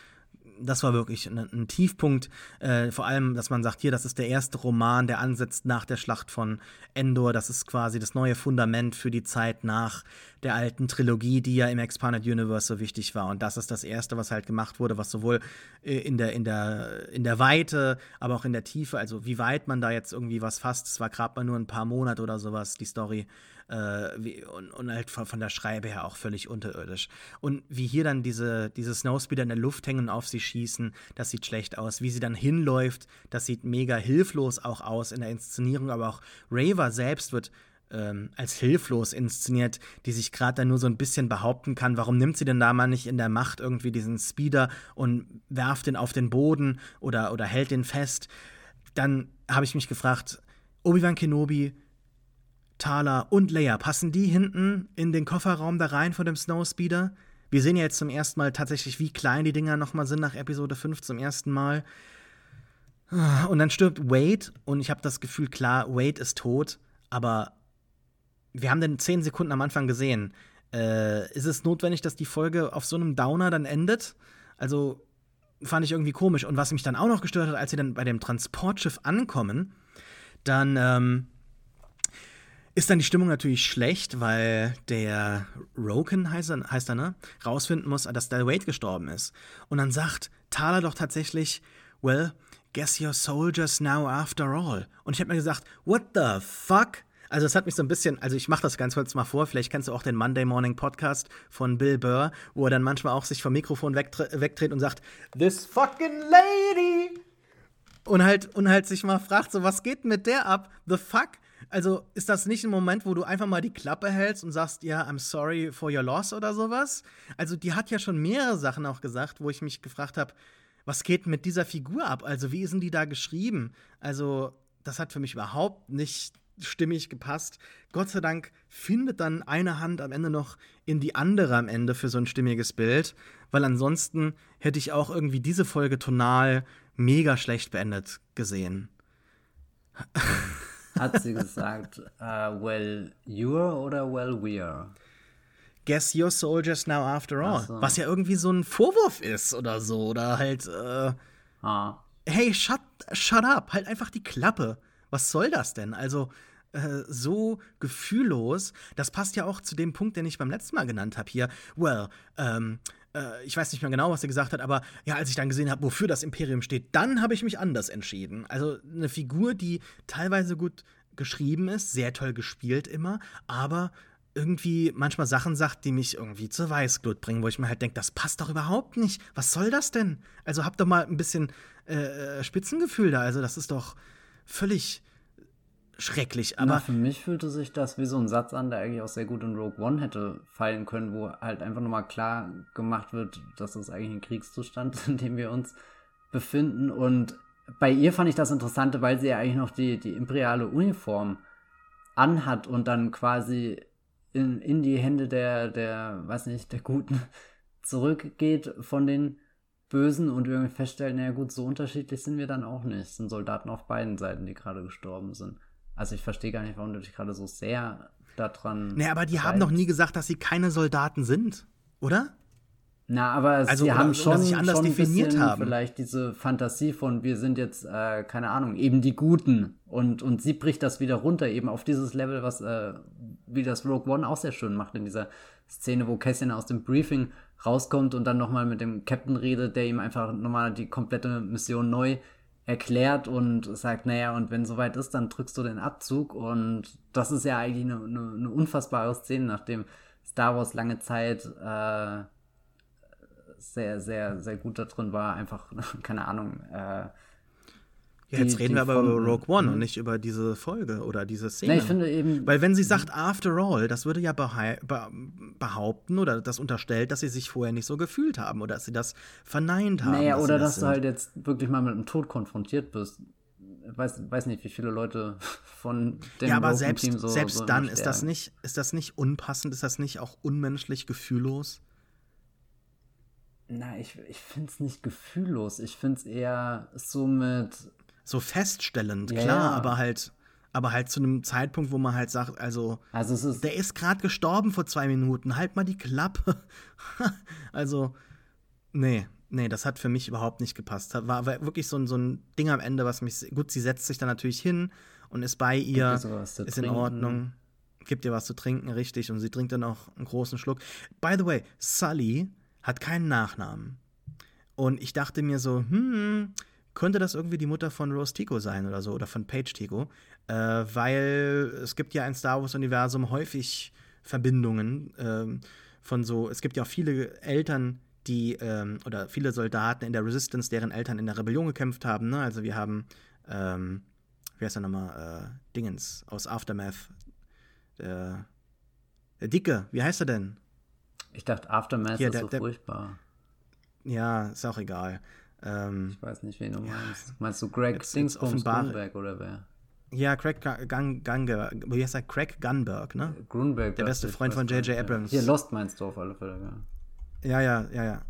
das war wirklich ein, ein Tiefpunkt. Äh, vor allem, dass man sagt, hier, das ist der erste Roman, der ansetzt nach der Schlacht von Endor. Das ist quasi das neue Fundament für die Zeit nach der alten Trilogie, die ja im Expanded Universe so wichtig war. Und das ist das Erste, was halt gemacht wurde, was sowohl äh, in der, in der, in der Weite, aber auch in der Tiefe, also wie weit man da jetzt irgendwie was fasst, es war gerade mal nur ein paar Monate oder sowas, die Story. Äh, wie, und, und, halt von, von, der Schreibe her auch völlig unterirdisch. Und wie hier dann diese, diese Snowspeeder in der Luft hängen und auf sie schießen, das sieht schlecht aus. Wie sie dann hinläuft, das sieht mega hilflos auch aus in der Inszenierung, aber auch Raver selbst wird ähm, als hilflos inszeniert, die sich gerade dann nur so ein bisschen behaupten kann. Warum nimmt sie denn da mal nicht in der Macht irgendwie diesen Speeder und werft den auf den Boden oder, oder hält den fest? Dann habe ich mich gefragt, Obi-Wan Kenobi, Thala und Leia, passen die hinten in den Kofferraum da rein von dem Snowspeeder? Wir sehen ja jetzt zum ersten Mal tatsächlich, wie klein die Dinger nochmal sind nach Episode 5 zum ersten Mal. Und dann stirbt Wade und ich habe das Gefühl, klar, Wade ist tot, aber wir haben den zehn Sekunden am Anfang gesehen. Äh, ist es notwendig, dass die Folge auf so einem Downer dann endet? Also fand ich irgendwie komisch. Und was mich dann auch noch gestört hat, als sie dann bei dem Transportschiff ankommen, dann ähm, ist dann die Stimmung natürlich schlecht, weil der Roken, heißt er, heißt er, ne, rausfinden muss, dass der Wade gestorben ist. Und dann sagt Thaler doch tatsächlich, well, guess you're soldiers now after all. Und ich habe mir gesagt, what the fuck? Also es hat mich so ein bisschen, also ich mache das ganz kurz mal vor, vielleicht kennst du auch den Monday Morning Podcast von Bill Burr, wo er dann manchmal auch sich vom Mikrofon wegdreht und sagt, This fucking lady! Und halt, und halt sich mal fragt, so, was geht mit der ab? The fuck? Also ist das nicht ein Moment, wo du einfach mal die Klappe hältst und sagst, ja, I'm sorry for your loss oder sowas? Also die hat ja schon mehrere Sachen auch gesagt, wo ich mich gefragt habe, was geht mit dieser Figur ab? Also wie ist denn die da geschrieben? Also das hat für mich überhaupt nicht stimmig gepasst. Gott sei Dank findet dann eine Hand am Ende noch in die andere am Ende für so ein stimmiges Bild, weil ansonsten hätte ich auch irgendwie diese Folge tonal mega schlecht beendet gesehen. [laughs] Hat sie gesagt, uh, well, you're oder well, we're? Guess you're soldiers now after all. So. Was ja irgendwie so ein Vorwurf ist oder so. Oder halt, äh, ah. hey, shut, shut up, halt einfach die Klappe. Was soll das denn? Also, äh, so gefühllos. Das passt ja auch zu dem Punkt, den ich beim letzten Mal genannt habe hier. Well, ähm, äh, ich weiß nicht mehr genau, was er gesagt hat, aber ja, als ich dann gesehen habe, wofür das Imperium steht, dann habe ich mich anders entschieden. Also eine Figur, die teilweise gut geschrieben ist, sehr toll gespielt immer, aber irgendwie manchmal Sachen sagt, die mich irgendwie zur Weißglut bringen, wo ich mir halt denke, das passt doch überhaupt nicht. Was soll das denn? Also habt doch mal ein bisschen äh, Spitzengefühl da. Also das ist doch völlig schrecklich. Aber Na, für mich fühlte sich das wie so ein Satz an, der eigentlich auch sehr gut in Rogue One hätte fallen können, wo halt einfach nochmal klar gemacht wird, dass es eigentlich ein Kriegszustand ist, in dem wir uns befinden. Und bei ihr fand ich das Interessante, weil sie ja eigentlich noch die, die imperiale Uniform anhat und dann quasi in, in die Hände der, der, weiß nicht, der Guten [laughs] zurückgeht von den Bösen und irgendwie feststellen, naja gut, so unterschiedlich sind wir dann auch nicht. Es sind Soldaten auf beiden Seiten, die gerade gestorben sind. Also ich verstehe gar nicht, warum du dich gerade so sehr daran. Nee, aber die treibst. haben doch nie gesagt, dass sie keine Soldaten sind, oder? Na, aber also, sie haben schon, sich anders schon definiert haben. vielleicht diese Fantasie von wir sind jetzt äh, keine Ahnung eben die Guten und und sie bricht das wieder runter eben auf dieses Level, was äh, wie das Rogue One auch sehr schön macht in dieser Szene, wo Cassian aus dem Briefing rauskommt und dann nochmal mit dem Captain redet, der ihm einfach nochmal die komplette Mission neu erklärt und sagt, naja, und wenn soweit ist, dann drückst du den Abzug. Und das ist ja eigentlich eine, eine, eine unfassbare Szene, nachdem Star Wars lange Zeit äh, sehr, sehr, sehr gut da drin war, einfach, [laughs] keine Ahnung, äh, ja, jetzt die, reden wir aber über Rogue One und mhm. nicht über diese Folge oder diese Szene. Nee, ich finde eben. Weil wenn sie sagt, after all, das würde ja behaupten oder das unterstellt, dass sie sich vorher nicht so gefühlt haben oder dass sie das verneint haben. Naja, dass oder das dass du halt jetzt wirklich mal mit dem Tod konfrontiert bist. Ich weiß, weiß nicht, wie viele Leute [laughs] von dem Ja, aber selbst, Team so, selbst so dann ist das, nicht, ist das nicht unpassend, ist das nicht auch unmenschlich, gefühllos? Na, ich, ich finde es nicht gefühllos. Ich finde es eher so mit so feststellend, ja, klar, ja. aber halt aber halt zu einem Zeitpunkt, wo man halt sagt, also, also ist der ist gerade gestorben vor zwei Minuten, halt mal die Klappe. [laughs] also, nee, nee, das hat für mich überhaupt nicht gepasst. War, war wirklich so ein, so ein Ding am Ende, was mich, gut, sie setzt sich dann natürlich hin und ist bei ihr, ist in Ordnung. gibt ihr was zu trinken, richtig, und sie trinkt dann auch einen großen Schluck. By the way, Sully hat keinen Nachnamen. Und ich dachte mir so, hm, könnte das irgendwie die Mutter von Rose Tico sein oder so, oder von Paige Tico, äh, weil es gibt ja im Star Wars-Universum häufig Verbindungen ähm, von so, es gibt ja auch viele Eltern, die, ähm, oder viele Soldaten in der Resistance, deren Eltern in der Rebellion gekämpft haben, ne? Also wir haben, ähm, wie heißt er nochmal, äh, Dingens aus Aftermath, der, der Dicke, wie heißt er denn? Ich dachte, Aftermath Hier, ist der, so der, furchtbar. Ja, ist auch egal. Ähm, ich weiß nicht, wen du meinst. Meinst du Greg Dingsbums Grunberg oder wer? Ja, Craig Gun, wie heißt er? Craig Gunberg, ne? Grunberg. Der beste Freund von J.J. Abrams. Hier, Lost meinst du auf alle Fälle, ja. Ja, ja, ja, ja.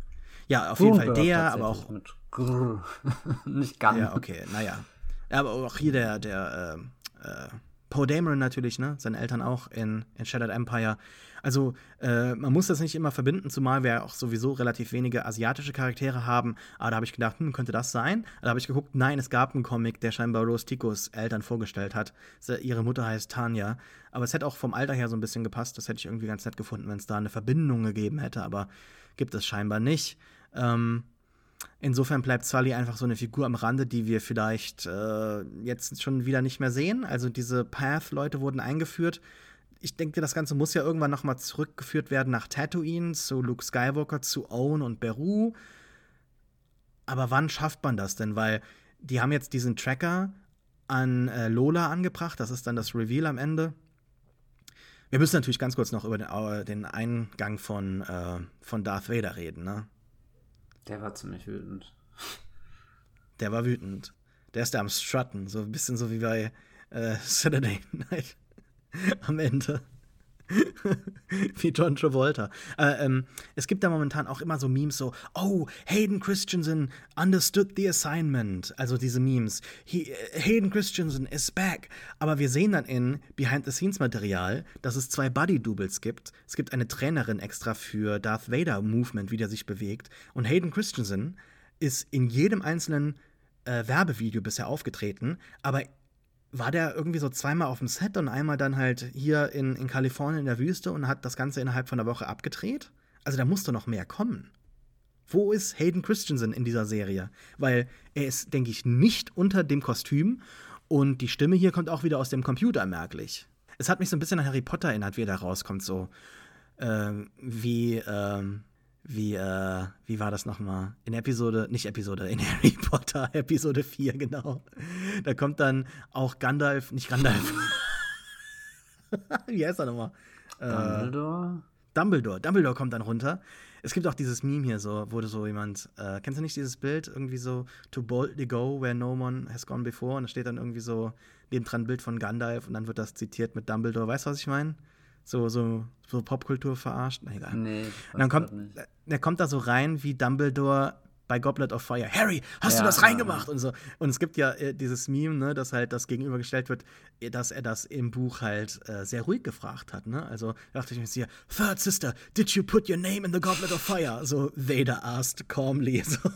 Ja, auf Grunberg jeden Fall der, aber auch. Mit Grrr. [laughs] nicht Gun. Ja, okay, naja. Ja, aber auch hier der, der, äh, äh, Poe Dameron natürlich, ne? Seine Eltern auch in, in Shattered Empire. Also äh, man muss das nicht immer verbinden, zumal wir auch sowieso relativ wenige asiatische Charaktere haben. Aber da habe ich gedacht, hm, könnte das sein? Da habe ich geguckt, nein, es gab einen Comic, der scheinbar Rose Ticos Eltern vorgestellt hat. Ihre Mutter heißt Tanja. Aber es hätte auch vom Alter her so ein bisschen gepasst. Das hätte ich irgendwie ganz nett gefunden, wenn es da eine Verbindung gegeben hätte. Aber gibt es scheinbar nicht. Ähm, Insofern bleibt Sully einfach so eine Figur am Rande, die wir vielleicht äh, jetzt schon wieder nicht mehr sehen. Also diese Path-Leute wurden eingeführt ich denke, das Ganze muss ja irgendwann nochmal zurückgeführt werden nach Tatooine, zu Luke Skywalker, zu Owen und Beru. Aber wann schafft man das denn? Weil die haben jetzt diesen Tracker an äh, Lola angebracht. Das ist dann das Reveal am Ende. Wir müssen natürlich ganz kurz noch über den, äh, den Eingang von, äh, von Darth Vader reden, ne? Der war ziemlich wütend. Der war wütend. Der ist da am Strutten, so ein bisschen so wie bei äh, Saturday [laughs] Night. [laughs] am Ende. [laughs] Wie John Travolta. Äh, ähm, es gibt da momentan auch immer so Memes so, oh, Hayden Christensen understood the assignment. Also diese Memes. He, Hayden Christensen is back. Aber wir sehen dann in Behind-the-Scenes-Material, dass es zwei Buddy-Doubles gibt. Es gibt eine Trainerin extra für Darth Vader-Movement, wie der sich bewegt. Und Hayden Christensen ist in jedem einzelnen äh, Werbevideo bisher aufgetreten, aber war der irgendwie so zweimal auf dem Set und einmal dann halt hier in, in Kalifornien in der Wüste und hat das Ganze innerhalb von einer Woche abgedreht? Also da musste noch mehr kommen. Wo ist Hayden Christensen in dieser Serie? Weil er ist, denke ich, nicht unter dem Kostüm und die Stimme hier kommt auch wieder aus dem Computer merklich. Es hat mich so ein bisschen an Harry Potter erinnert, wie er da rauskommt, so äh, wie, äh, wie, äh, wie war das nochmal? In Episode, nicht Episode, in [laughs] Harry Potter, Episode 4, genau. Da kommt dann auch Gandalf, nicht Gandalf. [laughs] wie heißt er nochmal? Äh, Dumbledore? Dumbledore. Dumbledore kommt dann runter. Es gibt auch dieses Meme hier, so, wurde so jemand, äh, kennst du nicht dieses Bild? Irgendwie so, to boldly go where no one has gone before. Und da steht dann irgendwie so nebendran ein Bild von Gandalf und dann wird das zitiert mit Dumbledore. Weißt du, was ich meine? So, so, so Popkultur verarscht. Na, egal. Nee, und dann kommt, er kommt da so rein wie Dumbledore bei Goblet of Fire. Harry, hast ja, du das reingemacht? Ja. Und so. Und es gibt ja äh, dieses Meme, ne, dass halt das gegenübergestellt wird, äh, dass er das im Buch halt äh, sehr ruhig gefragt hat. Ne? Also dachte ich mir hier, Third Sister, did you put your name in the Goblet of Fire? So Vader asked calmly. [laughs] So.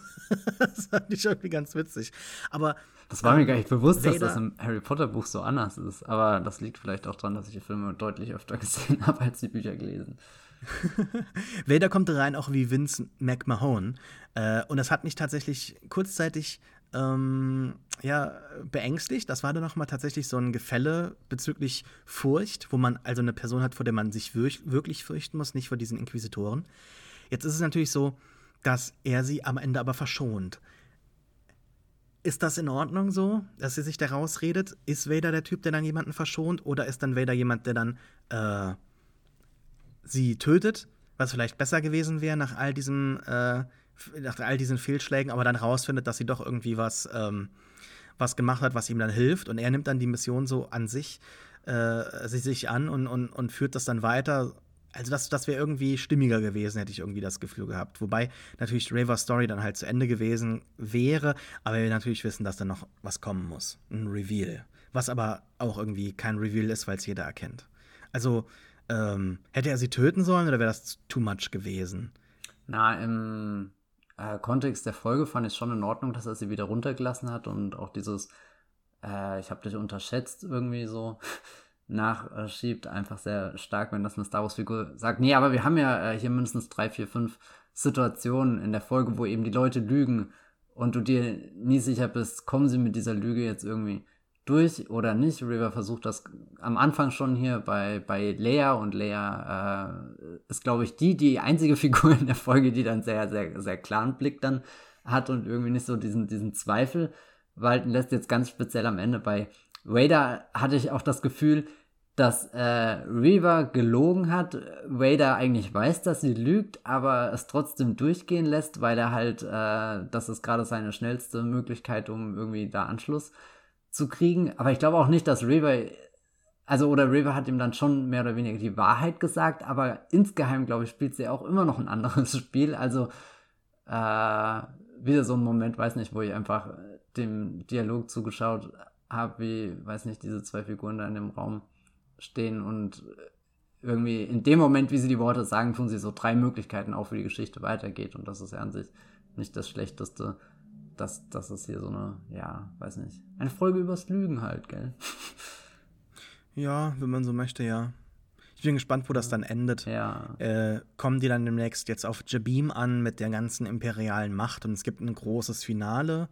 das fand ich irgendwie ganz witzig. Aber das war mir gar nicht bewusst, Vader, dass das im Harry Potter Buch so anders ist. Aber das liegt vielleicht auch daran, dass ich die Filme deutlich öfter [laughs] gesehen habe als die Bücher gelesen. [laughs] Vader kommt rein auch wie Vince McMahon. Äh, und das hat mich tatsächlich kurzzeitig ähm, ja, beängstigt. Das war dann nochmal tatsächlich so ein Gefälle bezüglich Furcht, wo man also eine Person hat, vor der man sich wirklich fürchten muss, nicht vor diesen Inquisitoren. Jetzt ist es natürlich so, dass er sie am Ende aber verschont. Ist das in Ordnung so, dass sie sich da rausredet? Ist Vader der Typ, der dann jemanden verschont? Oder ist dann Vader jemand, der dann äh, sie tötet? Was vielleicht besser gewesen wäre nach all diesem, äh, nach all diesen Fehlschlägen, aber dann rausfindet, dass sie doch irgendwie was, ähm, was gemacht hat, was ihm dann hilft. Und er nimmt dann die Mission so an sich, äh, sich an und, und, und führt das dann weiter also das, das wäre irgendwie stimmiger gewesen, hätte ich irgendwie das Gefühl gehabt. Wobei natürlich Ravers Story dann halt zu Ende gewesen wäre, aber wir natürlich wissen, dass da noch was kommen muss. Ein Reveal. Was aber auch irgendwie kein Reveal ist, weil es jeder erkennt. Also, ähm, hätte er sie töten sollen oder wäre das too much gewesen? Na, im äh, Kontext der Folge fand ich schon in Ordnung, dass er sie wieder runtergelassen hat und auch dieses, äh, ich habe dich unterschätzt irgendwie so [laughs] nachschiebt, einfach sehr stark, wenn das eine Star Wars-Figur sagt. Nee, aber wir haben ja äh, hier mindestens drei, vier, fünf Situationen in der Folge, wo eben die Leute lügen und du dir nie sicher bist, kommen sie mit dieser Lüge jetzt irgendwie durch oder nicht. River versucht das am Anfang schon hier bei, bei Leia und Leia äh, ist, glaube ich, die, die einzige [laughs] Figur in der Folge, die dann sehr, sehr, sehr klaren Blick dann hat und irgendwie nicht so diesen, diesen Zweifel walten lässt. Jetzt ganz speziell am Ende bei Vader hatte ich auch das Gefühl, dass äh, Reaver gelogen hat, Vader eigentlich weiß, dass sie lügt, aber es trotzdem durchgehen lässt, weil er halt, äh, das ist gerade seine schnellste Möglichkeit, um irgendwie da Anschluss zu kriegen. Aber ich glaube auch nicht, dass Reaver, also oder Reaver hat ihm dann schon mehr oder weniger die Wahrheit gesagt, aber insgeheim, glaube ich, spielt sie auch immer noch ein anderes [laughs] Spiel. Also äh, wieder so ein Moment, weiß nicht, wo ich einfach dem Dialog zugeschaut habe, wie, weiß nicht, diese zwei Figuren da in dem Raum stehen und irgendwie in dem Moment, wie sie die Worte sagen, tun sie so drei Möglichkeiten auf, wie die Geschichte weitergeht. Und das ist ja an sich nicht das Schlechteste. Das, das ist hier so eine, ja, weiß nicht, eine Folge übers Lügen halt, gell? Ja, wenn man so möchte, ja. Ich bin gespannt, wo das dann endet. Ja. Äh, kommen die dann demnächst jetzt auf Jabim an mit der ganzen imperialen Macht und es gibt ein großes Finale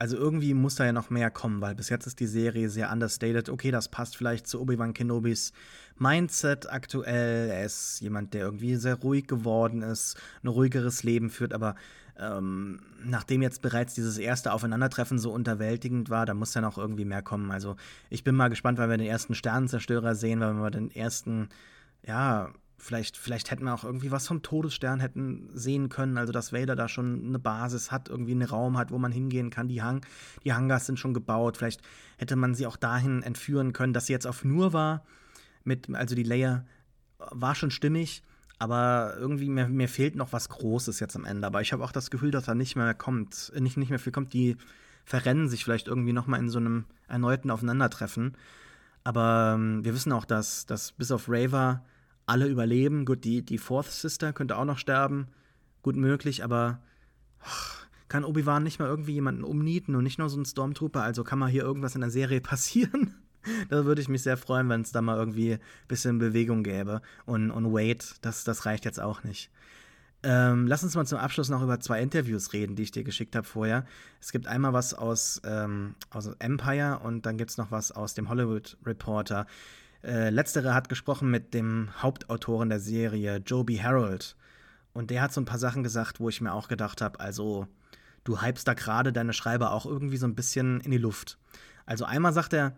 also irgendwie muss da ja noch mehr kommen, weil bis jetzt ist die Serie sehr understated. Okay, das passt vielleicht zu Obi-Wan Kenobis Mindset aktuell. Er ist jemand, der irgendwie sehr ruhig geworden ist, ein ruhigeres Leben führt, aber ähm, nachdem jetzt bereits dieses erste Aufeinandertreffen so unterwältigend war, da muss ja noch irgendwie mehr kommen. Also ich bin mal gespannt, weil wir den ersten Sternenzerstörer sehen, weil wir den ersten, ja, Vielleicht, vielleicht hätten wir auch irgendwie was vom Todesstern hätten sehen können, also dass Vader da schon eine Basis hat, irgendwie einen Raum hat, wo man hingehen kann. Die, Hang, die Hangars sind schon gebaut. Vielleicht hätte man sie auch dahin entführen können, dass sie jetzt auf nur war. Mit, also die Leia war schon stimmig, aber irgendwie mir, mir fehlt noch was Großes jetzt am Ende. Aber ich habe auch das Gefühl, dass er nicht mehr kommt, nicht, nicht mehr viel kommt. Die verrennen sich vielleicht irgendwie noch mal in so einem erneuten Aufeinandertreffen. Aber ähm, wir wissen auch, dass, dass bis auf Raver alle überleben. Gut, die, die Fourth Sister könnte auch noch sterben. Gut möglich, aber ach, kann Obi-Wan nicht mal irgendwie jemanden umnieten und nicht nur so ein Stormtrooper? Also kann mal hier irgendwas in der Serie [laughs] passieren? Da würde ich mich sehr freuen, wenn es da mal irgendwie ein bisschen Bewegung gäbe. Und, und Wade, das, das reicht jetzt auch nicht. Ähm, lass uns mal zum Abschluss noch über zwei Interviews reden, die ich dir geschickt habe vorher. Es gibt einmal was aus, ähm, aus Empire und dann gibt es noch was aus dem Hollywood Reporter. Äh, letztere hat gesprochen mit dem Hauptautoren der Serie, Joby Harold. Und der hat so ein paar Sachen gesagt, wo ich mir auch gedacht habe, also du hypst da gerade deine Schreiber auch irgendwie so ein bisschen in die Luft. Also einmal sagt er,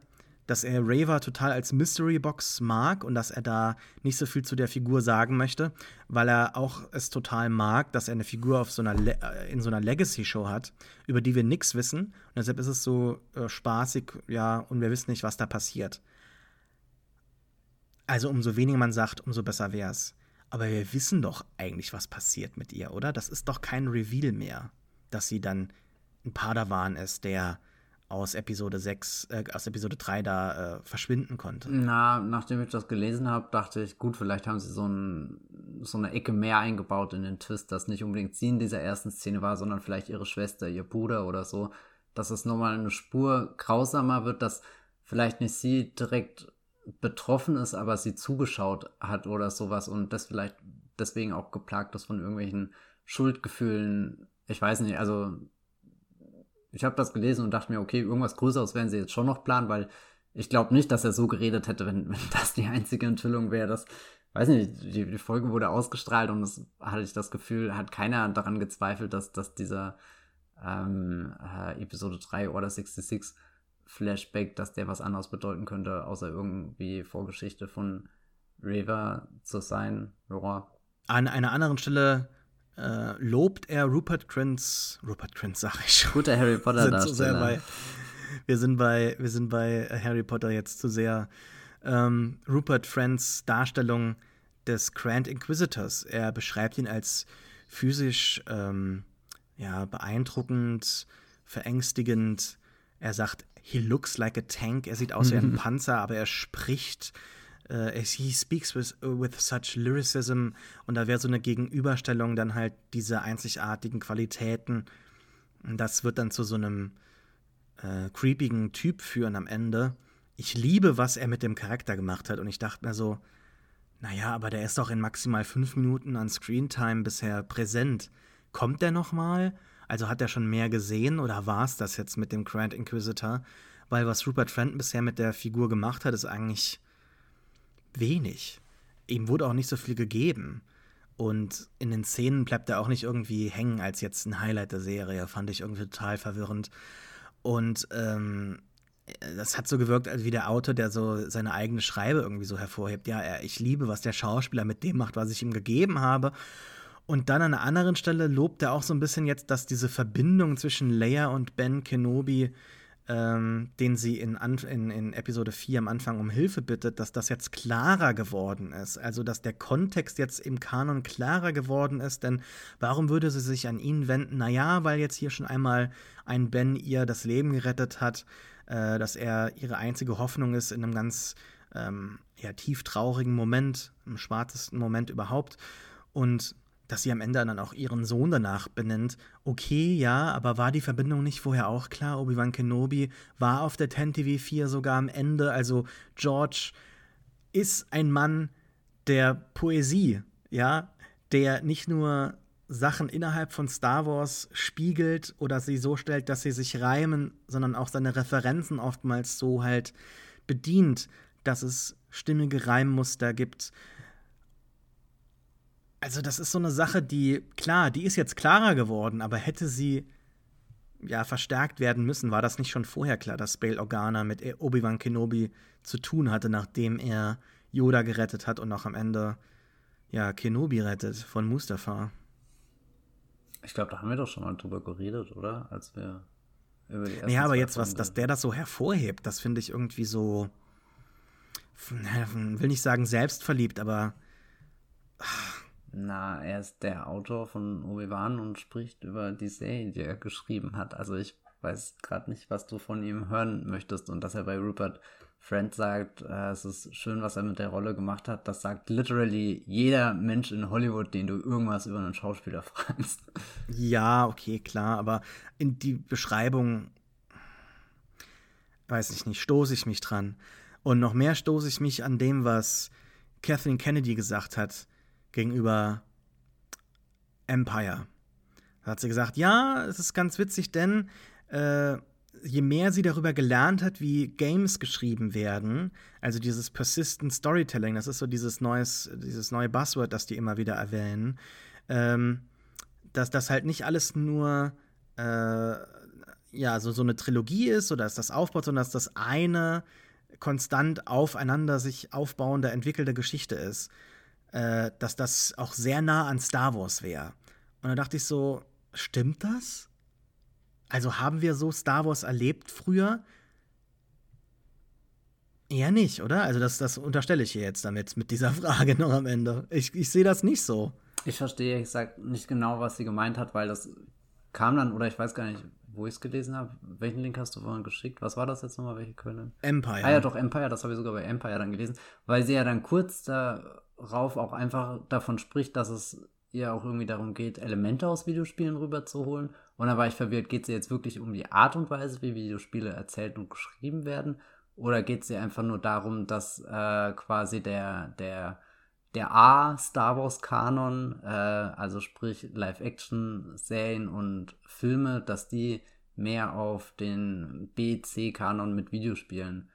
dass er Raver total als Mystery Box mag und dass er da nicht so viel zu der Figur sagen möchte, weil er auch es total mag, dass er eine Figur auf so einer äh, in so einer Legacy Show hat, über die wir nichts wissen und deshalb ist es so äh, spaßig, ja, und wir wissen nicht, was da passiert. Also umso weniger man sagt, umso besser wär's. Aber wir wissen doch eigentlich, was passiert mit ihr, oder? Das ist doch kein Reveal mehr, dass sie dann ein Padawan ist, der aus Episode 6, äh, aus Episode 3 da äh, verschwinden konnte. Na, nachdem ich das gelesen habe, dachte ich, gut, vielleicht haben sie so, ein, so eine Ecke mehr eingebaut in den Twist, dass nicht unbedingt sie in dieser ersten Szene war, sondern vielleicht ihre Schwester, ihr Bruder oder so, dass es nochmal eine Spur grausamer wird, dass vielleicht nicht sie direkt betroffen ist, aber sie zugeschaut hat oder sowas und das vielleicht deswegen auch geplagt ist von irgendwelchen Schuldgefühlen. Ich weiß nicht, also ich habe das gelesen und dachte mir, okay, irgendwas Größeres werden sie jetzt schon noch planen, weil ich glaube nicht, dass er so geredet hätte, wenn, [laughs] wenn das die einzige Enthüllung wäre. Das, weiß nicht, die, die Folge wurde ausgestrahlt und das hatte ich das Gefühl, hat keiner daran gezweifelt, dass, dass dieser ähm, äh, Episode 3 Order 66 Flashback, dass der was anderes bedeuten könnte, außer irgendwie Vorgeschichte von River zu sein. Ja. An einer anderen Stelle äh, lobt er Rupert Grins, Rupert Grins sag ich schon. Guter Harry Potter Darsteller. bei, wir sind bei, wir sind bei Harry Potter jetzt zu sehr. Ähm, Rupert Friends Darstellung des Grand Inquisitors. Er beschreibt ihn als physisch ähm, ja, beeindruckend, verängstigend. Er sagt, he looks like a tank. Er sieht aus wie ein [laughs] Panzer, aber er spricht. Uh, he speaks with, with such lyricism. Und da wäre so eine Gegenüberstellung dann halt diese einzigartigen Qualitäten. Das wird dann zu so einem äh, creepigen Typ führen am Ende. ich liebe, was er mit dem Charakter gemacht hat. Und ich dachte mir so, naja, aber der ist doch in maximal fünf Minuten an Screentime bisher präsent. Kommt der noch mal? Also hat er schon mehr gesehen oder war es das jetzt mit dem Grand Inquisitor? Weil was Rupert Fenton bisher mit der Figur gemacht hat, ist eigentlich wenig. Ihm wurde auch nicht so viel gegeben. Und in den Szenen bleibt er auch nicht irgendwie hängen als jetzt ein Highlight der Serie. Fand ich irgendwie total verwirrend. Und ähm, das hat so gewirkt, als wie der Autor, der so seine eigene Schreibe irgendwie so hervorhebt. Ja, ich liebe, was der Schauspieler mit dem macht, was ich ihm gegeben habe. Und dann an einer anderen Stelle lobt er auch so ein bisschen jetzt, dass diese Verbindung zwischen Leia und Ben Kenobi ähm, den sie in, in, in Episode 4 am Anfang um Hilfe bittet, dass das jetzt klarer geworden ist. Also, dass der Kontext jetzt im Kanon klarer geworden ist. Denn warum würde sie sich an ihn wenden? Naja, weil jetzt hier schon einmal ein Ben ihr das Leben gerettet hat, äh, dass er ihre einzige Hoffnung ist in einem ganz ähm, ja, tief traurigen Moment, im schwarzesten Moment überhaupt. Und dass sie am Ende dann auch ihren Sohn danach benennt. Okay, ja, aber war die Verbindung nicht vorher auch klar? Obi-Wan Kenobi war auf der 10 TV 4 sogar am Ende. Also George ist ein Mann der Poesie, ja, der nicht nur Sachen innerhalb von Star Wars spiegelt oder sie so stellt, dass sie sich reimen, sondern auch seine Referenzen oftmals so halt bedient, dass es stimmige Reimmuster gibt, also das ist so eine Sache, die, klar, die ist jetzt klarer geworden, aber hätte sie ja verstärkt werden müssen, war das nicht schon vorher klar, dass Bail Organa mit Obi-Wan Kenobi zu tun hatte, nachdem er Yoda gerettet hat und auch am Ende ja Kenobi rettet von Mustafa. Ich glaube, da haben wir doch schon mal drüber geredet, oder? Als wir über die Ja, aber jetzt, was, dass der das so hervorhebt, das finde ich irgendwie so, will nicht sagen selbstverliebt, aber na, er ist der Autor von Obi-Wan und spricht über die Serie, die er geschrieben hat. Also ich weiß gerade nicht, was du von ihm hören möchtest und dass er bei Rupert Friend sagt, äh, es ist schön, was er mit der Rolle gemacht hat. Das sagt literally jeder Mensch in Hollywood, den du irgendwas über einen Schauspieler [laughs] fragst. Ja, okay, klar, aber in die Beschreibung, weiß ich nicht, stoße ich mich dran. Und noch mehr stoße ich mich an dem, was Kathleen Kennedy gesagt hat gegenüber Empire. Da hat sie gesagt, ja, es ist ganz witzig, denn äh, je mehr sie darüber gelernt hat, wie Games geschrieben werden, also dieses Persistent Storytelling, das ist so dieses, neues, dieses neue Buzzword, das die immer wieder erwähnen, ähm, dass das halt nicht alles nur äh, ja, so, so eine Trilogie ist oder dass das aufbaut, sondern dass das eine konstant aufeinander sich aufbauende, entwickelte Geschichte ist äh, dass das auch sehr nah an Star Wars wäre. Und da dachte ich so, stimmt das? Also haben wir so Star Wars erlebt früher? Eher nicht, oder? Also das, das unterstelle ich hier jetzt damit, mit dieser [laughs] Frage noch am Ende. Ich, ich sehe das nicht so. Ich verstehe, ich sag nicht genau, was sie gemeint hat, weil das kam dann, oder ich weiß gar nicht, wo ich es gelesen habe. Welchen Link hast du vorhin geschickt? Was war das jetzt nochmal? Welche Quelle? Empire. Ah ja, doch, Empire, das habe ich sogar bei Empire dann gelesen, weil sie ja dann kurz da Rauf auch einfach davon spricht, dass es ihr auch irgendwie darum geht, Elemente aus Videospielen rüberzuholen. Und da war ich verwirrt, geht es jetzt wirklich um die Art und Weise, wie Videospiele erzählt und geschrieben werden? Oder geht es ihr einfach nur darum, dass äh, quasi der, der, der A-Star Wars-Kanon, äh, also sprich Live-Action-Serien und Filme, dass die mehr auf den B-C-Kanon mit Videospielen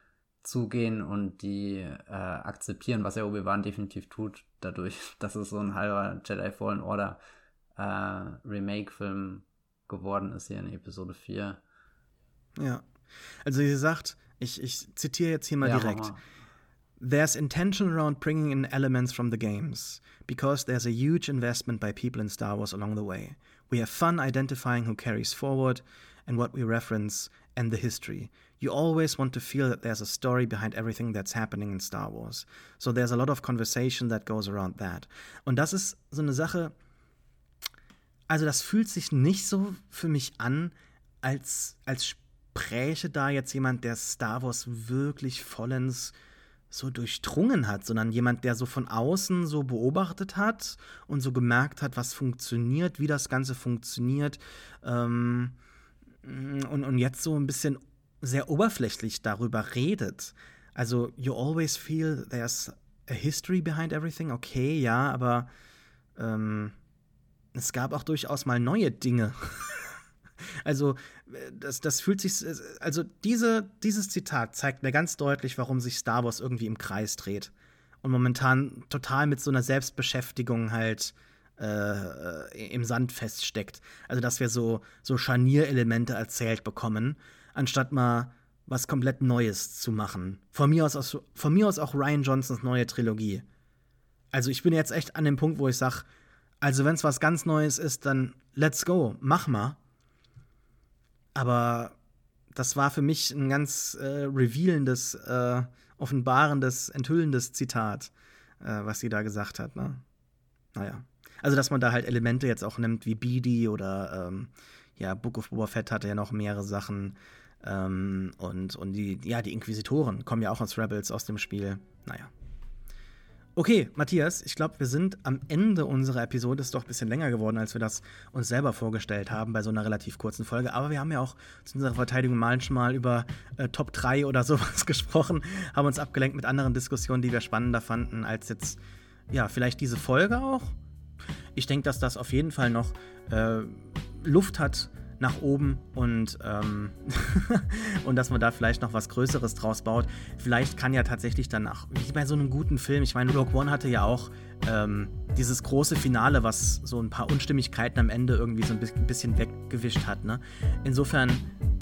zugehen und die äh, akzeptieren, was ja Obi-Wan definitiv tut, dadurch, [laughs] dass es so ein halber Jedi Fallen Order äh, Remake-Film geworden ist hier in Episode 4. Ja. Also sie sagt, ich, ich zitiere jetzt hier mal ja, direkt. There's intention around bringing in elements from the games, because there's a huge investment by people in Star Wars along the way. We have fun identifying who carries forward and what we reference and the history. You always want to feel that there's a story behind everything that's happening in Star Wars. So there's a lot of conversation that goes around that. Und das ist so eine Sache, also das fühlt sich nicht so für mich an, als, als spräche da jetzt jemand, der Star Wars wirklich vollends so durchdrungen hat, sondern jemand, der so von außen so beobachtet hat und so gemerkt hat, was funktioniert, wie das Ganze funktioniert. Ähm, und, und jetzt so ein bisschen sehr oberflächlich darüber redet. Also, you always feel there's a history behind everything. Okay, ja, aber ähm, es gab auch durchaus mal neue Dinge. [laughs] also, das, das fühlt sich. Also, diese, dieses Zitat zeigt mir ganz deutlich, warum sich Star Wars irgendwie im Kreis dreht. Und momentan total mit so einer Selbstbeschäftigung halt äh, im Sand feststeckt. Also, dass wir so, so Scharnierelemente erzählt bekommen, anstatt mal was komplett Neues zu machen. Von mir aus, von mir aus auch Ryan Johnsons neue Trilogie. Also, ich bin jetzt echt an dem Punkt, wo ich sage, also, wenn es was ganz Neues ist, dann let's go, mach mal. Aber das war für mich ein ganz äh, revealendes, äh, offenbarendes, enthüllendes Zitat, äh, was sie da gesagt hat. Ne? Naja. Also, dass man da halt Elemente jetzt auch nimmt wie Beady oder ähm, ja, Book of Boba Fett hatte ja noch mehrere Sachen. Ähm, und, und die, ja, die Inquisitoren kommen ja auch aus Rebels aus dem Spiel. Naja. Okay, Matthias, ich glaube, wir sind am Ende unserer Episode. Ist doch ein bisschen länger geworden, als wir das uns selber vorgestellt haben bei so einer relativ kurzen Folge. Aber wir haben ja auch zu unserer Verteidigung manchmal über äh, Top 3 oder [laughs] sowas gesprochen, haben uns abgelenkt mit anderen Diskussionen, die wir spannender fanden, als jetzt, ja, vielleicht diese Folge auch. Ich denke, dass das auf jeden Fall noch äh, Luft hat nach oben und, ähm, [laughs] und dass man da vielleicht noch was Größeres draus baut. Vielleicht kann ja tatsächlich danach, wie bei so einem guten Film, ich meine, Rogue One hatte ja auch ähm, dieses große Finale, was so ein paar Unstimmigkeiten am Ende irgendwie so ein bisschen weggewischt hat. Ne? Insofern,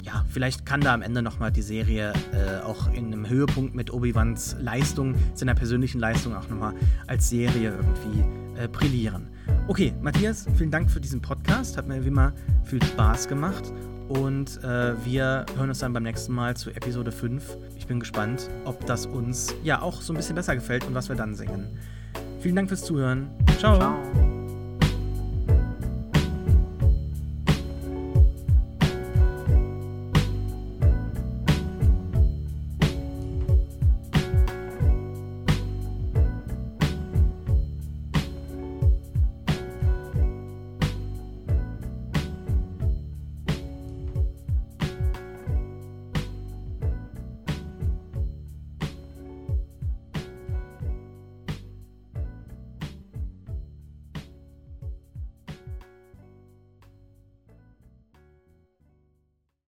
ja, vielleicht kann da am Ende nochmal die Serie äh, auch in einem Höhepunkt mit Obi-Wans Leistung, seiner persönlichen Leistung auch nochmal als Serie irgendwie äh, brillieren. Okay, Matthias, vielen Dank für diesen Podcast. Hat mir wie immer viel Spaß gemacht. Und äh, wir hören uns dann beim nächsten Mal zu Episode 5. Ich bin gespannt, ob das uns ja auch so ein bisschen besser gefällt und was wir dann singen. Vielen Dank fürs Zuhören. Ciao. Ciao.